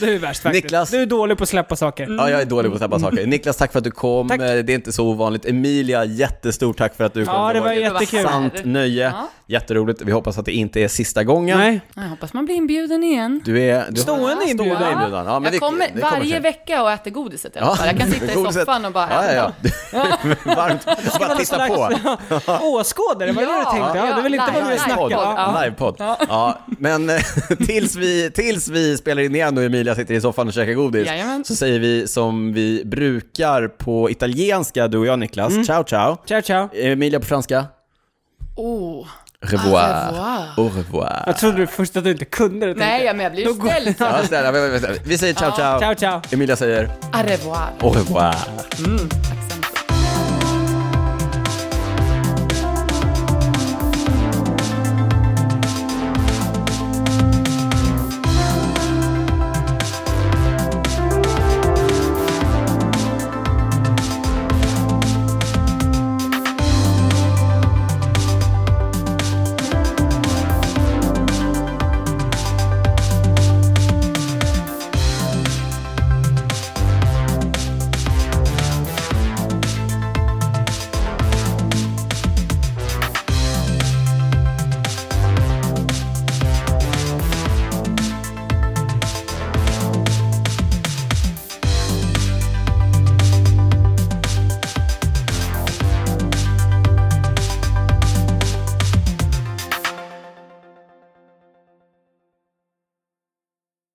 Du är värst faktiskt. Niklas. Du är dålig på att släppa saker. Ja, jag är dålig på att släppa saker. Niklas, tack för att du kom. Tack. Eh, Det är inte så ovanligt. Emilia, jättestort tack för att du kom. Ja, det var jättekul. sant nöje. Ja. Jätteroligt. Vi hoppas att det inte är sista gången. Nej. Jag hoppas man blir inbjuden igen. Du är... Du Stående inbjudan. Stående inbjudan. Ja, men jag det, kommer det kommer varje sig. vecka och äter godiset i alla fall. Jag kan sitta i Godiset. soffan och bara Ja, ja, ja. Varmt. Bara titta på. Åskådare, vad är det du Ja, tänkte? Ja, ja, du vill inte vara med och live, snacka? livepodd, Ja. ja. Livepodd. Ja, men eh, tills vi, tills vi spelar in igen och Emilia sitter i soffan och käkar godis Jajamän. så säger vi som vi brukar på italienska, du och jag Niklas. Mm. Ciao ciao. Ciao, ciao. Emilia på franska. Oh. Revoir. Au revoir. Au revoir. Jag trodde först att du inte kunde det. Nej, jag. ja, men jag blir ju ställd. Ja, snälla, vi- säger ciao ciao. Ciao, ciao. Emilia säger Au revoir. au revoir. Mm, tack så mycket.